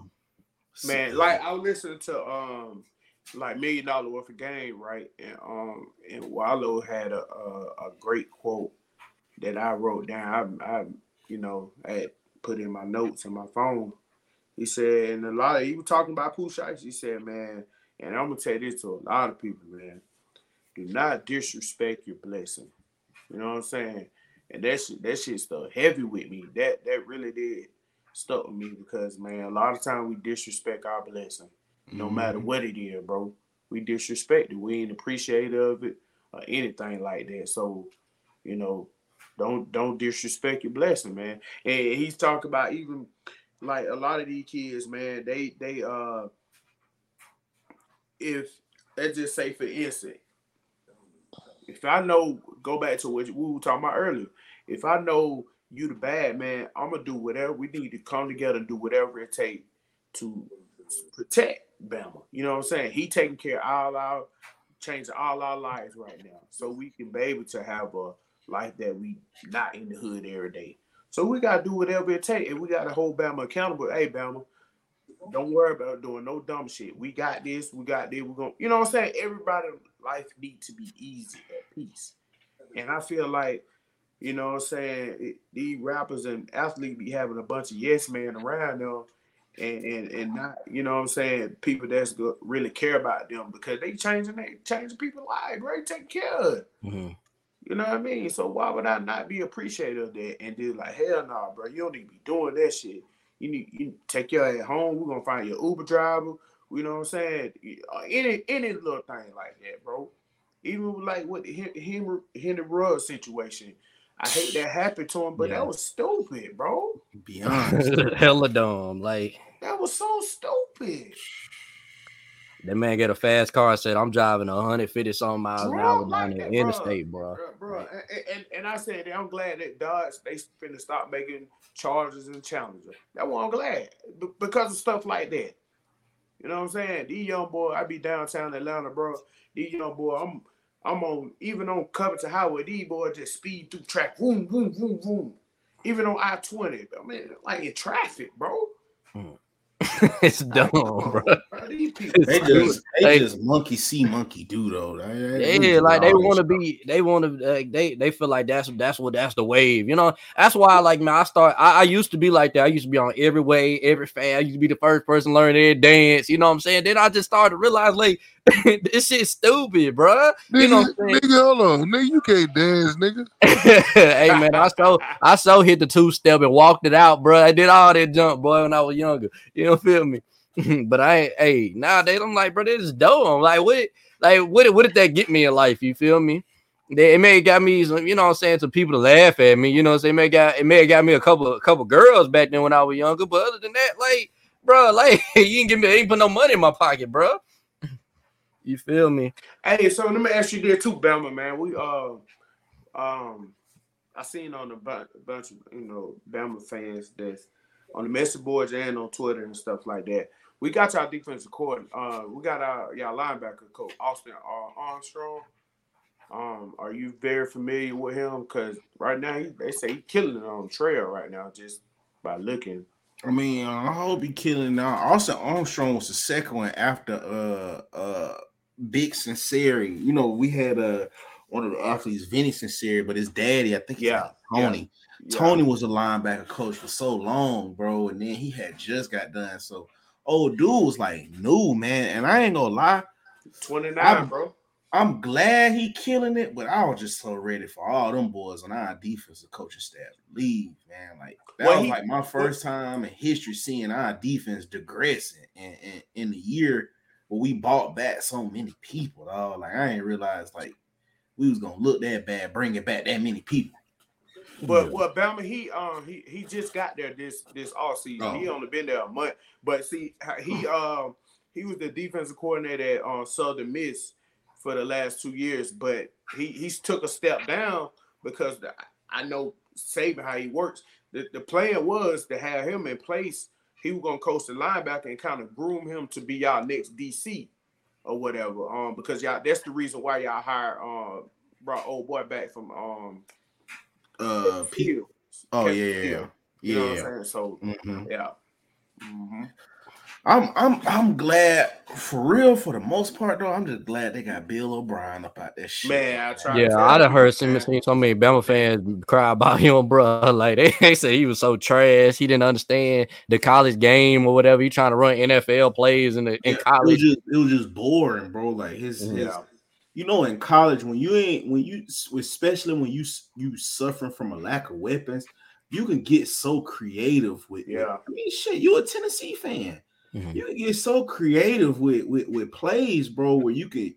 Man, like I was listening to um like Million Dollaz Worth of Game, right? And um and Wallo had a a, a great quote that I wrote down. I, I you know I put in my notes in my phone. He said, and a lot of he was talking about Pooh Shiesty. He said, man, and I'm gonna tell this to a lot of people, man. Do not disrespect your blessing. You know what I'm saying? And that shit, that shit stuck heavy with me. That that really did stuck with me because man, a lot of time we disrespect our blessing, no matter Mhm. what it is, bro. We disrespect it. We ain't appreciative of it or anything like that. So, you know, don't don't disrespect your blessing, man. And he's talking about even like a lot of these kids, man. They they uh, if let's just say for instance, if I know, go back to what we were talking about earlier. If I know you the bad man, I'm gonna do whatever we need to come together and do whatever it takes to protect Bama. You know what I'm saying? He taking care of all our changing all our lives right now. So we can be able to have a life that we not in the hood every day. So we gotta do whatever it takes. And we gotta hold Bama accountable. Hey Bama, don't worry about doing no dumb shit. We got this, we got this, we're gonna you know what I'm saying? Everybody life need to be easy at peace. And I feel like you know what I'm saying? It, these rappers and athletes be having a bunch of yes men around them and, and and not, you know what I'm saying, people that's really care about them because they changing they changing people's lives, right? Take care of it. Mm-hmm. You know what I mean? So why would I not be appreciative of that and do like hell no, bro? You don't need to be doing that shit. You need you take your ass home. We're gonna find your Uber driver. You know what I'm saying? Any any little thing like that, bro. Even like with the Hen- Henry Henry Ruggs situation, I hate that happened to him, but Yeah. that was stupid, bro. Be honest. hella dumb. Like, That was so stupid. That man get a fast car and said, I'm driving 150 some miles an hour down like the that, interstate, bro. Bro, bro. And, and, and I said that I'm glad that Dodge they finna stop making Chargers and Challenger. That one I'm glad because of stuff like that. You know what I'm saying? These young boy, I be downtown Atlanta, bro. These young boy, I'm I'm on even on Covington Highway. These boys just speed through track, boom, boom, boom, boom. Even on I twenty, I mean, like in traffic, bro. Hmm. it's dumb, bro. bro. They just they They- just monkey see, monkey do though. They- they Yeah, like they want to be, they want to, like, they they feel like that's that's what that's the wave, you know. That's why, I like, man, I start. I, I used to be like that. I used to be on every way, every fan. I used to be the first person learning every dance. You know what I'm saying? Then I just started to realize, like, this shit's stupid, bruh. Nigga, You know what I'm saying? nigga, hold on. Nigga, you can't dance, nigga. hey man, I so I so hit the two step and walked it out, bro. I did all that jump, boy, when I was younger. You don't feel me? but I ain't hey nowadays I'm like, bro, this is dope. I'm like, what like what what did that get me in life? You feel me? They, it may have got me some, you know what I'm saying, some people to laugh at me, you know what I'm saying? It may got it may have got me a couple a couple girls back then when I was younger, but other than that, like, bro, like you ain't give me ain't put no money in my pocket, bro. You feel me? Hey, so let me ask you there too, Bama, man. We uh um I seen on a bunch, bunch of you know Bama fans that's on the message boards and on Twitter and stuff like that. We got y'all defensive court. Uh, we got our y'all linebacker coach Austin uh, Armstrong. Um, are you very familiar with him? Because right now he, they say he's killing it on the trail right now just by looking. I mean, uh, I hope he killing now. Austin Armstrong was the second one after uh uh Big Sunseri. You know, we had uh one of the athletes, Vinny Sunseri, but his daddy, I think, Yeah, name Tony. Yeah. Tony was a linebacker coach for so long, bro, and then he had just got done. So, old dude was like new, man. And I ain't gonna lie, 29, bro. I'm glad he killing it, but I was just so ready for all them boys on our defensive coaching staff leave, man. Like that Well, was he- like my first time in history seeing our defense digressing and in, the year where we bought back so many people. Dog. Like I ain't realized like we was gonna look that bad, bringing back that many people. But Yeah. well, Bama, he um he he just got there this this all season. He Oh. only been there a month. But see, he um he was the defensive coordinator at um, Southern Miss for the last two years. But he he's took a step down because the, I know Saban how he works. The the plan was to have him in place. He was gonna coach the linebacker and kind of groom him to be y'all next DC or whatever. Um, because y'all that's the reason why y'all hired um brought old boy back from um Uh. Fields. Oh Kevin yeah, yeah, Fields. yeah. You know what. I'm saying? So Mhm. yeah. Mhm. I'm I'm I'm glad for real for the most part though. I'm just glad they got Bill O'Brien up out that shit. Man, I tried to Yeah, tell I done you, heard some, man. seen so many Bama fans cry about him, bro. Like they, they said he was so trash. He didn't understand the college game or whatever. He trying to run NFL plays in the in Yeah, It was college. just it was just boring, bro. Like his, mm-hmm. his you know, in college when you ain't when you especially when you you suffering from a lack of weapons, you can get so creative with. with- Yeah. I mean, shit, you a Tennessee fan. Mhm. You can get so creative with with with plays, bro, where you could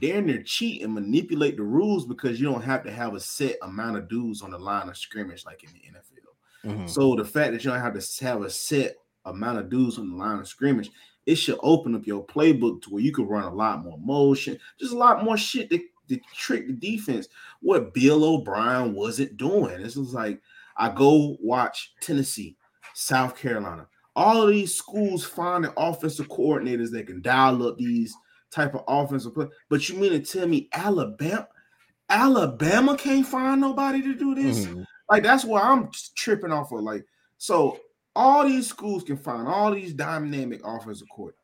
damn near cheat and manipulate the rules because you don't have to have a set amount of dudes on the line of scrimmage like in the NFL. Mhm. So the fact that you don't have to have a set amount of dudes on the line of scrimmage, it should open up your playbook to where you can run a lot more motion, just a lot more shit to, to trick the defense. What Bill O'Brien wasn't doing. This was like I go watch Tennessee, South Carolina. All of these schools finding offensive coordinators that can dial up these type of offensive play. But you mean to tell me Alabama, Alabama can't find nobody to do this? Mhm. Like that's where I'm tripping off of. Like, so all these schools can find all these dynamic offensive court,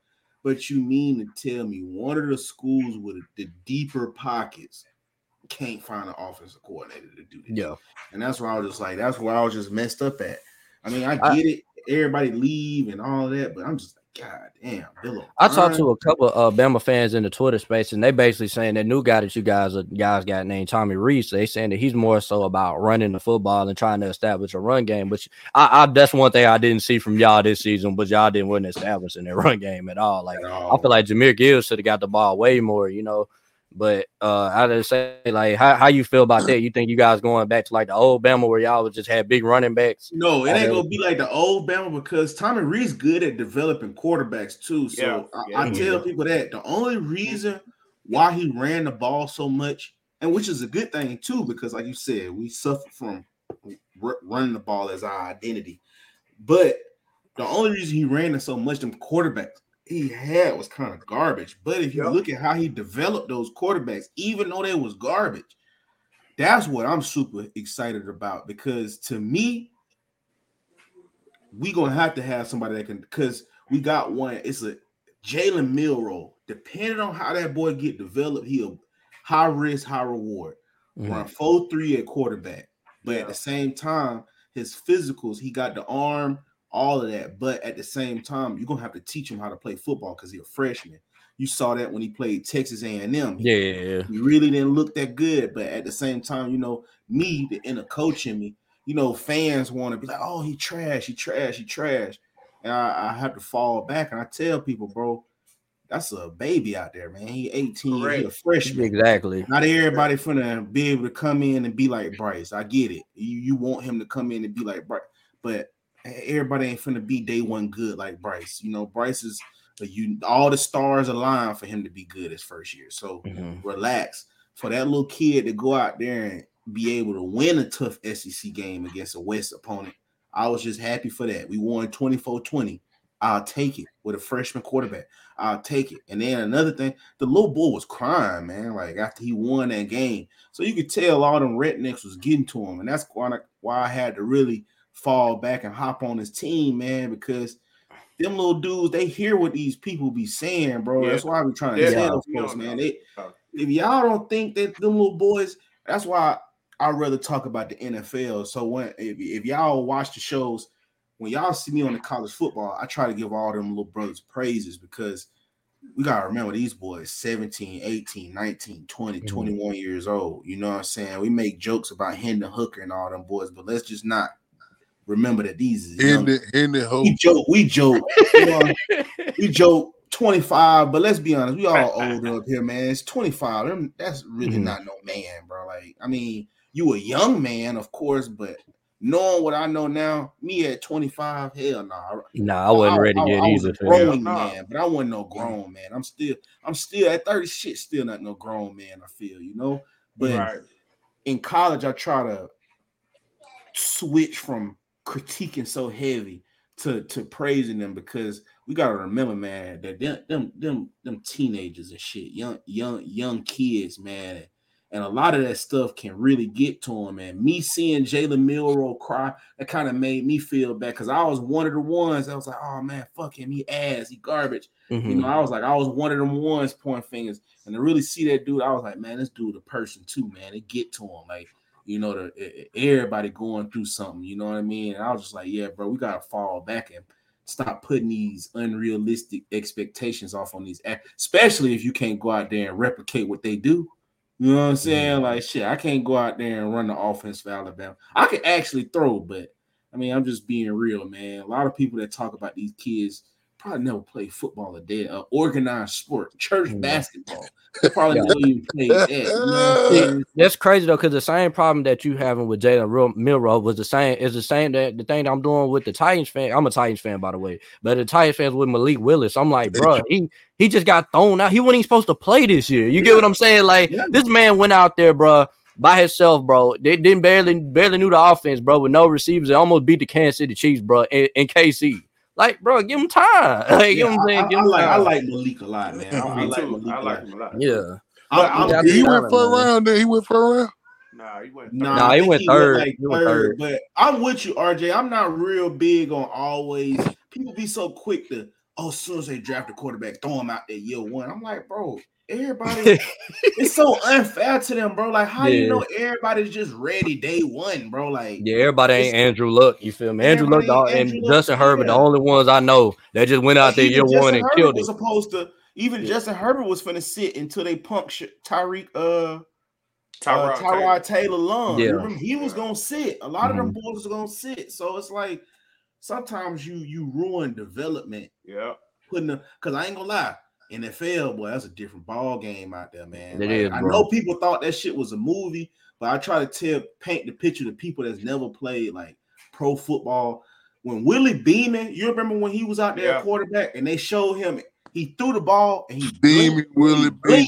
but you mean to tell me one of the schools with the deeper pockets can't find an offensive coordinator to do this? Yeah. and that's where I was just like, that's where I was just messed up at. I mean, I I- get it, everybody leave and all that, but I'm just like, God damn, Bill. I talked to a couple of uh, Bama fans in the Twitter space, and they basically saying that new guy that you guys are guys got named Tommy Rees. They saying that he's more so about running the football and trying to establish a run game. Which I, I that's one thing I didn't see from y'all this season, but y'all didn't wasn't establishing their run game at all. Like At I feel like Jahmyr Gibbs should have got the ball way more. You know, But uh, I just say like, how, how you feel about that? You think you guys going back to like the old Bama where y'all would just have big running backs? No, it ain't gonna be like the old Bama because Tommy Reed's good at developing quarterbacks too. So Yeah, I, yeah, I tell is. people that the only reason why he ran the ball so much, and which is a good thing too, because like you said, we suffer from r- running the ball as our identity. But the only reason he ran it so much, them quarterbacks he had was kind of garbage. But if you Yep. look at how he developed those quarterbacks, even though they was garbage, that's what I'm super excited about because to me, we gonna have to have somebody that can because we got one. It's a Jalen Milroe. Depending on how that boy get developed, he'll high risk, high reward. Mm-hmm. Run four three at quarterback, but at the same time, his physicals, he got the arm, all of that. But at the same time, you're gonna have to teach him how to play football because he's a freshman. You saw that when he played Texas A&M. Yeah, yeah, yeah. He really didn't look that good, but at the same time, you know, me, the inner coach in me, you know, fans want to be like, "Oh, he trash, he trash, he trash," and I, I have to fall back and I tell people, bro, that's a baby out there, man. He 18, he a freshman. Exactly. Not everybody finna be able to come in and be like Bryce. I get it. You, you want him to come in and be like Bryce, but everybody ain't finna be day one good like Bryce. You know, Bryce is a, you all the stars align for him to be good his first year. So Mhm. relax for that little kid to go out there and be able to win a tough SEC game against a West opponent. I was just happy for that. We won 24-20. I'll take it with a freshman quarterback. I'll take it. And then another thing, the little boy was crying, man, like after he won that game. So you could tell all them rednecks was getting to him. And that's why I, why I had to really fall back and hop on his team, man, because them little dudes, they hear what these people be saying, bro. Yeah. That's why we trying to Yeah. tell Yeah. folks, man. They if y'all don't think that them little boys, that's why I rather talk about the NFL. So when if, if y'all watch the shows, when y'all see me on the college football, I try to give all them little brothers praises because we gotta remember these boys 17, 18, 19, 20, Mhm. 21 years old. You know what I'm saying? We make jokes about Hendon Hooker and all them boys, but let's just not remember that these is young In the in the hope. we joke, we joke, you know, we joke 25, but let's be honest, we all older up here, man. It's 25. That's really Mhm. not no man, bro. Like, I mean, you a young man, of course, but knowing what I know now, me at 25, hell no. Nah. Nah, I wasn't ready I, yet I was either. a growing Nah. man, but I wasn't no grown man. I'm still, I'm still at 30 shit, still not no grown man, I feel, you know. But Right. in college, I try to switch from critiquing so heavy to to praising them because we gotta remember, man, that them them them, them teenagers and shit, young young young kids, man, and a lot of that stuff can really get to them. And me seeing Jalen Milroe cry, that kind of made me feel bad because I was one of the ones that was like, oh man, fuck him, he ass, he garbage. You Mhm. know, I was like, I was one of them ones pointing fingers, and to really see that dude, I was like, man, this dude a person too, man. It get to him, like you know, the everybody going through something. You know what I mean? And I was just like, yeah, bro, we gotta fall back and stop putting these unrealistic expectations off on these, especially if you can't go out there and replicate what they do. You know what I'm mm-hmm. saying? Like shit, I can't go out there and run the offense for Alabama. I can actually throw, but I mean, I'm just being real, man. A lot of people that talk about these kids probably never played football a day, uh, organized sport, church Yeah. basketball. Probably never even played that. You know what I'm See, saying? that's crazy though, because the same problem that you having with Jalen Milroe was the same is the same that the thing I'm doing with the Titans fan. I'm a Titans fan, by the way, but the Titans fans with Malik Willis. I'm like, bro, he he just got thrown out. He wasn't even supposed to play this year. You get what I'm saying? Like Yeah. this man went out there, bro, by himself, bro. They didn't barely barely knew the offense, bro, with no receivers. They almost beat the Kansas City Chiefs, bro, in, in KC. Like, bro, give him time. Like, Yeah, give him, I'm saying, I- give I like I time. like Malik a lot, man. I, I Me like too. Malik. I a like him a lot. yeah. I'm, I'm, he went for a round. Then he went first round. Nah, he went. Nah, Nah, I he think went third. He went third, third. but I'm with you, RJ. I'm not real big on always. People be so quick to, oh, as soon as they draft a quarterback, throw him out there year one. I'm like, bro, everybody, it's so unfair to them, bro. Like, how you know everybody's just ready day one, bro? Like, Yeah, everybody ain't Andrew Luck. You feel me? Andrew Luck Everybody dog, ain't and Luck, Justin Herbert, the only ones I know that just went out there even year one Justin and Herbert killed was it. supposed to. Even Yeah. Justin Herbert was finna sit until they punk sh- Tyreek. Uh, Tyrod uh, Taylor. Tyrod Taylor Lung. Yeah. Remember, he was gonna sit. A lot of them Mhm. boys was gonna sit. So it's like sometimes you you ruin development Yeah. putting them because I ain't gonna lie. NFL, boy, that's a different ball game out there, man. It Like, is, I know people thought that shit was a movie, but I try to tell paint the picture to people that's never played like pro football. When Willie Beeman, you remember when he was out there Yeah. quarterback and they showed him he threw the ball and he Beaming blinked, Willie Beeman.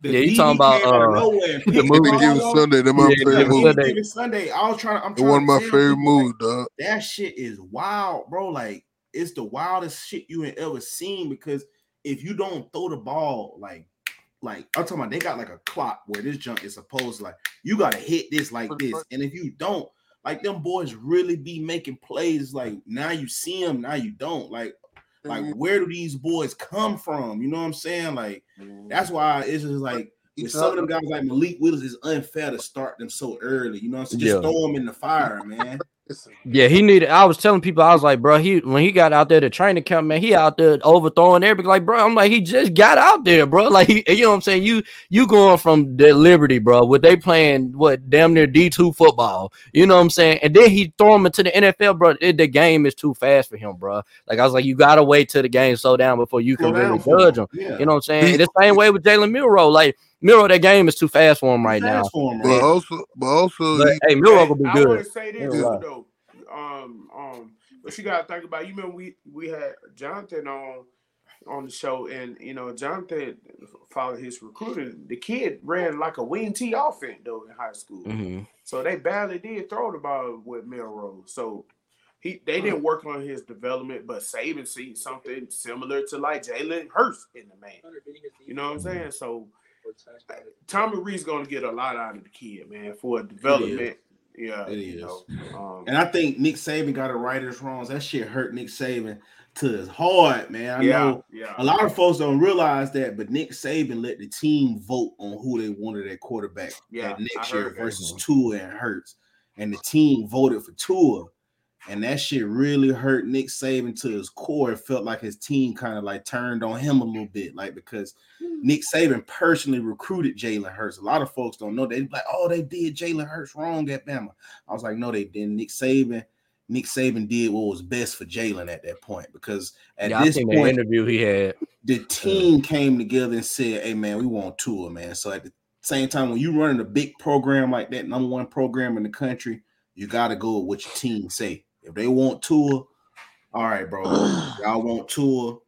The Yeah, you talking about, came out of uh, nowhere the movie ball Given. Sunday, that my Yeah, favorite movie. Sunday. Sunday. I was trying. To, I'm It's trying one of my favorite people, like, movies, dog. that shit is wild, bro. Like it's the wildest shit you ain't ever seen because if you don't throw the ball, like, like I'm talking about, they got like a clock where this junk is supposed to like you gotta hit this like this, and if you don't, like them boys really be making plays. Like now you see them, now you don't. Like, like where do these boys come from? You know what I'm saying? Like that's why it's just like. With some of them guys like Malik Willis, it's unfair to start them so early. You know what I'm saying? Just Yeah. throw them in the fire, man. Yeah, he needed. I was telling people, I was like, bro, he when he got out there to training camp, man, he out there overthrowing everything. Like, bro, I'm like, he just got out there, bro. Like, he, you know what I'm saying? You you going from the Liberty, bro? What they playing? What damn near D two football? You know what I'm saying? And then he throw him into the NFL, bro. It, the game is too fast for him, bro. Like, I was like, you gotta wait till the game slow down before you can really judge him. Yeah. You know what I'm saying? The same way with Jalen Milroe. Like, Milroe, that game is too fast for him right now. Fast for him, But right? also, but also, But he, hey, Milroe will be good. I want good. to say this Yeah, though. Um, um, but you gotta think about. You remember we we had Jonathan on on the show, and you know Jonathan followed his recruiting. The kid ran like a wing T offense though in high school, Mhm. so they barely did throw the ball with Milrose. So he they didn't work on his development, but Saban see something similar to like Jalen Hurts in the man. You know what I'm saying? So Tommy Reed's gonna get a lot out of the kid, man, for development. Yeah, It is. know, um, And I think Nick Saban got it right as wrongs. That shit hurt Nick Saban to his heart, man. I yeah, know yeah. a lot of folks don't realize that, but Nick Saban let the team vote on who they wanted at quarterback Yeah, that next year that. versus Tua and Hurts. And the team voted for Tua. And that shit really hurt Nick Saban to his core. It felt like his team kind of like turned on him a little bit, like because hmm. Nick Saban personally recruited Jalen Hurts. A lot of folks don't know. They like, oh, they did Jalen Hurts wrong at Bama. I was like, no, they didn't. Nick Saban, Nick Saban did what was best for Jalen at that point because at Yeah, this think the point, interview he had. the team came together and said, "Hey, man, we want Tua, man." So at the same time, when you running a big program like that, number one program in the country, you got to go with what your team say. If they want Tua, all right, bro, y'all want Tua.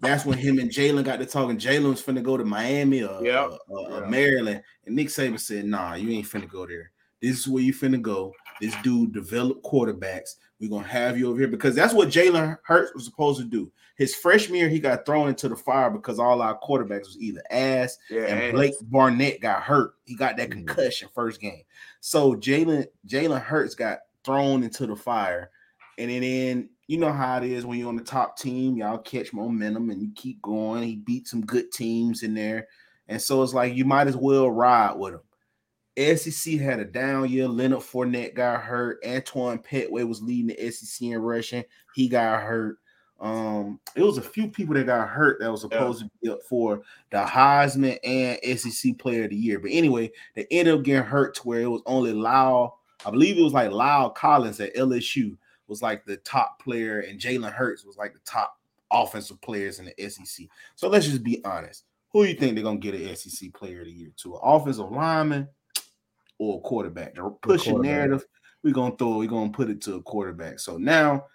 That's when him and Jalen got to talking. Jalen was finna go to Miami or, Yep. or- or- or Yeah. Maryland, and Nick Saban said, "Nah, you ain't finna go there. This is where you finna go. This dude develop quarterbacks. We're gonna have you over here because that's what Jalen Hurts was supposed to do. His freshman year, he got thrown into the fire because all our quarterbacks was either ass yeah, and and- Blake Barnett got hurt. He got that Mhm. concussion first game. So Jalen Jalen Hurts got thrown into the fire, and then, you know how it is when you're on the top team, y'all catch momentum and you keep going. He beat some good teams in there, and so it's like you might as well ride with him. SEC had a down year. Leonard Fournette got hurt. Antoine Petway was leading the SEC in rushing. He got hurt. Um, it was a few people that got hurt that was supposed to be up for the Heisman and SEC Player of the Year. But anyway, they ended up getting hurt to where it was only Lyle. I believe it was like Lyle Collins at LSU was like the top player, and Jalen Hurts was like the top offensive players in the SEC. So let's just be honest. Who do you think they're gonna get an SEC Player of the Year to? An offensive lineman or a quarterback? They're pushing quarterback. narrative. We're gonna throw. We're gonna put it to a quarterback. So now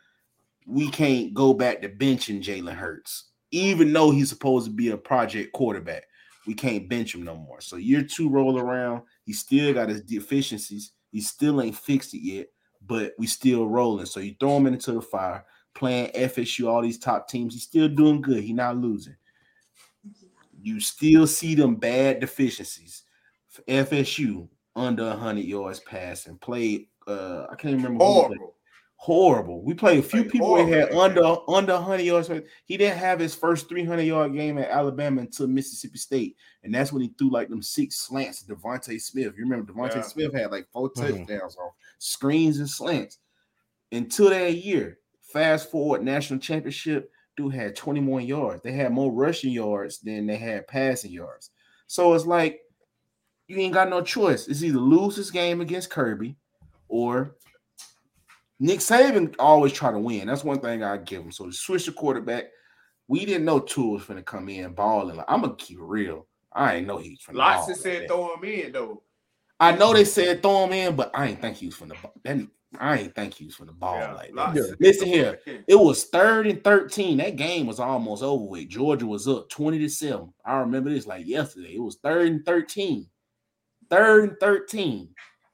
we can't go back to benching Jalen Hurts, even though he's supposed to be a project quarterback. We can't bench him no more. So year two roll around, he still got his deficiencies. He still ain't fixed it yet, but we still rolling. So you throw him into the fire, playing FSU, all these top teams. He's still doing good. He not losing. You still see them bad deficiencies. FSU under 100 yards passing, played. Uh, I can't remember. horrible. Horrible. We played a few Played people that had horrible. under under 100 yards. He didn't have his first 300 yard game at Alabama until Mississippi State, and that's when he threw like them six slants. to DeVonta Smith, you remember DeVonta Yeah. Smith had like 4 Mhm. touchdowns on screens and slants. Until that year, fast forward national championship, dude had 20 more yards. They had more rushing yards than they had passing yards. So it's like you ain't got no choice. It's either lose this game against Kirby or Nick Saban always try to win. That's one thing I give him. So to switch the quarterback, we didn't know Tua was gonna come in balling. Like, I'm gonna keep it real. I ain't know he was finna. Lots like said that. throw him in though. I know they said throw him in, but I ain't think he was finna. ball. Then I ain't think he was the ball Yeah, like that. Yeah. Listen here. It was third and 13. That game was almost over with. Georgia was up 20 to 7. I remember this like yesterday. It was third and 13. Third and 13.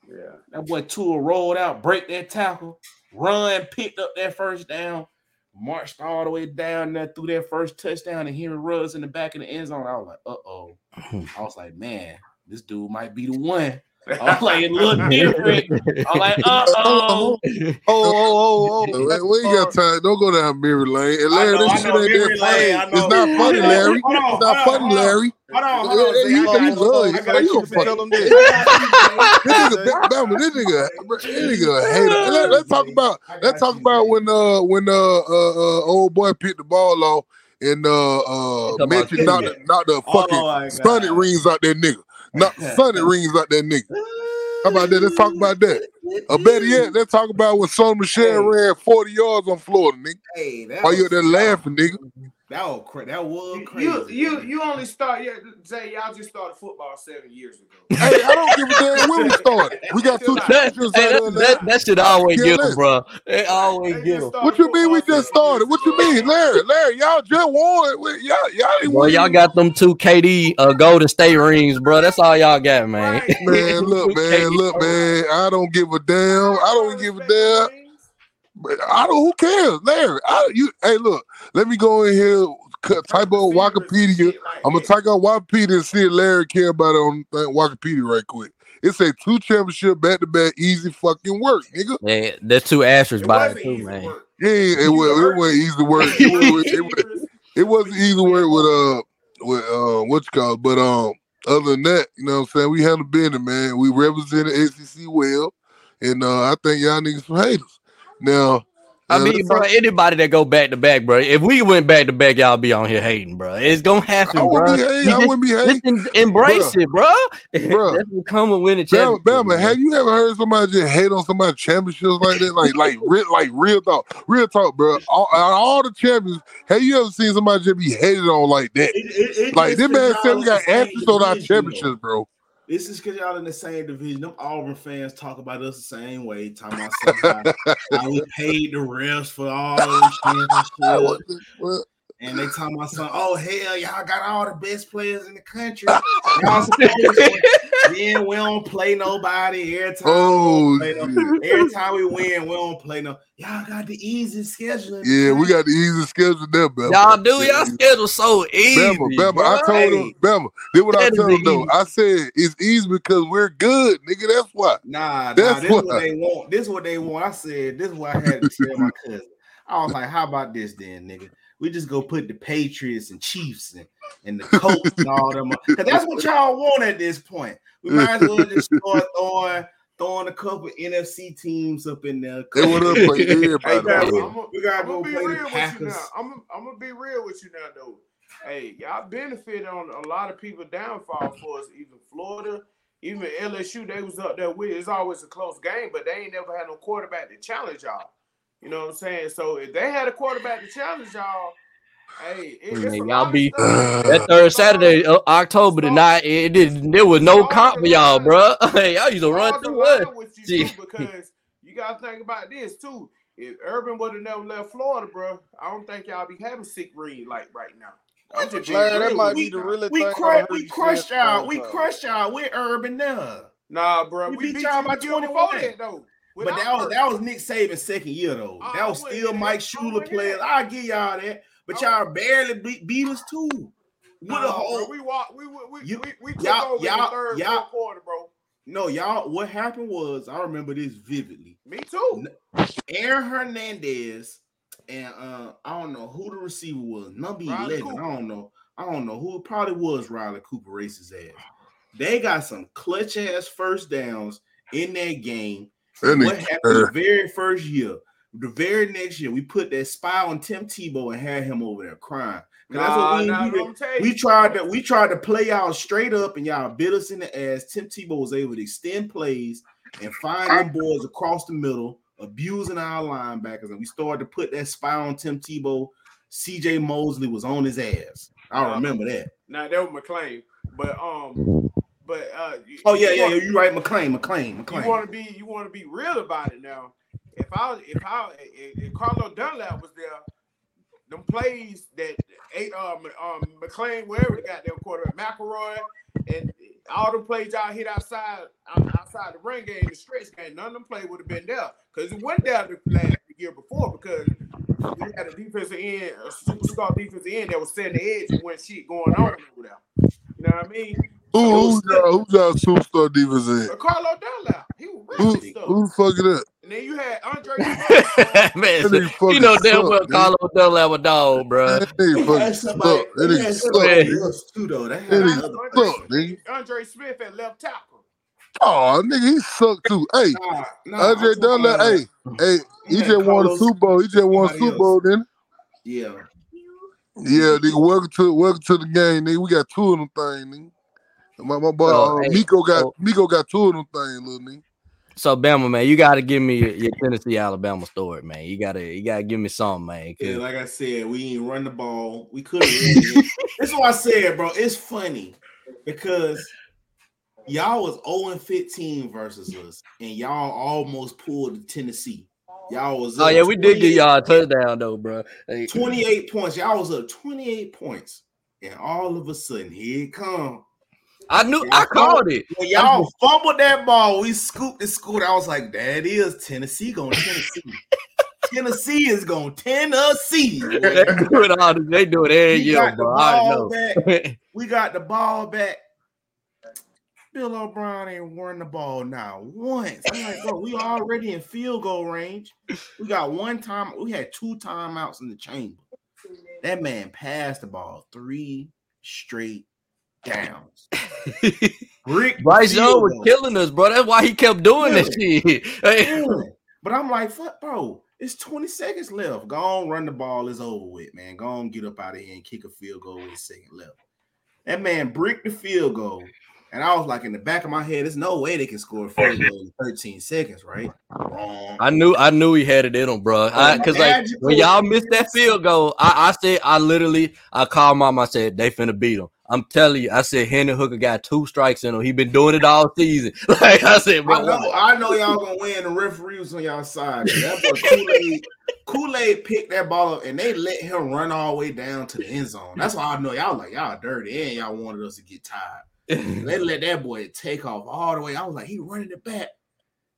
Yeah. That boy Tua rolled out, break that tackle, run, picked up that first down, marched all the way down there through that first touchdown, and Henry Ruggs in the back of the end zone. I was like, uh oh. I was like, man, this dude might be the one. I was like, it looked different. I'm like, uh oh. Oh, oh, oh, oh. We, we ain't got time. Don't go down Mary Lane. And Larry, know, this shit ain't Mary that funny. It's not funny, Larry. hold on, It's not on, funny, on. Larry. Hold on, hold on. yeah, see, you I can- you got- love I it. You keep a fuck- Tell him this. This nigga, Bama, this nigga, this nigga a hater. Let, let's talk about let's talk about when uh when uh uh, uh old boy picked the ball off and uh uh about mentioned Kenny. knocked the, knocked the Oh fucking my sunny rings out that nigga. Knock the sunny rings out that nigga. How about that? Let's talk about that. Or better yet, let's talk about when Sony Michel Hey. ran 40 yards on Florida, nigga. Hey, Why you there laughing, nigga? That was cra- that was You, crazy. you you you only start yeah say y'all just started football seven years ago. Hey, I don't give a damn when we started. We got two That- championships Hey, that, there that, that should always Yeah, get them, bro. They always They get them. What you mean we just started? What you mean, Larry? Larry, y'all just won. We- Y'all, y'all ain't Boy, win. y'all got them two KD uh, Golden State rings, bro. That's all y'all got, man. Right. Man, look, man, look, man. I don't give a damn. I don't give a damn. The rings. But I don't. Who cares, Larry? I, you. Hey, look. Let me go in here. Type on Wikipedia. I'm gonna type on Wikipedia and see if Larry care about it on Wikipedia right quick. It say two championship back to back, easy fucking work, nigga. Yeah, there's two asterisks by it wasn't too, man. work. Yeah, it, was. It wasn't easy work. It, was, it, was, it wasn't easy work with uh with uh what you call it. But um other than that, you know what I'm saying, we handled business, man. We represented ACC well, and uh I think y'all niggas some haters. Now, I mean, let's bro, talk- anybody that go back to back, bro. If we went back to back, y'all be on here hating, bro. It's gonna happen, I bro. wouldn't be hating. I wouldn't be hating. Just en- embrace it, bro. Bruh. That's what come with winning Bama, championship. Bama, man. have you ever heard somebody just hate on somebody championships like that? Like, like, real, like real talk, real talk, bro. All, all the champions, have you ever seen somebody just be hated on like that? It- it- it Like, this man said we got the same asterisks on our division, though. championships, bro. This is because y'all in the same division. Them Auburn fans talk about us the same way. Talking about how, how we paid the refs for all those championships. The- what? And they talking about something, oh hell, y'all got all the best players in the country. Y'all then we don't play nobody. Every time, Oh, we play no- every time we win, we don't play no. Y'all got the easy schedule. yeah, we got the easy schedule there, Bama. Y'all do y'all schedule so easy. Bama, Bama. bro. I told him, Bama. Did what I told him though. easy. I said it's easy because we're good, nigga. That's why. Nah, nah, That's this is what they want. This is what they want. I said, this is what I had to tell my cousin. I was like, how about this then, nigga? We just go put the Patriots and Chiefs and, and the Colts and all them. Because that's what y'all want at this point. We might as well just start throwing throwing a couple NFC teams up in there. They want to play Hey, everybody. Bama, bro. We gotta go gonna be play the real with you Packers. now. I'm I'm gonna be real with you now, though. Hey, y'all benefited on a lot of people downfall for us. Even Florida, even LSU, they was up there with. It's always a close game, but they ain't never had no quarterback to challenge y'all. You know what I'm saying? So if they had a quarterback to challenge y'all, hey, it, it's y'all be- stuff. That third Saturday, uh, October the night, it did. There was no comp for y'all, bro. Hey, y'all used to run Stars through align us. with you Gee. too, because you gotta think about this too. If Urban would have never left Florida, bro, I don't think y'all be having sick ring like right now. I'm just being that might with be the now. We thing. crush, we crushed say y'all. We crushed y'all. We're urban now. Nah, bro, We we, beat beat, y'all you by the year before 21. that though. But Without that was that was Nick Saban's second year though. I That was still Mike. I Shula players. I give y'all that. But I y'all barely beat, beat us too. With a whole we walk, we we we, You- we, we took y'all- over y'all- the third, y'all- quarter, bro. no, y'all. What happened was I remember this vividly. Me too. Aaron Hernandez and uh I don't know who the receiver was, number Riley 11. Cooper. I don't know. I don't know who it probably was Riley Cooper races ass. They got some clutch ass first downs in that game. That what happened the very first year? The very next year, we put that spy on Tim Tebow and had him over there crying. 'Cause that's what Nah, we nah, didn't do. I'm telling We tried to we tried to play y'all straight up, and y'all bit us in the ass. Tim Tebow was able to extend plays and find them boys across the middle, abusing our linebackers, and we started to put that spy on Tim Tebow. CJ Mosley was on his ass. I remember that. Now that was McClain, but um, but uh. you- Oh yeah, you yeah, want- yeah. You right, McClain, McClain, McClain. You want to be you want to be real about it now. If I if I if, Carlo Dunlap was there, them plays that eight um um McLean wherever the goddamn quarterback McElroy and all the plays y'all hit outside outside the run game, the stretch game, none of them play would have been there because it wasn't there the last the year before because we had a defensive end, a superstar defensive end that was setting the edge and when shit going on over there. You know what I mean? Who, who's y'all, who's y'all superstar defense in? Carlo Dunlap, he was Who, stuff. who the fuck is that? And then you had Andre. That man, nigga you know damn suck, well nigga. Carlos Dunlap a dog, bro. That nigga He fucking had suck. somebody, That he nigga suck, somebody man. else too, though. They That nigga another suck, nigga. Andre Smith at left tackle. Oh, nigga, he sucked too. Hey, Nah, nah, Andre I'm Dunlap, hey, hey, he had just won a Super Bowl. He just won a Super Bowl, then. Yeah. Yeah, nigga, welcome to welcome to the game, nigga. We got two of them things, nigga. My, my boy Oh, uh, hey, Miko got so- Miko got two of them things, little nigga. So Bama, man, you gotta give me your, your Tennessee Alabama story, man. You gotta you gotta give me something, man. 'cause- Yeah, like I said, we ain't run the ball. We couldn't. That's what I said, bro. It's funny because y'all was 0 and 15 versus us, and y'all almost pulled the Tennessee. Y'all was oh yeah, we did get y'all a touchdown though, bro. Hey, 28 points. Y'all was up 28 points, and all of a sudden, here it come. I knew I called it. When y'all fumbled that ball, we scooped and scooped. I was like, that is Tennessee going to Tennessee. Tennessee is going to Tennessee. they do it all. They do it every We year, got the bro. I ball know. back. We got the ball back. Bill O'Brien ain't run the ball now once. I'm like, bro, we already in field goal range. We got one time. We had two timeouts in the chamber. That man passed the ball three straight downs. Brick Bryce Young was killing us, bro. That's why he kept doing that shit. Hey, But I'm like, fuck, bro. It's 20 seconds left. Go on, run the ball. It's over with, man. Go on, get up out of here and kick a field goal with a second left. That man bricked the field goal. And I was like, in the back of my head, there's no way they can score a field goal in 13 seconds, right? Wrong. I knew I knew he had it in him, bro. Because like when y'all missed that field goal, I, I said I literally I called mom. I said they finna beat him. I'm telling you, I said Hendon Hooker got two strikes in him. He been doing it all season. Like I said, bro. I know, I know y'all gonna win. The referee was on y'all side. That boy Kool-Aid, Kool-Aid picked that ball up and they let him run all the way down to the end zone. That's why I know y'all like y'all dirty and y'all wanted us to get tired. They let that boy take off all the way. I was like, he running it back.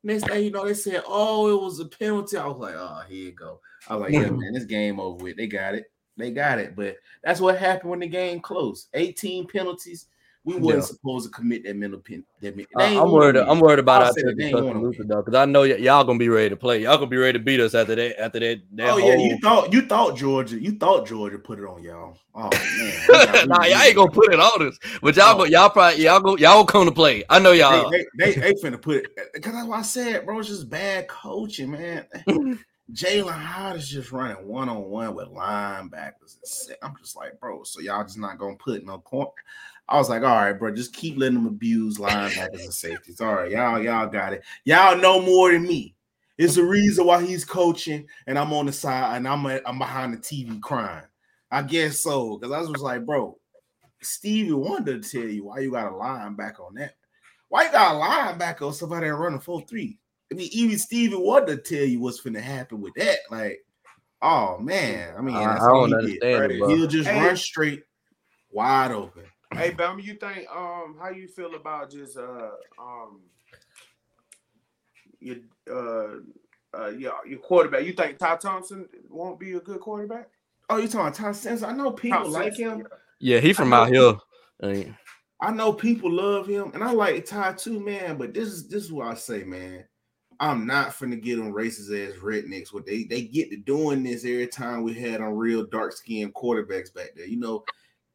Next thing you know, they said, "Oh, it was a penalty." I was like, "Oh, here you go." I was like, "Yeah, man, this game over with. They got it. They got it." But that's what happened when the game closed. 18 penalties. We wasn't supposed to commit that mental pen. That, men- I'm worried. I'm worried about our say that they Texas ain't wanna Tuscaloosa win. though, because I know y- y'all gonna be ready to play. Y'all gonna be ready to beat us after that. After that. that Oh yeah, you thought you thought Georgia, you thought Georgia put it on y'all. Oh man, nah, y'all ain't gonna put it on us, but y'all oh. go, y'all probably y'all go y'all come to play. I know y'all. They, they, they, they finna put it because that's what I said, bro. It's just bad coaching, man. Jalin Hyatt is just running one on one with linebackers. I'm just like, bro. So y'all just not gonna put no corner. I was like, all right, bro, just keep letting them abuse linebackers and safeties. All right, y'all, y'all got it. Y'all know more than me. It's the reason why he's coaching, and I'm on the side, and I'm I'm behind the TV crying. I guess so, because I was like, bro, Stevie Wonder to tell you why you got a linebacker on that. Why you got a linebacker or somebody running full three? I mean, even Stevie Wonder tell you what's gonna happen with that. Like, oh man, I mean, I- that's I don't he did, understand right? it, bro. He'll just Hey. run straight, wide open. Hey, Bama, you think um how you feel about just uh um your uh uh your, your quarterback? You think Ty Thompson won't be a good quarterback? Oh, you talking Ty Simpson? I know people Ty like him. Yeah, he from out here. Hey, I know people love him, and I like Ty too, man. But this is this is what I say, man. I'm not finna get them racist ass rednecks. What they they get to doing this every time we had on real dark skinned quarterbacks back there. You know,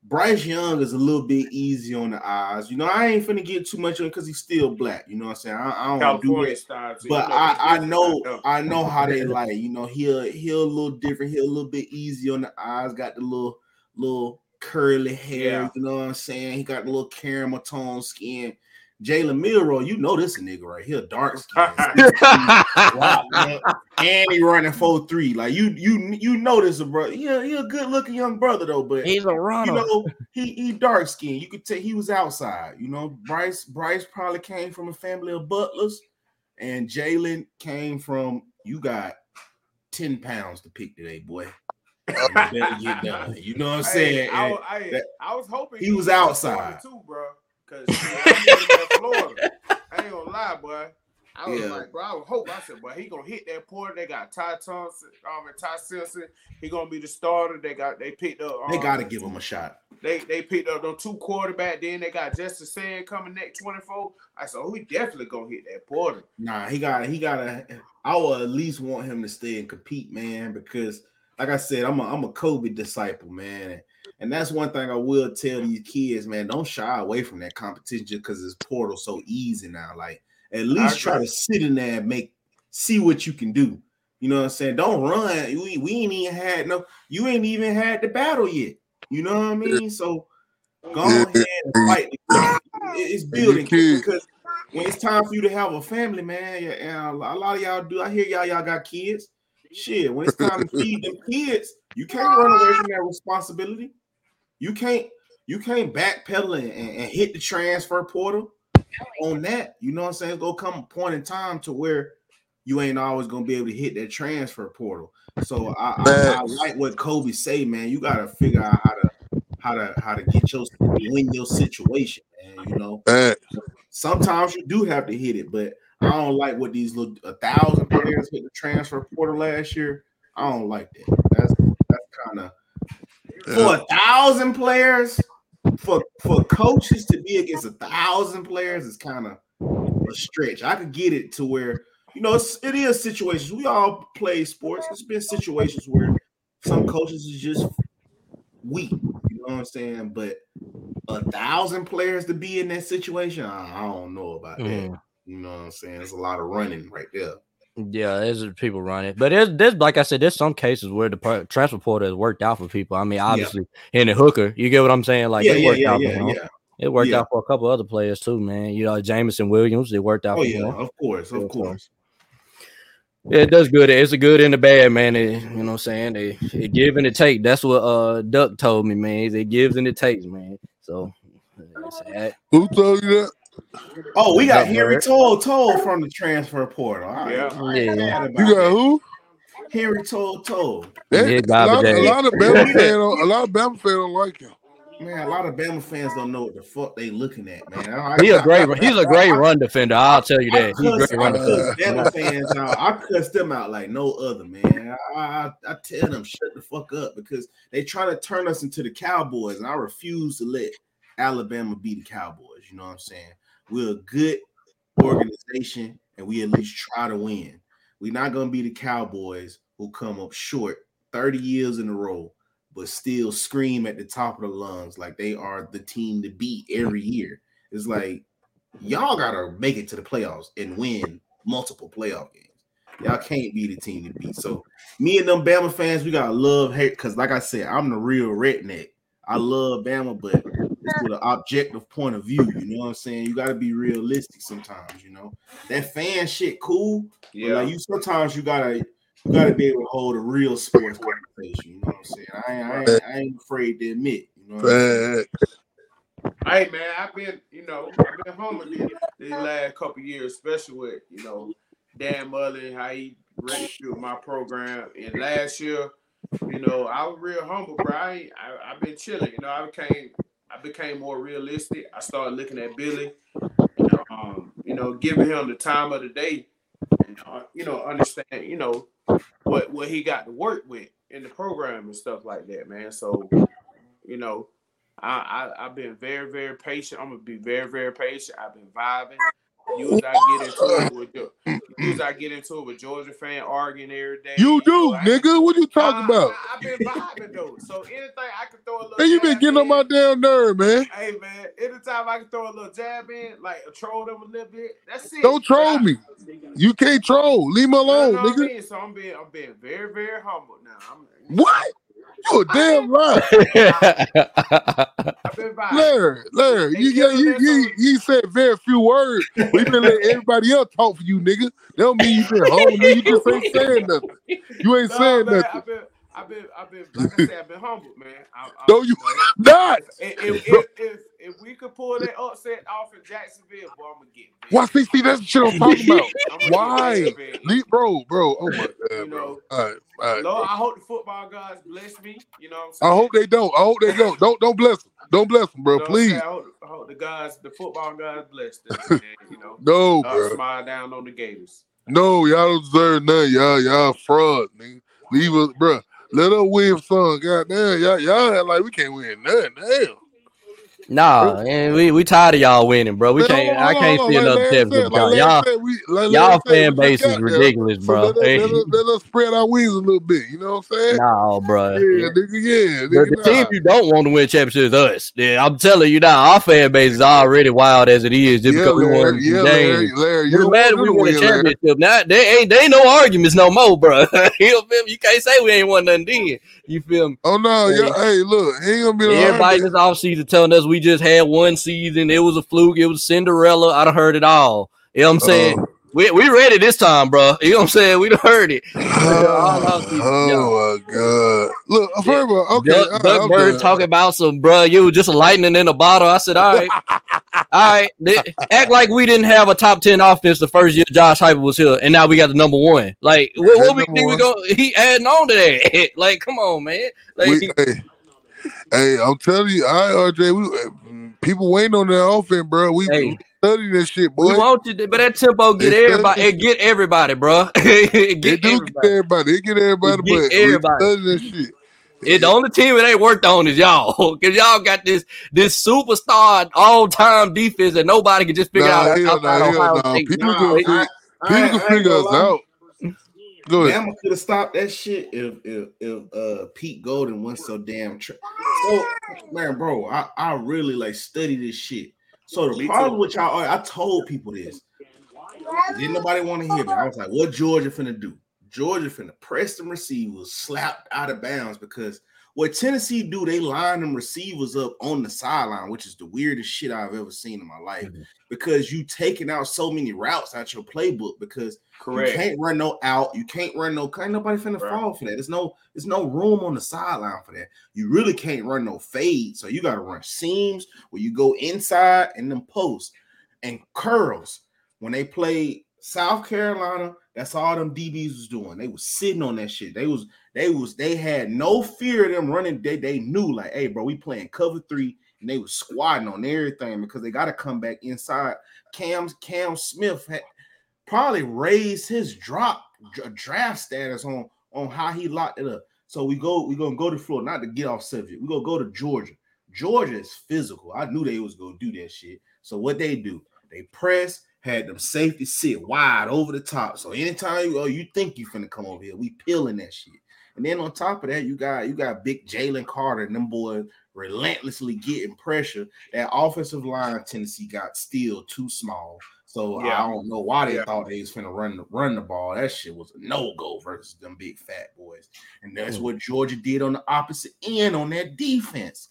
Bryce Young is a little bit easy on the eyes. You know, I ain't finna get too much on because he's still black. You know what I'm saying? I, I don't do that. style. too. But You know, I, I know. I know how they like. You know, he'll he'll a little different. He'll a little bit easy on the eyes. Got the little little curly hair. Yeah. You know what I'm saying? He got the little caramel tone skin. Jalen Milroe, you know this a nigga right here, dark skin. Wow, man. and he running 4-3. Like you, you, you know this, a brother. Yeah, he a good looking young brother though, but He's a runner. you know, he he dark skinned. You could tell he was outside. You know, Bryce Bryce probably came from a family of butlers, and Jalen came from you got 10 pounds to pick today, boy. You better get done. You know what I'm saying? Hey, I, was- I, that- I was hoping he was was outside. too, bro. Living in Florida. I ain't gonna lie, boy. I was Yeah. like, bro, I would hope. I said, boy, he gonna hit that porter. They got Ty Thompson, um, and Ty Simpson. He gonna be the starter. They got they picked up. Um, they got to give him a shot. They they picked up them two quarterback. Then they got Julian Sayin coming next twenty four. I said, oh, he definitely gonna hit that porter. Nah, he got he got to. I will at least want him to stay and compete, man, because like I said, I'm a I'm a Kobe disciple, man, and, and that's one thing I will tell these kids, man. Don't shy away from that competition just because it's portal so easy now. Like at least try to sit in there and make see what you can do. You know what I'm saying? Don't run. We, we ain't even had no. You ain't even had the battle yet. You know what I mean? So go ahead and fight. It's building kid. because when it's time for you to have a family, man, yeah, and a lot a lot of y'all do. I hear y'all, y'all got kids. Shit, when it's time to feed them kids, you can't run away from that responsibility. You can't, you can't backpedal and, and, and hit the transfer portal on that. You know what I'm saying? It's gonna come a point in time to where you ain't always gonna be able to hit that transfer portal. So I, I, I like what Kobe say, man. You gotta figure out how to how to how to get your win your situation, man. You know, Man, sometimes you do have to hit it, but I don't like what these little a thousand players hit the transfer portal last year. I don't like that. That's that's kind of for a thousand players for for coaches to be against a thousand players is kind of a stretch. I could get it to where you know it's, it is situations. We all play sports. It's been situations where some coaches is just weak. You know what I'm saying? But a thousand players to be in that situation, I, I don't know about that. Mhm. You know what I'm saying? It's a lot of running right there. Yeah, there's people running, but there's there's like I said, there's some cases where the par- transfer portal has worked out for people. I mean, obviously, Hendon Hooker, you get what I'm saying? Like yeah, it yeah, worked yeah, out yeah, for yeah. It worked Yeah. out for a couple other players too, man. You know, Jamison Williams, it worked out Oh for yeah, him. of course, of course. Yeah, it does good. It's a good and a bad, man. It, you know what I'm saying? It, it give and it take. That's what uh Duck told me, man. It gives and it takes, man. So who told you that? Oh, we got Duck Henry Bird. To'oTo'o from the transfer portal. All right. Yeah. Yeah. You got who? Harry To'oTo'o. Yeah, a, lot, a lot of Bama fans, don't, a lot of Bama fans don't like him. Man, a lot of Bama fans don't know what the fuck they looking at, man. I, He a great he's a great run defender. I'll tell you I that. He's a great run defender. Bama fans out. I cuss them out like no other, man. I, I, I tell them shut the fuck up because they try to turn us into the Cowboys, and I refuse to let Alabama be the Cowboys. You know what I'm saying? We're a good organization, and we at least try to win. We're not gonna be the Cowboys who come up short 30 years in a row, but still scream at the top of the lungs like they are the team to beat every year. It's like y'all gotta make it to the playoffs and win multiple playoff games. Y'all can't be the team to beat. So me and them Bama fans, we gotta love hate because, like I said, I'm the real redneck. I love Bama, but it's with an objective point of view. You know what I'm saying? You gotta be realistic sometimes. You know that fan shit cool, but Yeah. like you sometimes you gotta you gotta be able to hold a real sports conversation. You know what I'm saying? I ain't, I ain't, I ain't afraid to admit. You know what I'm. Hey man, I've been, you know, I've been home these, these last couple years, especially with, you know, Dan Mullen, how he registered my program. And last year, you know, I was real humble, bro. I, I I've been chilling. You know, I became I became more realistic. I started looking at Billy, um, you know, giving him the time of the day, and uh, you know, understand, you know, what what he got to work with in the program and stuff like that, man. So, you know, I, I I've been very very patient. I'm gonna be very very patient. I've been vibing. You as I get into it with you as I get into it with Georgia fan arguing every day. You do, know, nigga. What you talking I- about? I, have been vibing though. So anything I can throw a little. Man, you been getting on my damn nerve, man. Hey man, anytime I can throw a little jab in, like troll them a little bit, that's it. Don't troll me. You can't troll. Leave me You know alone, I nigga. mean? So I'm being, I'm being very, very humble now. I'm, What? You a damn liar. I've been by. Larry, Larry, you, you, you, you, you said very few words. We been letting everybody else talk for you, nigga. That don't mean you been home. You just ain't saying nothing. You ain't saying nothing. I've been, I've been, like I said, I've been humbled, man. I, I, No, you not. If, if, if, if, if we could pull that upset off in Jacksonville, boy, I'm gonna get. big. Why see, see that's the shit I'm talking about. I'm Why? Get big, big. Le- Bro, bro, oh my god, You bro. know, All right, all right. Lord, I hope the football gods bless me. You know what I'm saying? I hope they don't. I hope they don't. Don't don't bless them. Don't bless them, bro. You know Please. I hope, I hope the guys, the football guys bless them. Man, you know, No, bro. smile down on the Gators. No, y'all don't deserve nothing. Y'all, y'all fraud, nigga. Leave us, bro. Let us win some. God damn, y'all, y'all act like we can't win nothing. Damn. Nah, and we we tired of y'all winning, bro. We can't. hold I can't hold see another championship. Y'all, like y'all, said, we- like y'all fan base is ridiculous, So bro. let, us, let, us, let us spread our wings a little bit. You know what I'm saying? Nah, bro. Yeah, nigga, yeah, The, nigga, the nah. team you don't want to win championship is us. Yeah, I'm telling you now, our fan base is already wild as it is just Yeah, because we won Larry, yeah, Larry. Larry, you Doesn't don't matter want if we win a Larry. championship. Now they ain't they ain't no arguments no more, bro. you feel me? You can't say we ain't won nothing then. You feel me? Oh no, Hey. yeah, hey, look, he ain't gonna be no Everybody this offseason telling us we just had one season. It was a fluke. It was Cinderella. I done heard it all. You know what I'm saying? Uh, we we ready this time, bro. You know what I'm saying? We done heard it. all yeah. oh my god! Look, first of all, okay, Duck, all right, Duck Bird done. talking about some, bro. You was just lightning in a bottle. I said, all right, all right. Th- Act like we didn't have a top ten offense the first year Josh Heupel was here, and now we got the number one. Like, what, what we number think we go? He adding on to that. like, come on, man. Like, We, hey, hey, I'm telling you, I RJ, we people waiting on that offense, bro. We, Hey. we studying this shit, we boy. want you, to, but that tempo get They everybody. It get everybody, bro. it They get do everybody. get everybody. They get everybody, It get but everybody. we studying this shit. It, the only team it ain't worked on is y'all, because y'all got this this superstar all time defense that nobody can just figure Nah, out hell nah, hell nah. People Nah, can I- figure, I can I figure gonna us out. Go ahead. Bama could have stopped that shit if if if uh Pete Golding wasn't so damn. Tra- so man, bro, I I really like study this shit. So the Me problem too. with y'all, I told people this. Didn't nobody want to hear me. I was like, what Georgia finna do? Georgia finna press them receivers, slapped out of bounds because what Tennessee do, they line them receivers up on the sideline, which is the weirdest shit I've ever seen in my life. Mhm. Because you taking out so many routes out your playbook because Correct. you can't run no out. You can't run no. Can't nobody finna Right. fall for that. There's no. There's no room on the sideline for that. You really can't run no fade. So you got to run seams where you go inside and then post and curls. When they played South Carolina, that's all them DBs was doing. They was sitting on that shit. They was. They was. They had no fear of them running. They they knew like, hey, bro, we playing cover three, and they was squatting on everything because they got to come back inside. Cam Cam Smith had probably raised his drop draft status on on how he locked it up. So we go, we're gonna go to Florida, not to get off subject. We're gonna go to Georgia. Georgia is physical. I knew they was gonna do that shit. So what they do, they press, had them safety sit wide over the top. So anytime you oh, you think you finna come over here, we peeling that shit. And then on top of that, you got you got big Jalen Carter and them boys relentlessly getting pressure. That offensive line Tennessee got still too small. So Yeah. I don't know why they Yeah. thought they was finna run the run the ball. That shit was a no-go versus them big fat boys. And that's Mm. what Georgia did on the opposite end on that defense.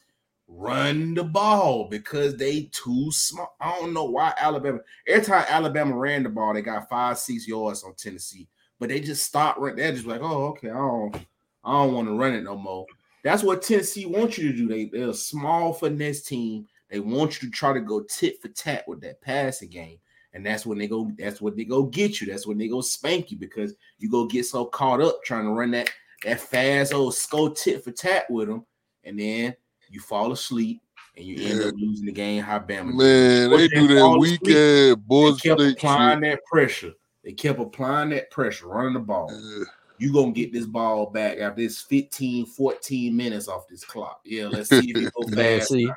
Run the ball because they too small. I don't know why Alabama. Every time Alabama ran the ball, they got five, six yards on Tennessee. But they just stopped right there, just like, oh, okay, I don't, I don't want to run it no more. That's what Tennessee wants you to do. They, they're a small finesse team. They want you to try to go tit for tat with that passing game. And that's when they go, that's what they go get you. That's when they go spank you because you go get so caught up trying to run that that fast old skull tit for tat with them, and then you fall asleep and you end up losing the game. How Bama. Man, they Georgia do that weekend boys. They Boise kept State applying shit. that pressure. They kept applying that pressure, running the ball. Yeah. You gonna get this ball back after this 15, 14 minutes off this clock. Yeah, let's see if you go Man, fast. see,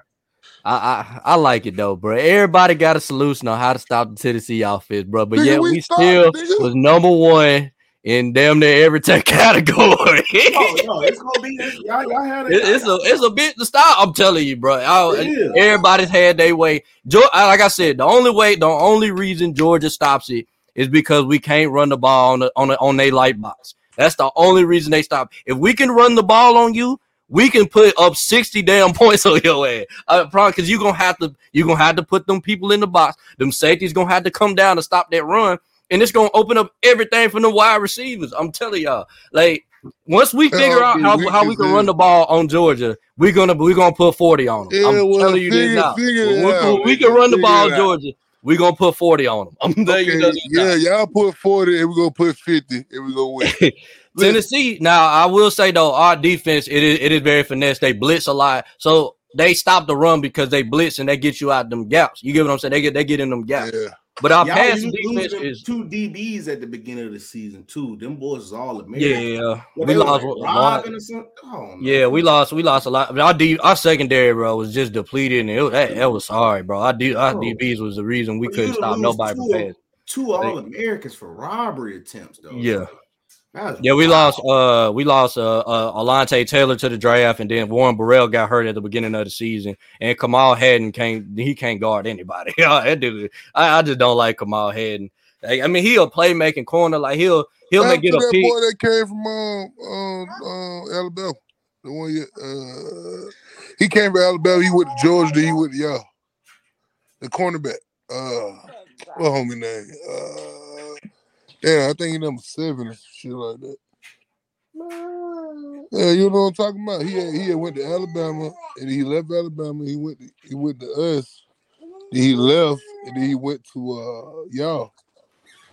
I, I I like it though, bro. Everybody got a solution on how to stop the Tennessee offense, bro. But Nigga, yet we we still nigga. was number one in damn near every tech category. Oh no, it's gonna be it's, y'all, y'all had it. It- it's a it's a bit to stop. I'm telling you, bro. I- everybody's had their way. Like I said, the only way, the only reason Georgia stops it is because we can't run the ball on the, on the, on their light box. That's the only reason they stop. If we can run the ball on you, we can put up 60 damn points on your ass. I promise because you're gonna have to you're gonna have to put them people in the box. Them safeties gonna have to come down to stop that run, and it's gonna open up everything for the wide receivers. I'm telling y'all, like once we figure out how, how we can run the ball on Georgia, we're gonna we're gonna put 40 on them. I'm telling you this now. When we, can run the ball. Georgia, we're gonna put 40 on them. I'm telling you Okay, this now. yeah, y'all put 40 and we're gonna put 50 and we're gonna win. Tennessee. Now, I will say though, our defense it is it is very finesse. They blitz a lot, so they stop the run because they blitz and they get you out them gaps. You get what I'm saying? They get they get in them gaps. Yeah. But our Y'all pass defense is two DBs at the beginning of the season too. Them boys is all American. yeah. Well, we lost. like a lot. Or. Oh. Yeah, we lost. We lost a lot. Our D, our secondary, bro, was just depleted, and it, was- that, that was sorry, bro. Our, D, our oh. Bro. DBs was the reason we But couldn't stop nobody two from of- pass. Two All Americans for robbery attempts though. Yeah. That's Yeah, we wild. lost. Uh, we lost. Uh, uh, Alontae Taylor to the draft, and then Warren Burrell got hurt at the beginning of the season, and Kamal Hadden can't. He can't guard anybody. That dude. I, I just don't like Kamal Hadden. Like, I mean, he a playmaking corner. Like he'll he'll Shout make out get to a that pick. boy that came from um, um, um, Alabama. The one you, uh, he came from Alabama. He went to Georgia. Then he went to y'all. The cornerback. Uh, what homie name? Uh, yeah, I think he number seven or shit like that. Yeah, you know what I'm talking about. He had, he had went to Alabama and he left Alabama. He went to, he went to us. He left and then he went to uh y'all.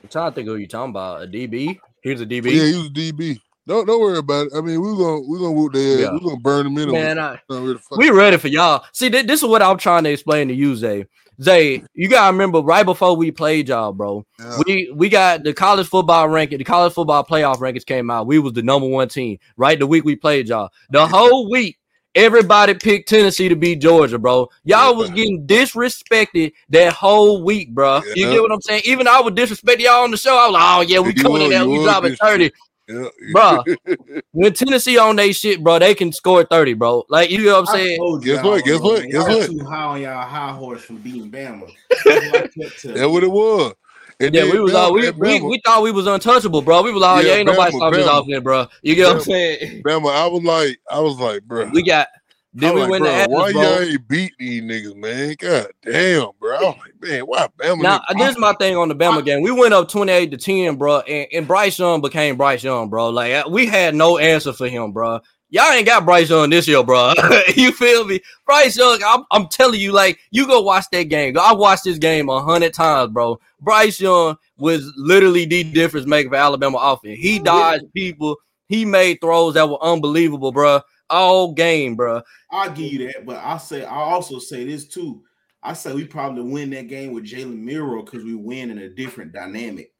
I'm trying to think who you talking about. A DB. Here's a DB. Yeah, he was a DB. Don't don't worry about it. I mean, we're gonna we're gonna whoop their ass. Yeah. We're gonna burn them anyway. Man, I, Not really we ready for y'all. See, th- this is what I'm trying to explain to you, Zay. Zay, you gotta remember right before we played y'all, bro. Yeah. We we got the college football ranking, the college football playoff rankings came out. We was the number one team right the week we played y'all. The whole week, everybody picked Tennessee to beat Georgia, bro. Y'all was getting disrespected that whole week, bro. You get what I'm saying? Even I would disrespect y'all on the show. I was like, oh yeah, we You coming in there, you we dropping 30. Yeah. Bro, when Tennessee on they shit, bro, they can score 30, bro. Like you know what I'm saying? told Guess y'all, what? Guess bro, what? man, Guess y'all what? Too high on y'all high horse from beating Bama. That's what I kept telling That's what you. it was. And Yeah, then we was Bama- all we, we, we thought we was untouchable, bro. We was like, oh, yeah, Yeah, ain't nobody Bama, stopping this Bama. offense, bro. You get what I'm saying? Bama, I was like, I was like, bro. We got then we like, went bro, to why y'all ain't beat these niggas, man? God damn, bro. I was like, man, why Bama? Now, this is my thing on the Bama game. We went up 28 to 10, bro, and, and Bryce Young became Bryce Young, bro. Like, we had no answer for him, bro. Y'all ain't got Bryce Young this year, bro. you feel me? Bryce Young, I'm, I'm telling you, like, you go watch that game. I watched this game a hundred times, bro. Bryce Young was literally the difference maker for Alabama offense. He dodged people. He made throws that were unbelievable, bro. All game, bro. I'll give you that, but I'll say I also say this too. I say we probably win that game with Jalen Milroe because we win in a different dynamic.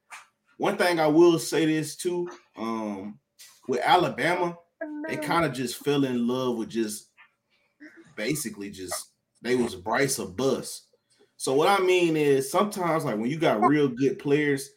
One thing I will say this too, um, with Alabama, they kind of just fell in love with just basically just they was Bryce a bus. So what I mean is sometimes like when you got real good players,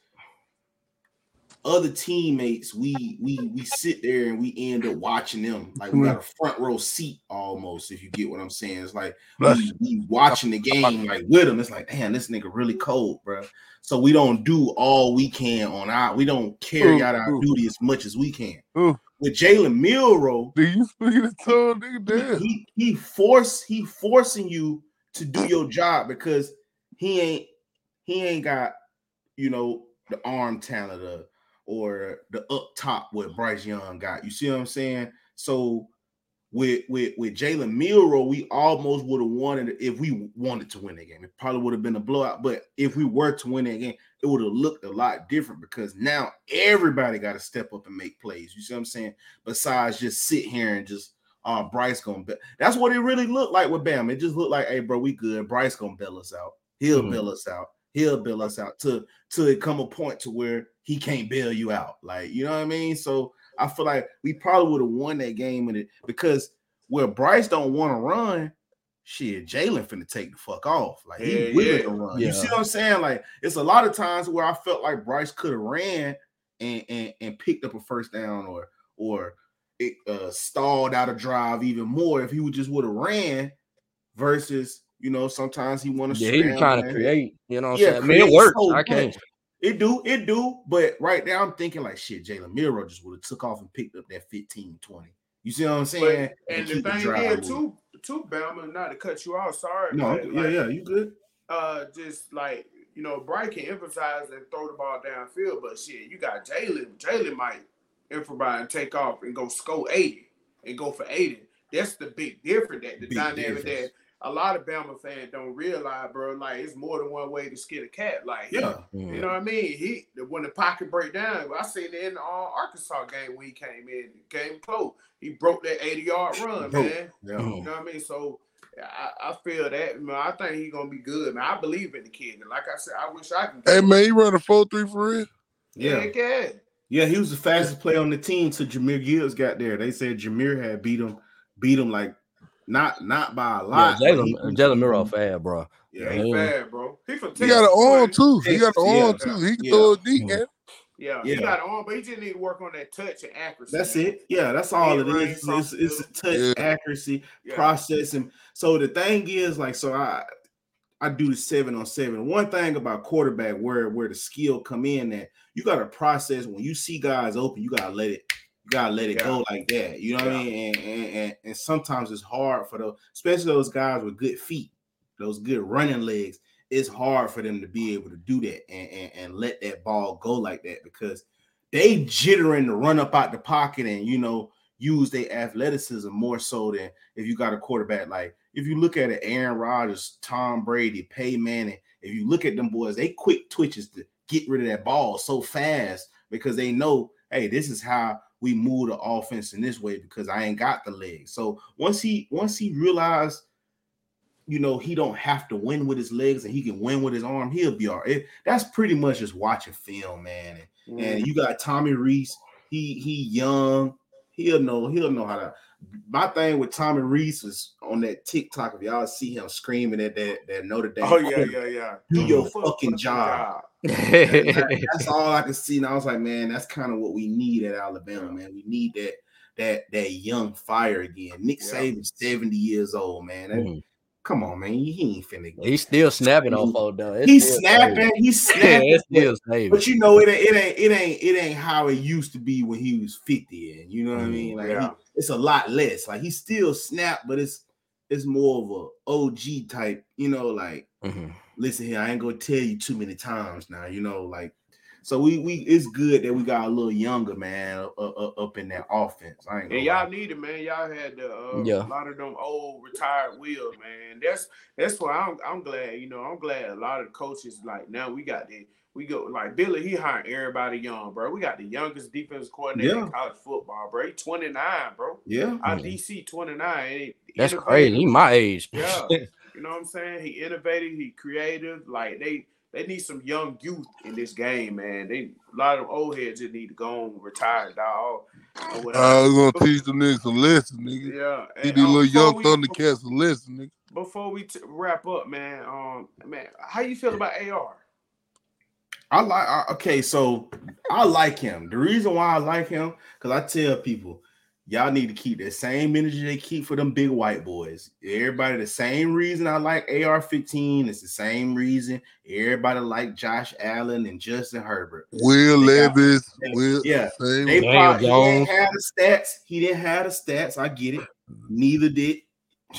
other teammates, we we we sit there and we end up watching them like we got a front row seat almost. If you get what I'm saying, it's like we, we watching the game like with them. It's like, damn, this nigga really cold, bro. So we don't do all we can on our. We don't carry Ooh, out our ooh. duty as much as we can. Ooh. With Jalen Milroe, Do you speak the tongue, nigga? Damn. he he force he forcing you to do your job because he ain't he ain't got you know the arm talent or, or the up top what Bryce Young got. You see what I'm saying? So with with with Jalen Milroe, we almost would have wanted it if we wanted to win that game. It probably would have been a blowout, but if we were to win that game, it would have looked a lot different because now everybody got to step up and make plays. You see what I'm saying? Besides just sit here and just uh Bryce gonna be that's what it really looked like with Bam. It just looked like, hey, bro, we good. Bryce gonna bail us out. He'll Mhm. bail us out. He'll bail us out to to it come a point to where he can't bail you out. Like, you know what I mean? So I feel like we probably would have won that game in it because where Bryce don't want to run, shit, Jalen finna take the fuck off. Like he Yeah, willing yeah. to run. Yeah. You see what I'm saying? Like it's a lot of times where I felt like Bryce could have ran and, and and picked up a first down or or it uh, stalled out a drive even more if he would just would have ran versus you know sometimes he want to Yeah, he was trying to create. You know what I'm Yeah, saying? I mean, it create works. so I can't. It do, it do, but right now I'm thinking like shit, Jalen Milroe just would have took off and picked up that 15, 20. You see what I'm saying? But, and the keep thing is, too, too, Bama, not to cut you off, sorry. No, but, yeah, like, yeah, you good. uh just like you know, Bright can emphasize and throw the ball downfield, but shit, you got Jalen. Jalen might improvise and take off and go score 80 and go for 80. That's the big difference that the Big dynamic difference. that a lot of Bama fans don't realize, bro. Like it's more than one way to skin a cat. Like he- Yeah, you know what I mean? He when the pocket break down, I seen it in the uh, Arkansas game when he came in, came close. He broke that 80 yard run, man. yeah. You know what I mean? So I, I feel that man. I think he's gonna be good, man. I believe in the kid. And like I said, I wish I can. Hey man, you run a four three for real? Yeah, Heck yeah. yeah, he was the fastest player on the team till Jahmyr Gibbs got there. They said Jahmyr had beat him, beat him like not not by a lot. but Jalen he- uh, Jalen Milroe fast, bro. Yeah, He Yeah. bad, bro. He from He got an arm too. He got an Yeah. arm too. He can Yeah. throw it deep, Yeah. man. Yeah, Yeah. he got an arm, but he just need to work on that touch and accuracy. That's it. Yeah, that's all it Mid-range. It's, it's, it's touch Yeah. accuracy, Yeah. processing. So the thing is, like, so I I do the seven on seven. One thing about quarterback where where the skill come in that you got to process when you see guys open, you gotta let it, you gotta let it Yeah. go like that. You know what I mean? And, and and and sometimes it's hard for those, especially those guys with good feet, those good running legs. It's hard for them to be able to do that and, and, and let that ball go like that because they jittering to run up out the pocket and you know use their athleticism more so than if you got a quarterback like if you look at it, Aaron Rodgers, Tom Brady, Pay Manning, if you look at them boys, they quick twitches to get rid of that ball so fast because they know, hey, this is how we move the offense in this way because I ain't got the legs. So once he once he realized, you know, he don't have to win with his legs and he can win with his arm, he'll be all right. That's pretty much just watching film, man. And, and you got Tommy Rees, he he young, he'll know, he'll know how to my thing with Tommy Rees is on that TikTok. If y'all see him screaming at that, that Notre Dame, Oh yeah, yeah, yeah. do your fucking job. Yeah, That- that's all I can see. And I was like, man, that's kind of what we need at Alabama, man. We need that that that young fire again. Nick Yeah. Saban's 70 years old, man. That- Mhm. Come on, man. He ain't finna. He's still snapping on four though. It's He's still snapping. He's saving. snapping. it's but- still saving. But you know, it ain't, it ain't, it ain't, it ain't how it used to be when he was 50. And you know what I Mm, mean? Like he- it's a lot less. Like he still snap, but it's it's more of a OG type, you know, like Mhm. Listen here, I ain't gonna tell you too many times now, you know, like so we we it's good that we got a little younger man uh, uh, up in that offense. I ain't And y'all lie. need it, man. Y'all had the uh, Yeah. a lot of them old retired wheels, man. That's that's why I'm I'm glad, you know, I'm glad a lot of the coaches like now we got the we go like Billy, he hired everybody young, bro. We got the youngest defense coordinator Yeah. in college football, bro. He 29, bro. yeah, Our. DC 29. That's innovative. crazy. He my age. Yeah. You know what I'm saying? He innovative, he creative. Like they they need some young youth in this game, man. They a lot of old heads just need to go on retire, dog. I was gonna teach them niggas some lessons, nigga. yeah. He and, these um, little before young we- Thundercats some lessons, nigga. Before we t- wrap up, man, um, man, how you feel about AR? I like I- okay, so I like him. The reason why I like him because I tell people y'all need to keep that same energy they keep for them big white boys. Everybody, the same reason I like AR-15 is the same reason everybody like Josh Allen and Justin Herbert. Will They got- Levis, Will Yeah, same. They Daniel probably he didn't Jones. have the stats. He didn't have the stats. I get it. Neither did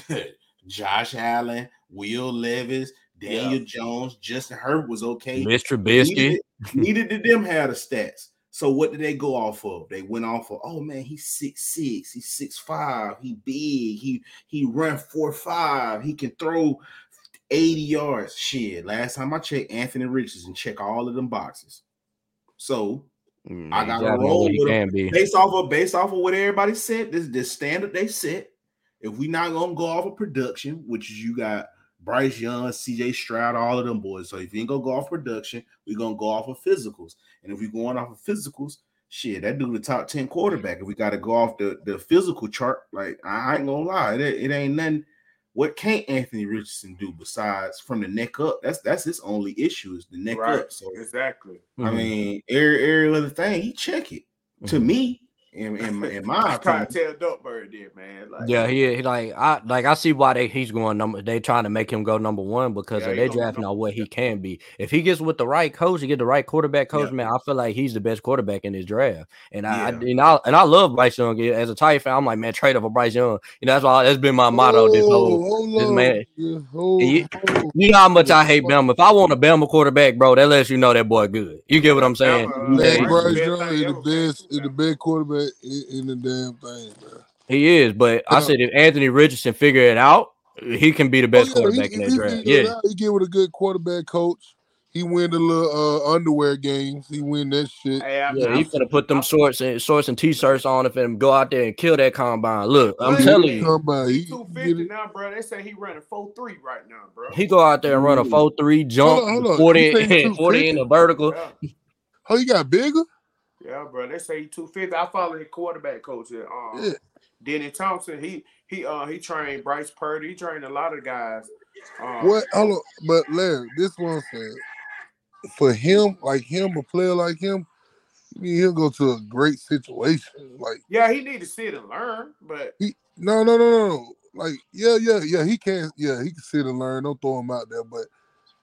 Josh Allen, Will Levis, Daniel Jones, Justin Herbert was okay. Mr. Neither Trubisky. did, neither did them have the stats. So what did they go off of? They went off of, oh man, he's six six, he's six five, he big, he he run four five, he can throw 80 yards. Shit, last time I checked, Anthony Richardson check all of them boxes. So Mm, I gotta exactly roll with him. can be. based off of based off of what everybody said, this this standard they set. If we not gonna go off of production, which is you got Bryce Young, CJ Stroud, all of them boys. So if you ain't gonna go off production, we're gonna go off of physicals. And if we're going off of physicals, shit, that dude the top 10 quarterback. If we gotta go off the, the physical chart, like I ain't gonna lie, it, it ain't nothing. What can't Anthony Richardson do besides from the neck up? That's that's his only issue is the neck Right. up. So Exactly. I Mhm. mean, every every other thing he check it to Mhm. me. In in, in my I trying opinion, to tell Duckbird did, man. Like, Yeah, he, he like I like I see why they he's going number. They trying to make him go number one because Yeah, they gonna drafting on what he can be. If he gets with the right coach, he get the right quarterback coach, Yeah. man. I feel like he's the best quarterback in this draft. And I, I Yeah. and I and I love Bryce Young. As a Titan fan, I'm like, man, trade up for Bryce Young. You know, that's why that's been my motto. This Oh, whole hold this man- Yeah, you- you know how much I hate Bama. If I want a Bama quarterback, bro, that lets you know that boy good. You get what I'm saying? Bama, uh, Man, Bryce Bryce Young is the best, is the best quarterback in, in the damn thing, man. He is, but I said if Anthony Richardson figure it out, he can be the best oh, yeah, quarterback he, in he, that he, draft. figured it Yeah, out. he get with a good quarterback coach. He win the little uh, underwear games. He win that shit. Hey, I, yeah, I, he finna put them shorts and shorts and t-shirts on if and go out there and kill that combine. Look, I'm What? telling you, come by. He He, two fifty now, bro. They say he running four three right now, bro. he go out there and run a four three jump, Hold on, hold on. 40, You say he 40 in the vertical. Yeah, Oh, he got bigger. Yeah, bro. They say he two fifty. I follow his quarterback coach, uh, um, Yeah. Denny Thompson. He he uh he trained Bryce Purdy. He trained a lot of guys. Um, What? Hold on, but Larry, this one saying for him, like him, a player like him, him go to a great situation. Like Yeah, he need to sit and learn, but he, no, no, no, no. Like yeah, yeah, yeah. He can, yeah, he can sit and learn. Don't throw him out there, but.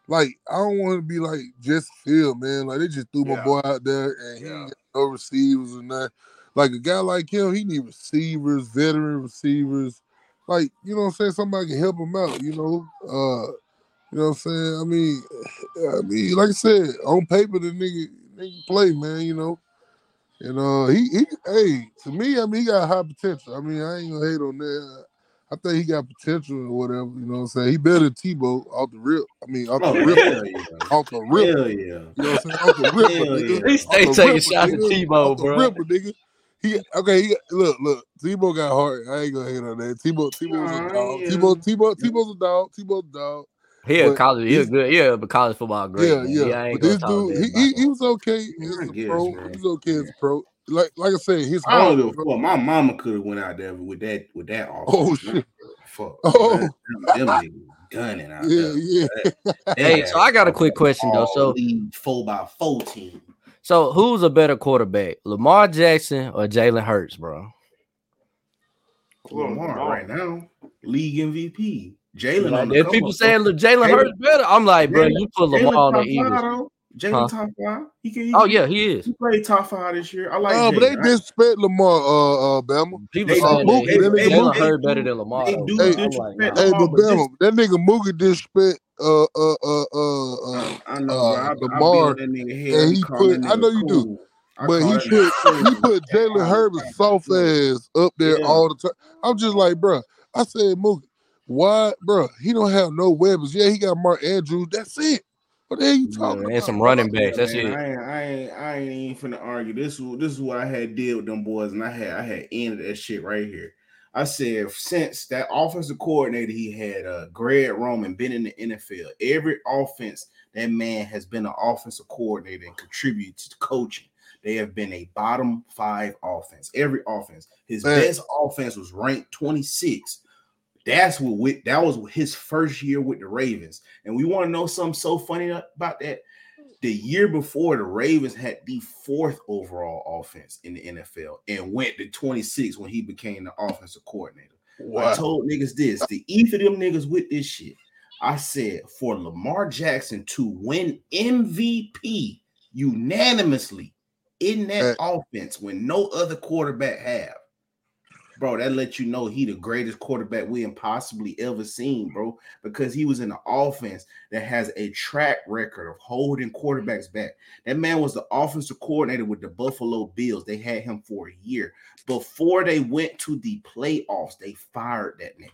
Like I don't want to be like just Phil, man. Like they just threw my Yeah. boy out there, and he Yeah. got no receivers and that. Like a guy like him, he need receivers, veteran receivers. Like you know what I'm saying. Somebody can help him out. You know, uh, you know what I'm saying. I mean, I mean, like I said, on paper the nigga nigga play, man. You know, and uh, he he, hey, to me, I mean, he got high potential. I mean, I ain't gonna hate on that. I think he got potential or whatever. You know what I'm saying. He better than Tebow off the rip. I mean, off oh the rip, yeah, off the rip. hell yeah. You know what I'm saying? Off the ripper, Hell nigga. yeah. He stay taking shots at nigga. Tebow, Off the bro. ripper, nigga. He okay. He look, look. Tebow got heart. I ain't gonna hate on that. Tebow, Tebow's Nah, a dog. yeah. Tebow, Tebow, Tebow's a dog. Tebow's a dog. He a college, he a good, yeah, but college football great. yeah, man. yeah. I But this dude, he, he, he was okay Yeah, as I a guess, pro. He was okay as a pro. Like, like I said, his I don't heart. give a fuck. My mama could have went out there with that with that offer. Oh shit. Fuck. Oh. Them, them niggas gunning out Yeah, there. yeah. They Hey, so I got a quick question though. So, lead four by four team. so who's a better quarterback, Lamar Jackson or Jalen Hurts, bro? Well, Lamar Lamar. right now, league MVP. Jalen Like, if people up, saying Jalen Jalen- Hurts better, I'm like, bro, Jalen- you put Jalen Lamar on the top five, Eagles. Though. Jalen Huh? top five. He can. He Oh yeah, he is. He played top five this year. I like. Oh, but they Jalen. I- disrespect Lamar, uh, uh, Bama. People They- saying Mookie, that that he- nigga Jalen Mookie- Hurts better than Lamar. They though, do bro. I'm disrespect like. Hey, Lamar, but but Bama, that nigga Mookie disrespect, uh, uh, uh, uh, uh, I, I know, uh, bro. I, I be Lamar, on that nigga head. and I be he calling put- that I know nigga you do. I but he put he put Jalen Hurts soft ass up there Yeah. all the time. I'm just like, bro. I said, Mookie, why, bro? He don't have no weapons. Yeah, he got Mark Andrews. That's it. What the hell you Yeah, talking and about? some running backs. That's Man, it. I ain't, I ain't, I ain't even finna argue. This, is- this is what I had did with them boys, and I had, I had ended that shit right here. I said since that offensive coordinator he had, uh, Greg Roman, been in the NFL. Every offense that man has been an offensive coordinator and contributed to coaching. They have been a bottom five offense. Every offense. His Man. best offense was ranked 26. That's what with that was his first year with the Ravens. And we want to know something so funny about that. The year before, the Ravens had the fourth overall offense in the NFL and went to 26 when he became the offensive coordinator. I told niggas this to each of them niggas with this shit. I said for Lamar Jackson to win MVP unanimously in that offense when no other quarterback have, bro, that let you know he the greatest quarterback we have possibly ever seen, bro, because he was in an offense that has a track record of holding quarterbacks back. That man was the offensive coordinator with the Buffalo Bills. They had him for a year. Before they went to the playoffs, they fired that nigga.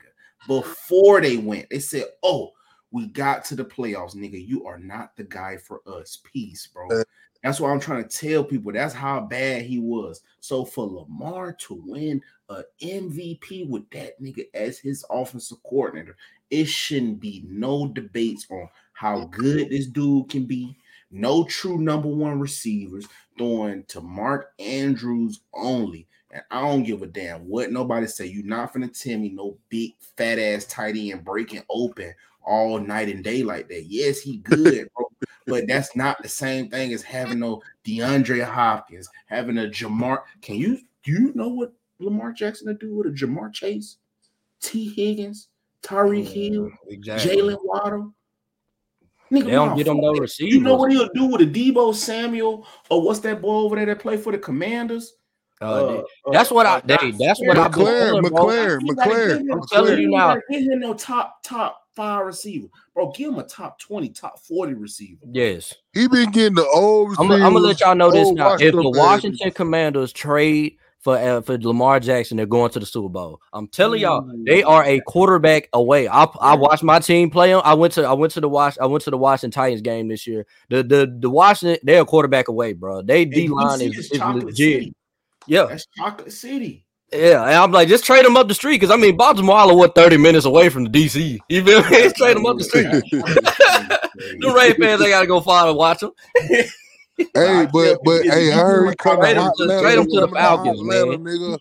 Before they went, they said, Oh, we got to the playoffs, nigga. You are not the guy for us. Peace, bro. Uh, That's why I'm trying to tell people. That's how bad he was. So for Lamar to win a MVP with that nigga as his offensive coordinator, it shouldn't be no debates on how good this dude can be. No true number one receivers throwing to Mark Andrews only. And I don't give a damn what nobody say. You're not finna tell me no big fat ass tight end breaking open all night and day like that. Yes, he good, bro, but that's not the same thing as having no DeAndre Hopkins, having a Ja'Marr. Can you Do you know what Lamar Jackson to do with a Ja'Marr Chase, Tee Higgins, Tyreek Hill, Exactly. Jalen Waddle? Nigga, They don't get them no receivers. You know what he'll do with a Deebo Samuel or what's that boy over there that play for the Commanders? Uh, Uh, that's what I. uh, They, that's what I've been McLaurin, telling, bro. McLaurin, You gotta McLaurin, give him- I'm telling you now. him no top top five receiver, bro. Give him a top twenty, top forty receiver. Yes, He been getting the old. I'm, I'm gonna let y'all know this now. If the Washington Washington Commanders trade for uh, for Lamar Jackson, they're going to the Super Bowl. I'm telling y'all, they are a quarterback away. I I watched my team play them. I went to I went to the Wash I went to the Washington Titans game this year. The the the Washington they're a quarterback away, bro. They D line DC is, is is legit. City. Yeah, That's Chocolate City. Yeah. And I'm like, just trade them up the street because I mean Baltimore are what 30 minutes away from the DC. You feel me? Just trade them up the street. The Ray fans, they gotta go follow and watch him. Hey, but but hey, I heard he coming Trade to him hot to- Atlanta. trade him to the Falcons, Atlanta, man. nigga.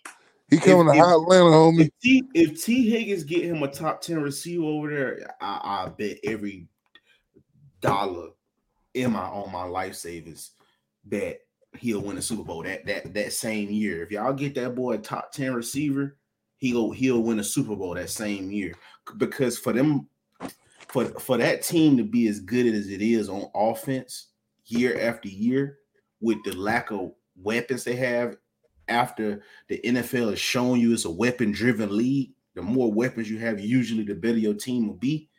He coming If- to hot Atlanta, homie. If T if T Higgins get him a top ten receiver over there, I, I bet every dollar in my on my life savings that he'll win a Super Bowl that that that same year. If y'all get that boy a top ten receiver, he'll he'll win a Super Bowl that same year. Because for them, for for that team to be as good as it is on offense year after year, with the lack of weapons they have after the NFL has shown you it's a weapon driven league, the more weapons you have, usually the better your team will be.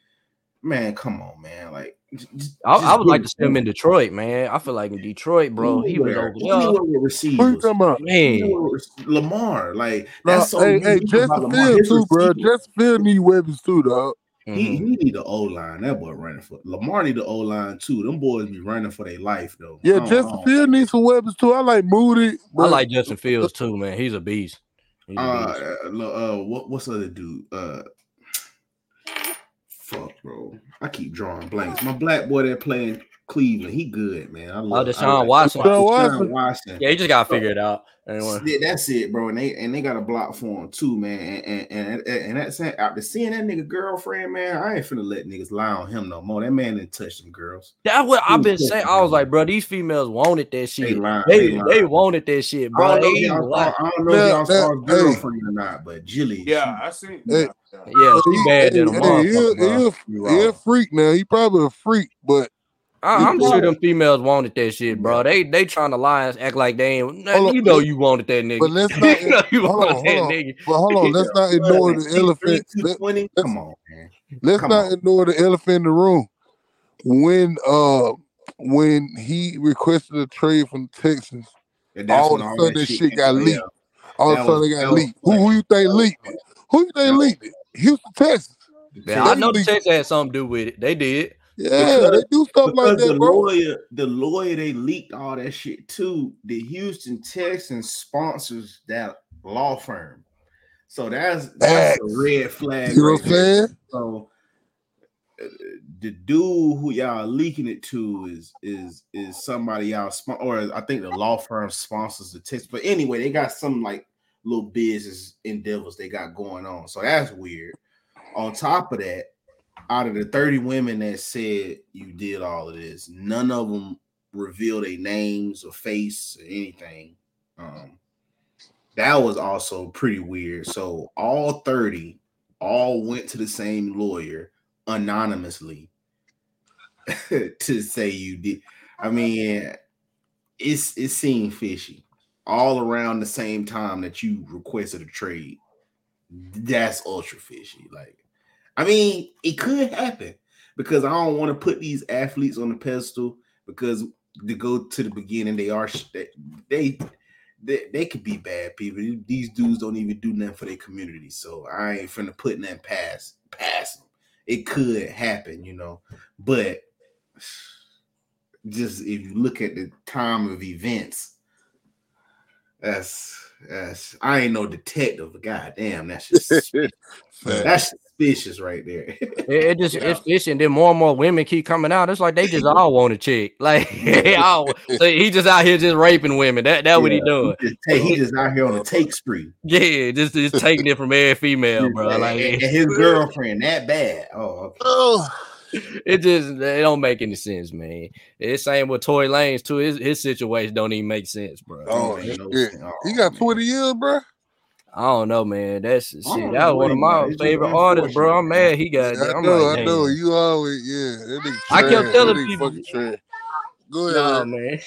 Man, come on, man. Like, j- j- I, I just would like to see him in Detroit, man. I feel like in Detroit, bro, he was Anywhere. over there. Anywhere with Who you receivers. talking about? Man, Lamar, like No, that's so hey, unique hey, about Justin Lamar. Field too, bro. receivers- Justin Field need weapons too, dog. He, mhm. he need the O line. That boy running for Lamar need the O line too. Them boys be running for their life though. Yeah, I don't- Justin I don't- Field needs some weapons too. I like Moody. I like Justin Fields too, man. He's a beast. He's a Uh, beast. uh, lo- uh, what what's the other dude? Uh, fuck, bro. I keep drawing blanks. My black boy that playing Cleveland, he good, man. I oh, love Deshaun I like- Watson. Deshaun Deshaun Watson. Watson. Yeah, he just gotta figure it out. Anyway. Yeah, that's it, bro. And they and they got a block for him too, man. And and and, and that's after seeing that nigga girlfriend, man. I ain't finna let niggas lie on him no more. That man didn't touch them girls. That's what I've been saying. different, I was like, bro, these females wanted that They shit. lying. They lying. they wanted that shit, I bro. don't know, They if y'all saw, I don't know That- if y'all saw that- his girlfriend or not, but Jilly. Yeah, I seen. Hey. Yeah, yeah. yeah, she He- bad than a hey, hey, he, motherfucker, he, he a freak now. He probably a freak, but I, he I'm sure probably- them females wanted that shit, bro. They they trying to lie and act like they ain't. Hold on, you know you wanted that nigga. but let's not. you know you hold on, that hold on. nigga. But hold on, let's not ignore the elephant. Let, let's- Come on, man. let's Come not on. ignore the elephant in the room. When uh when he requested a trade from Texas, And all of a sudden that shit got out. leaked. all of a sudden was- they got leaked. Who, who you think leaked it? Who you think leaked it? Houston, Texas. Yeah, I know the leaked- Texans had something to do with it. They did. Yeah, they do stuff like Because that, the bro. lawyer, the lawyer, they leaked all that shit too. The Houston Texans sponsors that law firm, so that's that's a red flag. You know what I'm saying? So uh, the dude who y'all leaking it to is is is somebody y'all spon- or I think the law firm sponsors the text. But anyway, they got some like little business endeavors they got going on. So that's weird. On top of that, out of the 30 women that said you did all of this, none of them revealed their names or face or anything. Um, that was also pretty weird. So all 30 all went to the same lawyer anonymously to say you did. I mean, it's it seemed fishy all around the same time that you requested a trade. That's ultra fishy. Like, I mean, it could happen because I don't want to put these athletes on the pedestal because to go to the beginning, they are they they they, could be bad people. These dudes don't even do nothing for their community, so I ain't finna put nothing past past them. It could happen, you know, but just if you look at the time of events, that's that's I ain't no detective, but goddamn, that's just that's suspicious right there. It, it just Yeah. it's and Then more and more women keep coming out. It's like they just all want a chick. Like they all, so he just out here just raping women. That that what he Yeah, doing. He just, take, he just out here on a take spree. Yeah, just just taking it from every female, bro. Like and his girlfriend that bad. Oh, okay. Oh, it just it don't make any sense, man. It's same with Tory Lanez too. His his situation don't even make sense, bro. Oh, Man, no yeah. Oh, He got man. 20 years, bro. I don't know, man. That's shit. That was one of my him. It's just favorite artists, bro. I'm mad he got. Yeah, I I'm know, like, I know. You always, yeah. I kept telling That people- fucking trash. Go ahead. Nah, man. man.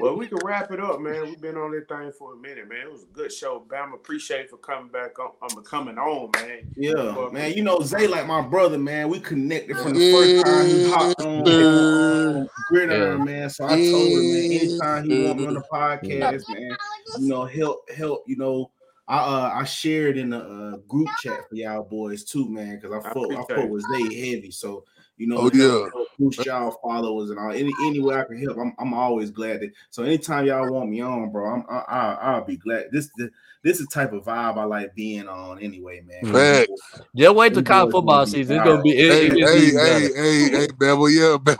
Well, we can wrap it up, man. We've been on this thing for a minute, man. It was a good show. Bam, appreciate for coming back on. I'm coming on, man. Yeah, man. You know, Zay like my brother, man. We connected from the first time he hopped on, on Gridiron, man. So I told him, man, anytime he want me on the podcast, man, you know, help, help, you know. I uh I shared in the uh, group chat for y'all boys too, man, because I I fought I appreciate fought it. with Zay heavy. So you know, Oh, help- yeah. help boost y'all followers and all. Any any way I can help, I'm I'm always glad to. So anytime y'all want me on, bro, I'm I, I I'll be glad. This this this is the type of vibe I like being on anyway, man. Fact. Just wait till college football gonna season. It's gonna be. It, Hey, it hey, hey, hey, hey, Bevel, yeah, Bevel.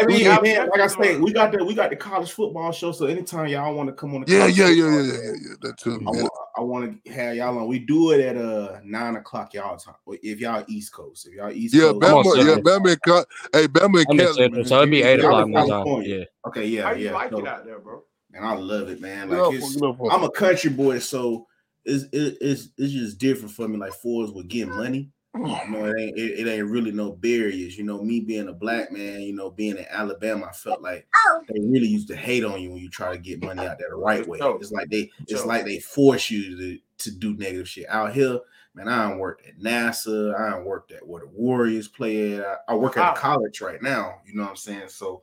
I mean, Yeah, man, like I definitely. say, we got the we got the college football show. So anytime y'all want to come on the Yeah, college yeah, yeah, yeah, yeah, yeah. That too. I want I want to have y'all on. We do it at uh nine o'clock y'all time. If y'all East Coast, if y'all East Yeah, Coast, I'm Bama, yeah, Bama, hey, Bama and Cali, so it'd be eight o'clock my time. Yeah. okay, yeah, How you like so- it out there, bro? And I love it, man. Like I'm a country boy, so it's it, it's it's just different for me. Like Fords with getting money. You know, it ain't it, it ain't really no barriers. You know, me being a black man, you know, being in Alabama, I felt like they really used to hate on you when you try to get money out there the right way. It's like they it's like they force you to to do negative shit. Out here, man, I don't worked at NASA, I don't worked at where the Warriors play at. I, I work at a college right now, you know what I'm saying? So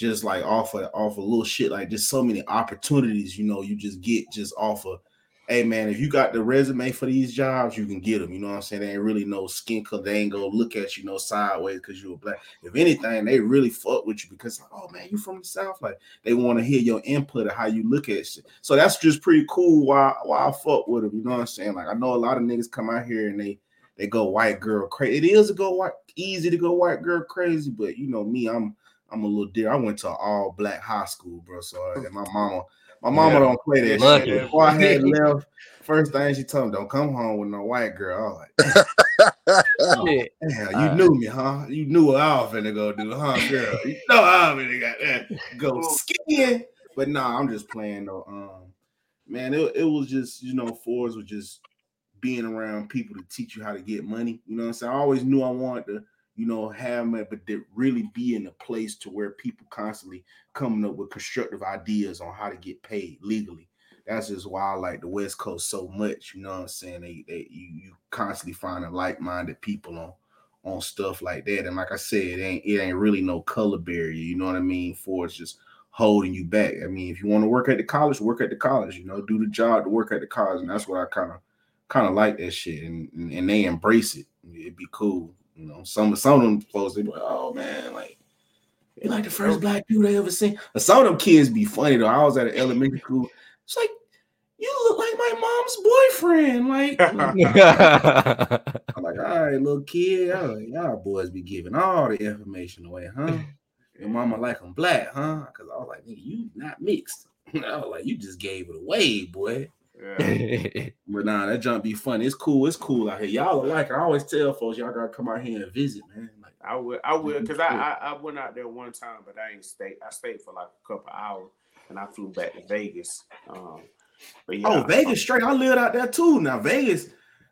just like off of off of little shit, like just so many opportunities, you know, you just get just off of hey man, if you got the resume for these jobs, you can get them. You know what I'm saying? They ain't really no skin color. They ain't gonna look at you no sideways because you're black. If anything, they really fuck with you because oh man, you from the south. Like they want to hear your input of how you look at shit. So that's just pretty cool. Why why I fuck with them. You know what I'm saying? Like I know a lot of niggas come out here and they they go white girl crazy. It is a go white easy to go white girl crazy, but you know me, I'm I'm a little dear. I went to all black high school, bro. So uh, and my mama, my mama Yeah. don't play that Lucky. shit. Before I had left, first thing she told me, don't come home with no white girl. I was like, Shit. Damn, you Uh, knew me, huh? You knew what I was finna go do, huh, girl? You know I was finna got that go skiing. But nah, I'm just playing though. Um, man, it, it was just you know, fours was just being around people to teach you how to get money. You know what I'm saying? I always knew I wanted to, you know, have it, but to really be in a place to where people constantly coming up with constructive ideas on how to get paid legally. That's just why I like the West Coast so much. You know what I'm saying? They, they you, you constantly finding like-minded people on on stuff like that. And like I said, it ain't it ain't really no color barrier. You know what I mean? For it's just holding you back. I mean, if you want to work at the college, work at the college. You know, do the job to work at the college, and that's what I kind of kind of like that shit. And, and and they embrace it. It'd be cool. You know, some some of them folks they be like, oh man, like. You like the first black dude I ever seen. But some of them kids be funny though. I was at an elementary school. It's like you look like my mom's boyfriend. Like, I'm like, all right, little kid, y'all, y'all boys be giving all the information away, huh? Your mama like them black, huh? Because I was like, you not mixed. I was like, you just gave it away, boy. Yeah. But nah, that jump be funny. It's cool. It's cool out here. Y'all are like, I always tell folks, y'all gotta come out here and visit, man. Like, I would, I would, cause I, I, I went out there one time, but I ain't stayed. I stayed for like a couple hours, and I flew back to Vegas. Um, but yeah, oh, Vegas straight. I lived out there too. Now Vegas,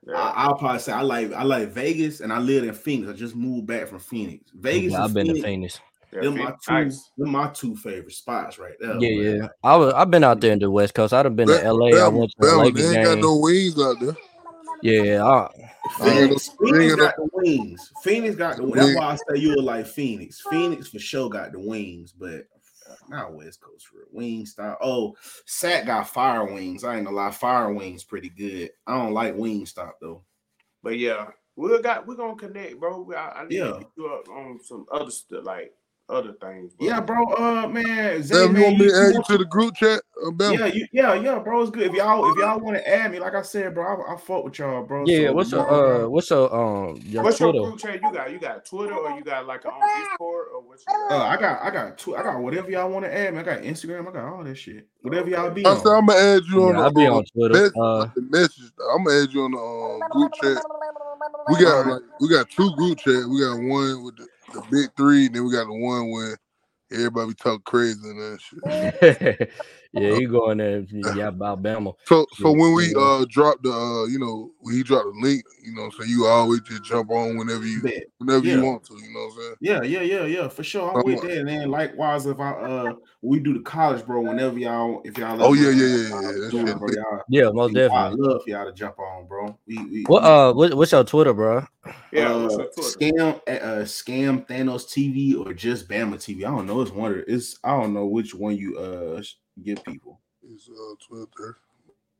yeah. I, I'll probably say I like I like Vegas, and I lived in Phoenix. I just moved back from Phoenix. Vegas, Yeah, I've and been to Phoenix, Phoenix. Yeah, them my two, nice. them my two favorite spots right there. Yeah, man. yeah. I was. I've been out there in the West Coast. I'd have been to Bama, LA. I went to the Bama, Lakers they ain't got no wings out there. Yeah, I, Phoenix, They ain't Phoenix got the wings. Phoenix got the. wings. That's why I say you were like Phoenix. Phoenix for sure got the wings, but not West Coast for real. Wing style. Oh, Sat got fire wings. I ain't gonna lie, fire wings pretty good. I don't like Wingstop though. But yeah, we got we're gonna connect, bro. I, I need Yeah. to hit you up on some other stuff, like other things. Bro. Yeah, bro. Uh, man, Zay, Bama, you want me to add you to the group chat? Bama? Yeah, you, yeah, yeah, bro. It's good. If y'all, if y'all want to add me, like I said, bro, I, I fuck with y'all, bro. yeah. So, What's you your know, uh? What's your um? Your What's your Twitter? group chat you got? You got Twitter or you got like on Discord or what? You Uh. I got, I got, two, I got whatever y'all want to add me. I got Instagram. I got all that shit. Whatever y'all be I said, I'm gonna add you on Yeah, the, I'll be uh, on Twitter. mess- Uh, the message. I'm gonna add you on the uh, group chat We got like we got two group chat. We got one with the, the big three, and then we got the one where everybody talk crazy and that shit. yeah, he going there. Yeah, about Bama. So so when we uh drop the uh you know when he dropped the link, you know, so you always just jump on whenever you whenever Yeah. you want to, you know what I'm saying? Yeah, yeah, yeah, yeah, for sure. I'm Uh, with that. And then likewise, if I uh we do the college, bro, whenever y'all if y'all Oh, let yeah, yeah, yeah, uh, yeah, that do it, shit bro, y'all, Yeah, most I'd definitely. love for y'all to jump on, bro. We, we, What uh, what, what's your Twitter, bro? Yeah, uh, Twitter? scam uh scam Thanos TV or just Bama TV. I don't know. It's one of it's I don't know which one you uh sh- give people. It's uh Twitter.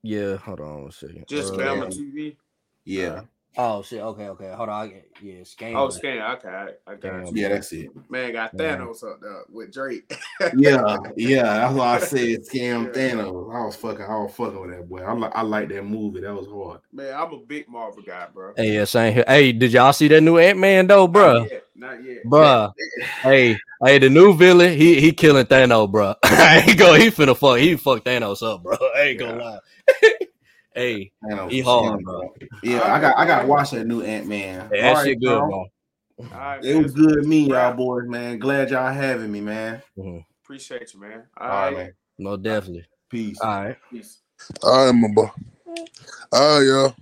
Yeah, hold on a second. Just Uh, Bama TV. Yeah, Oh shit. Okay, okay. Hold on. I- Yeah, scam. Oh, scan. Okay, I, I got Damn. you. yeah, that's it. Man, got Yeah. Thanos up there with Drake. Yeah, yeah. That's why I said scam Yeah. Thanos. I was fucking, I was fucking with that boy. I like, I like that movie. That was hard. Man, I'm a big Marvel guy, bro. Hey, yeah, same here. Hey, did y'all see that new Ant Man though, bro? Not yet. Not yet. Bruh. Hey, hey, the new villain, he he killing Thanos, bro. I ain't go, he finna fuck, he fuck Thanos up, bro. I ain't gonna lie. hey, Thanos He hard, bro. Yeah, I got, I got to watch that new Ant Man. hey, that shit good, bro. All right, It man, was good meeting y'all boys, man. Glad y'all having me, man. Mm-hmm. Appreciate you, man. All All right, right, man. No, definitely. Peace. All right. peace. All right, my boy. All right, y'all.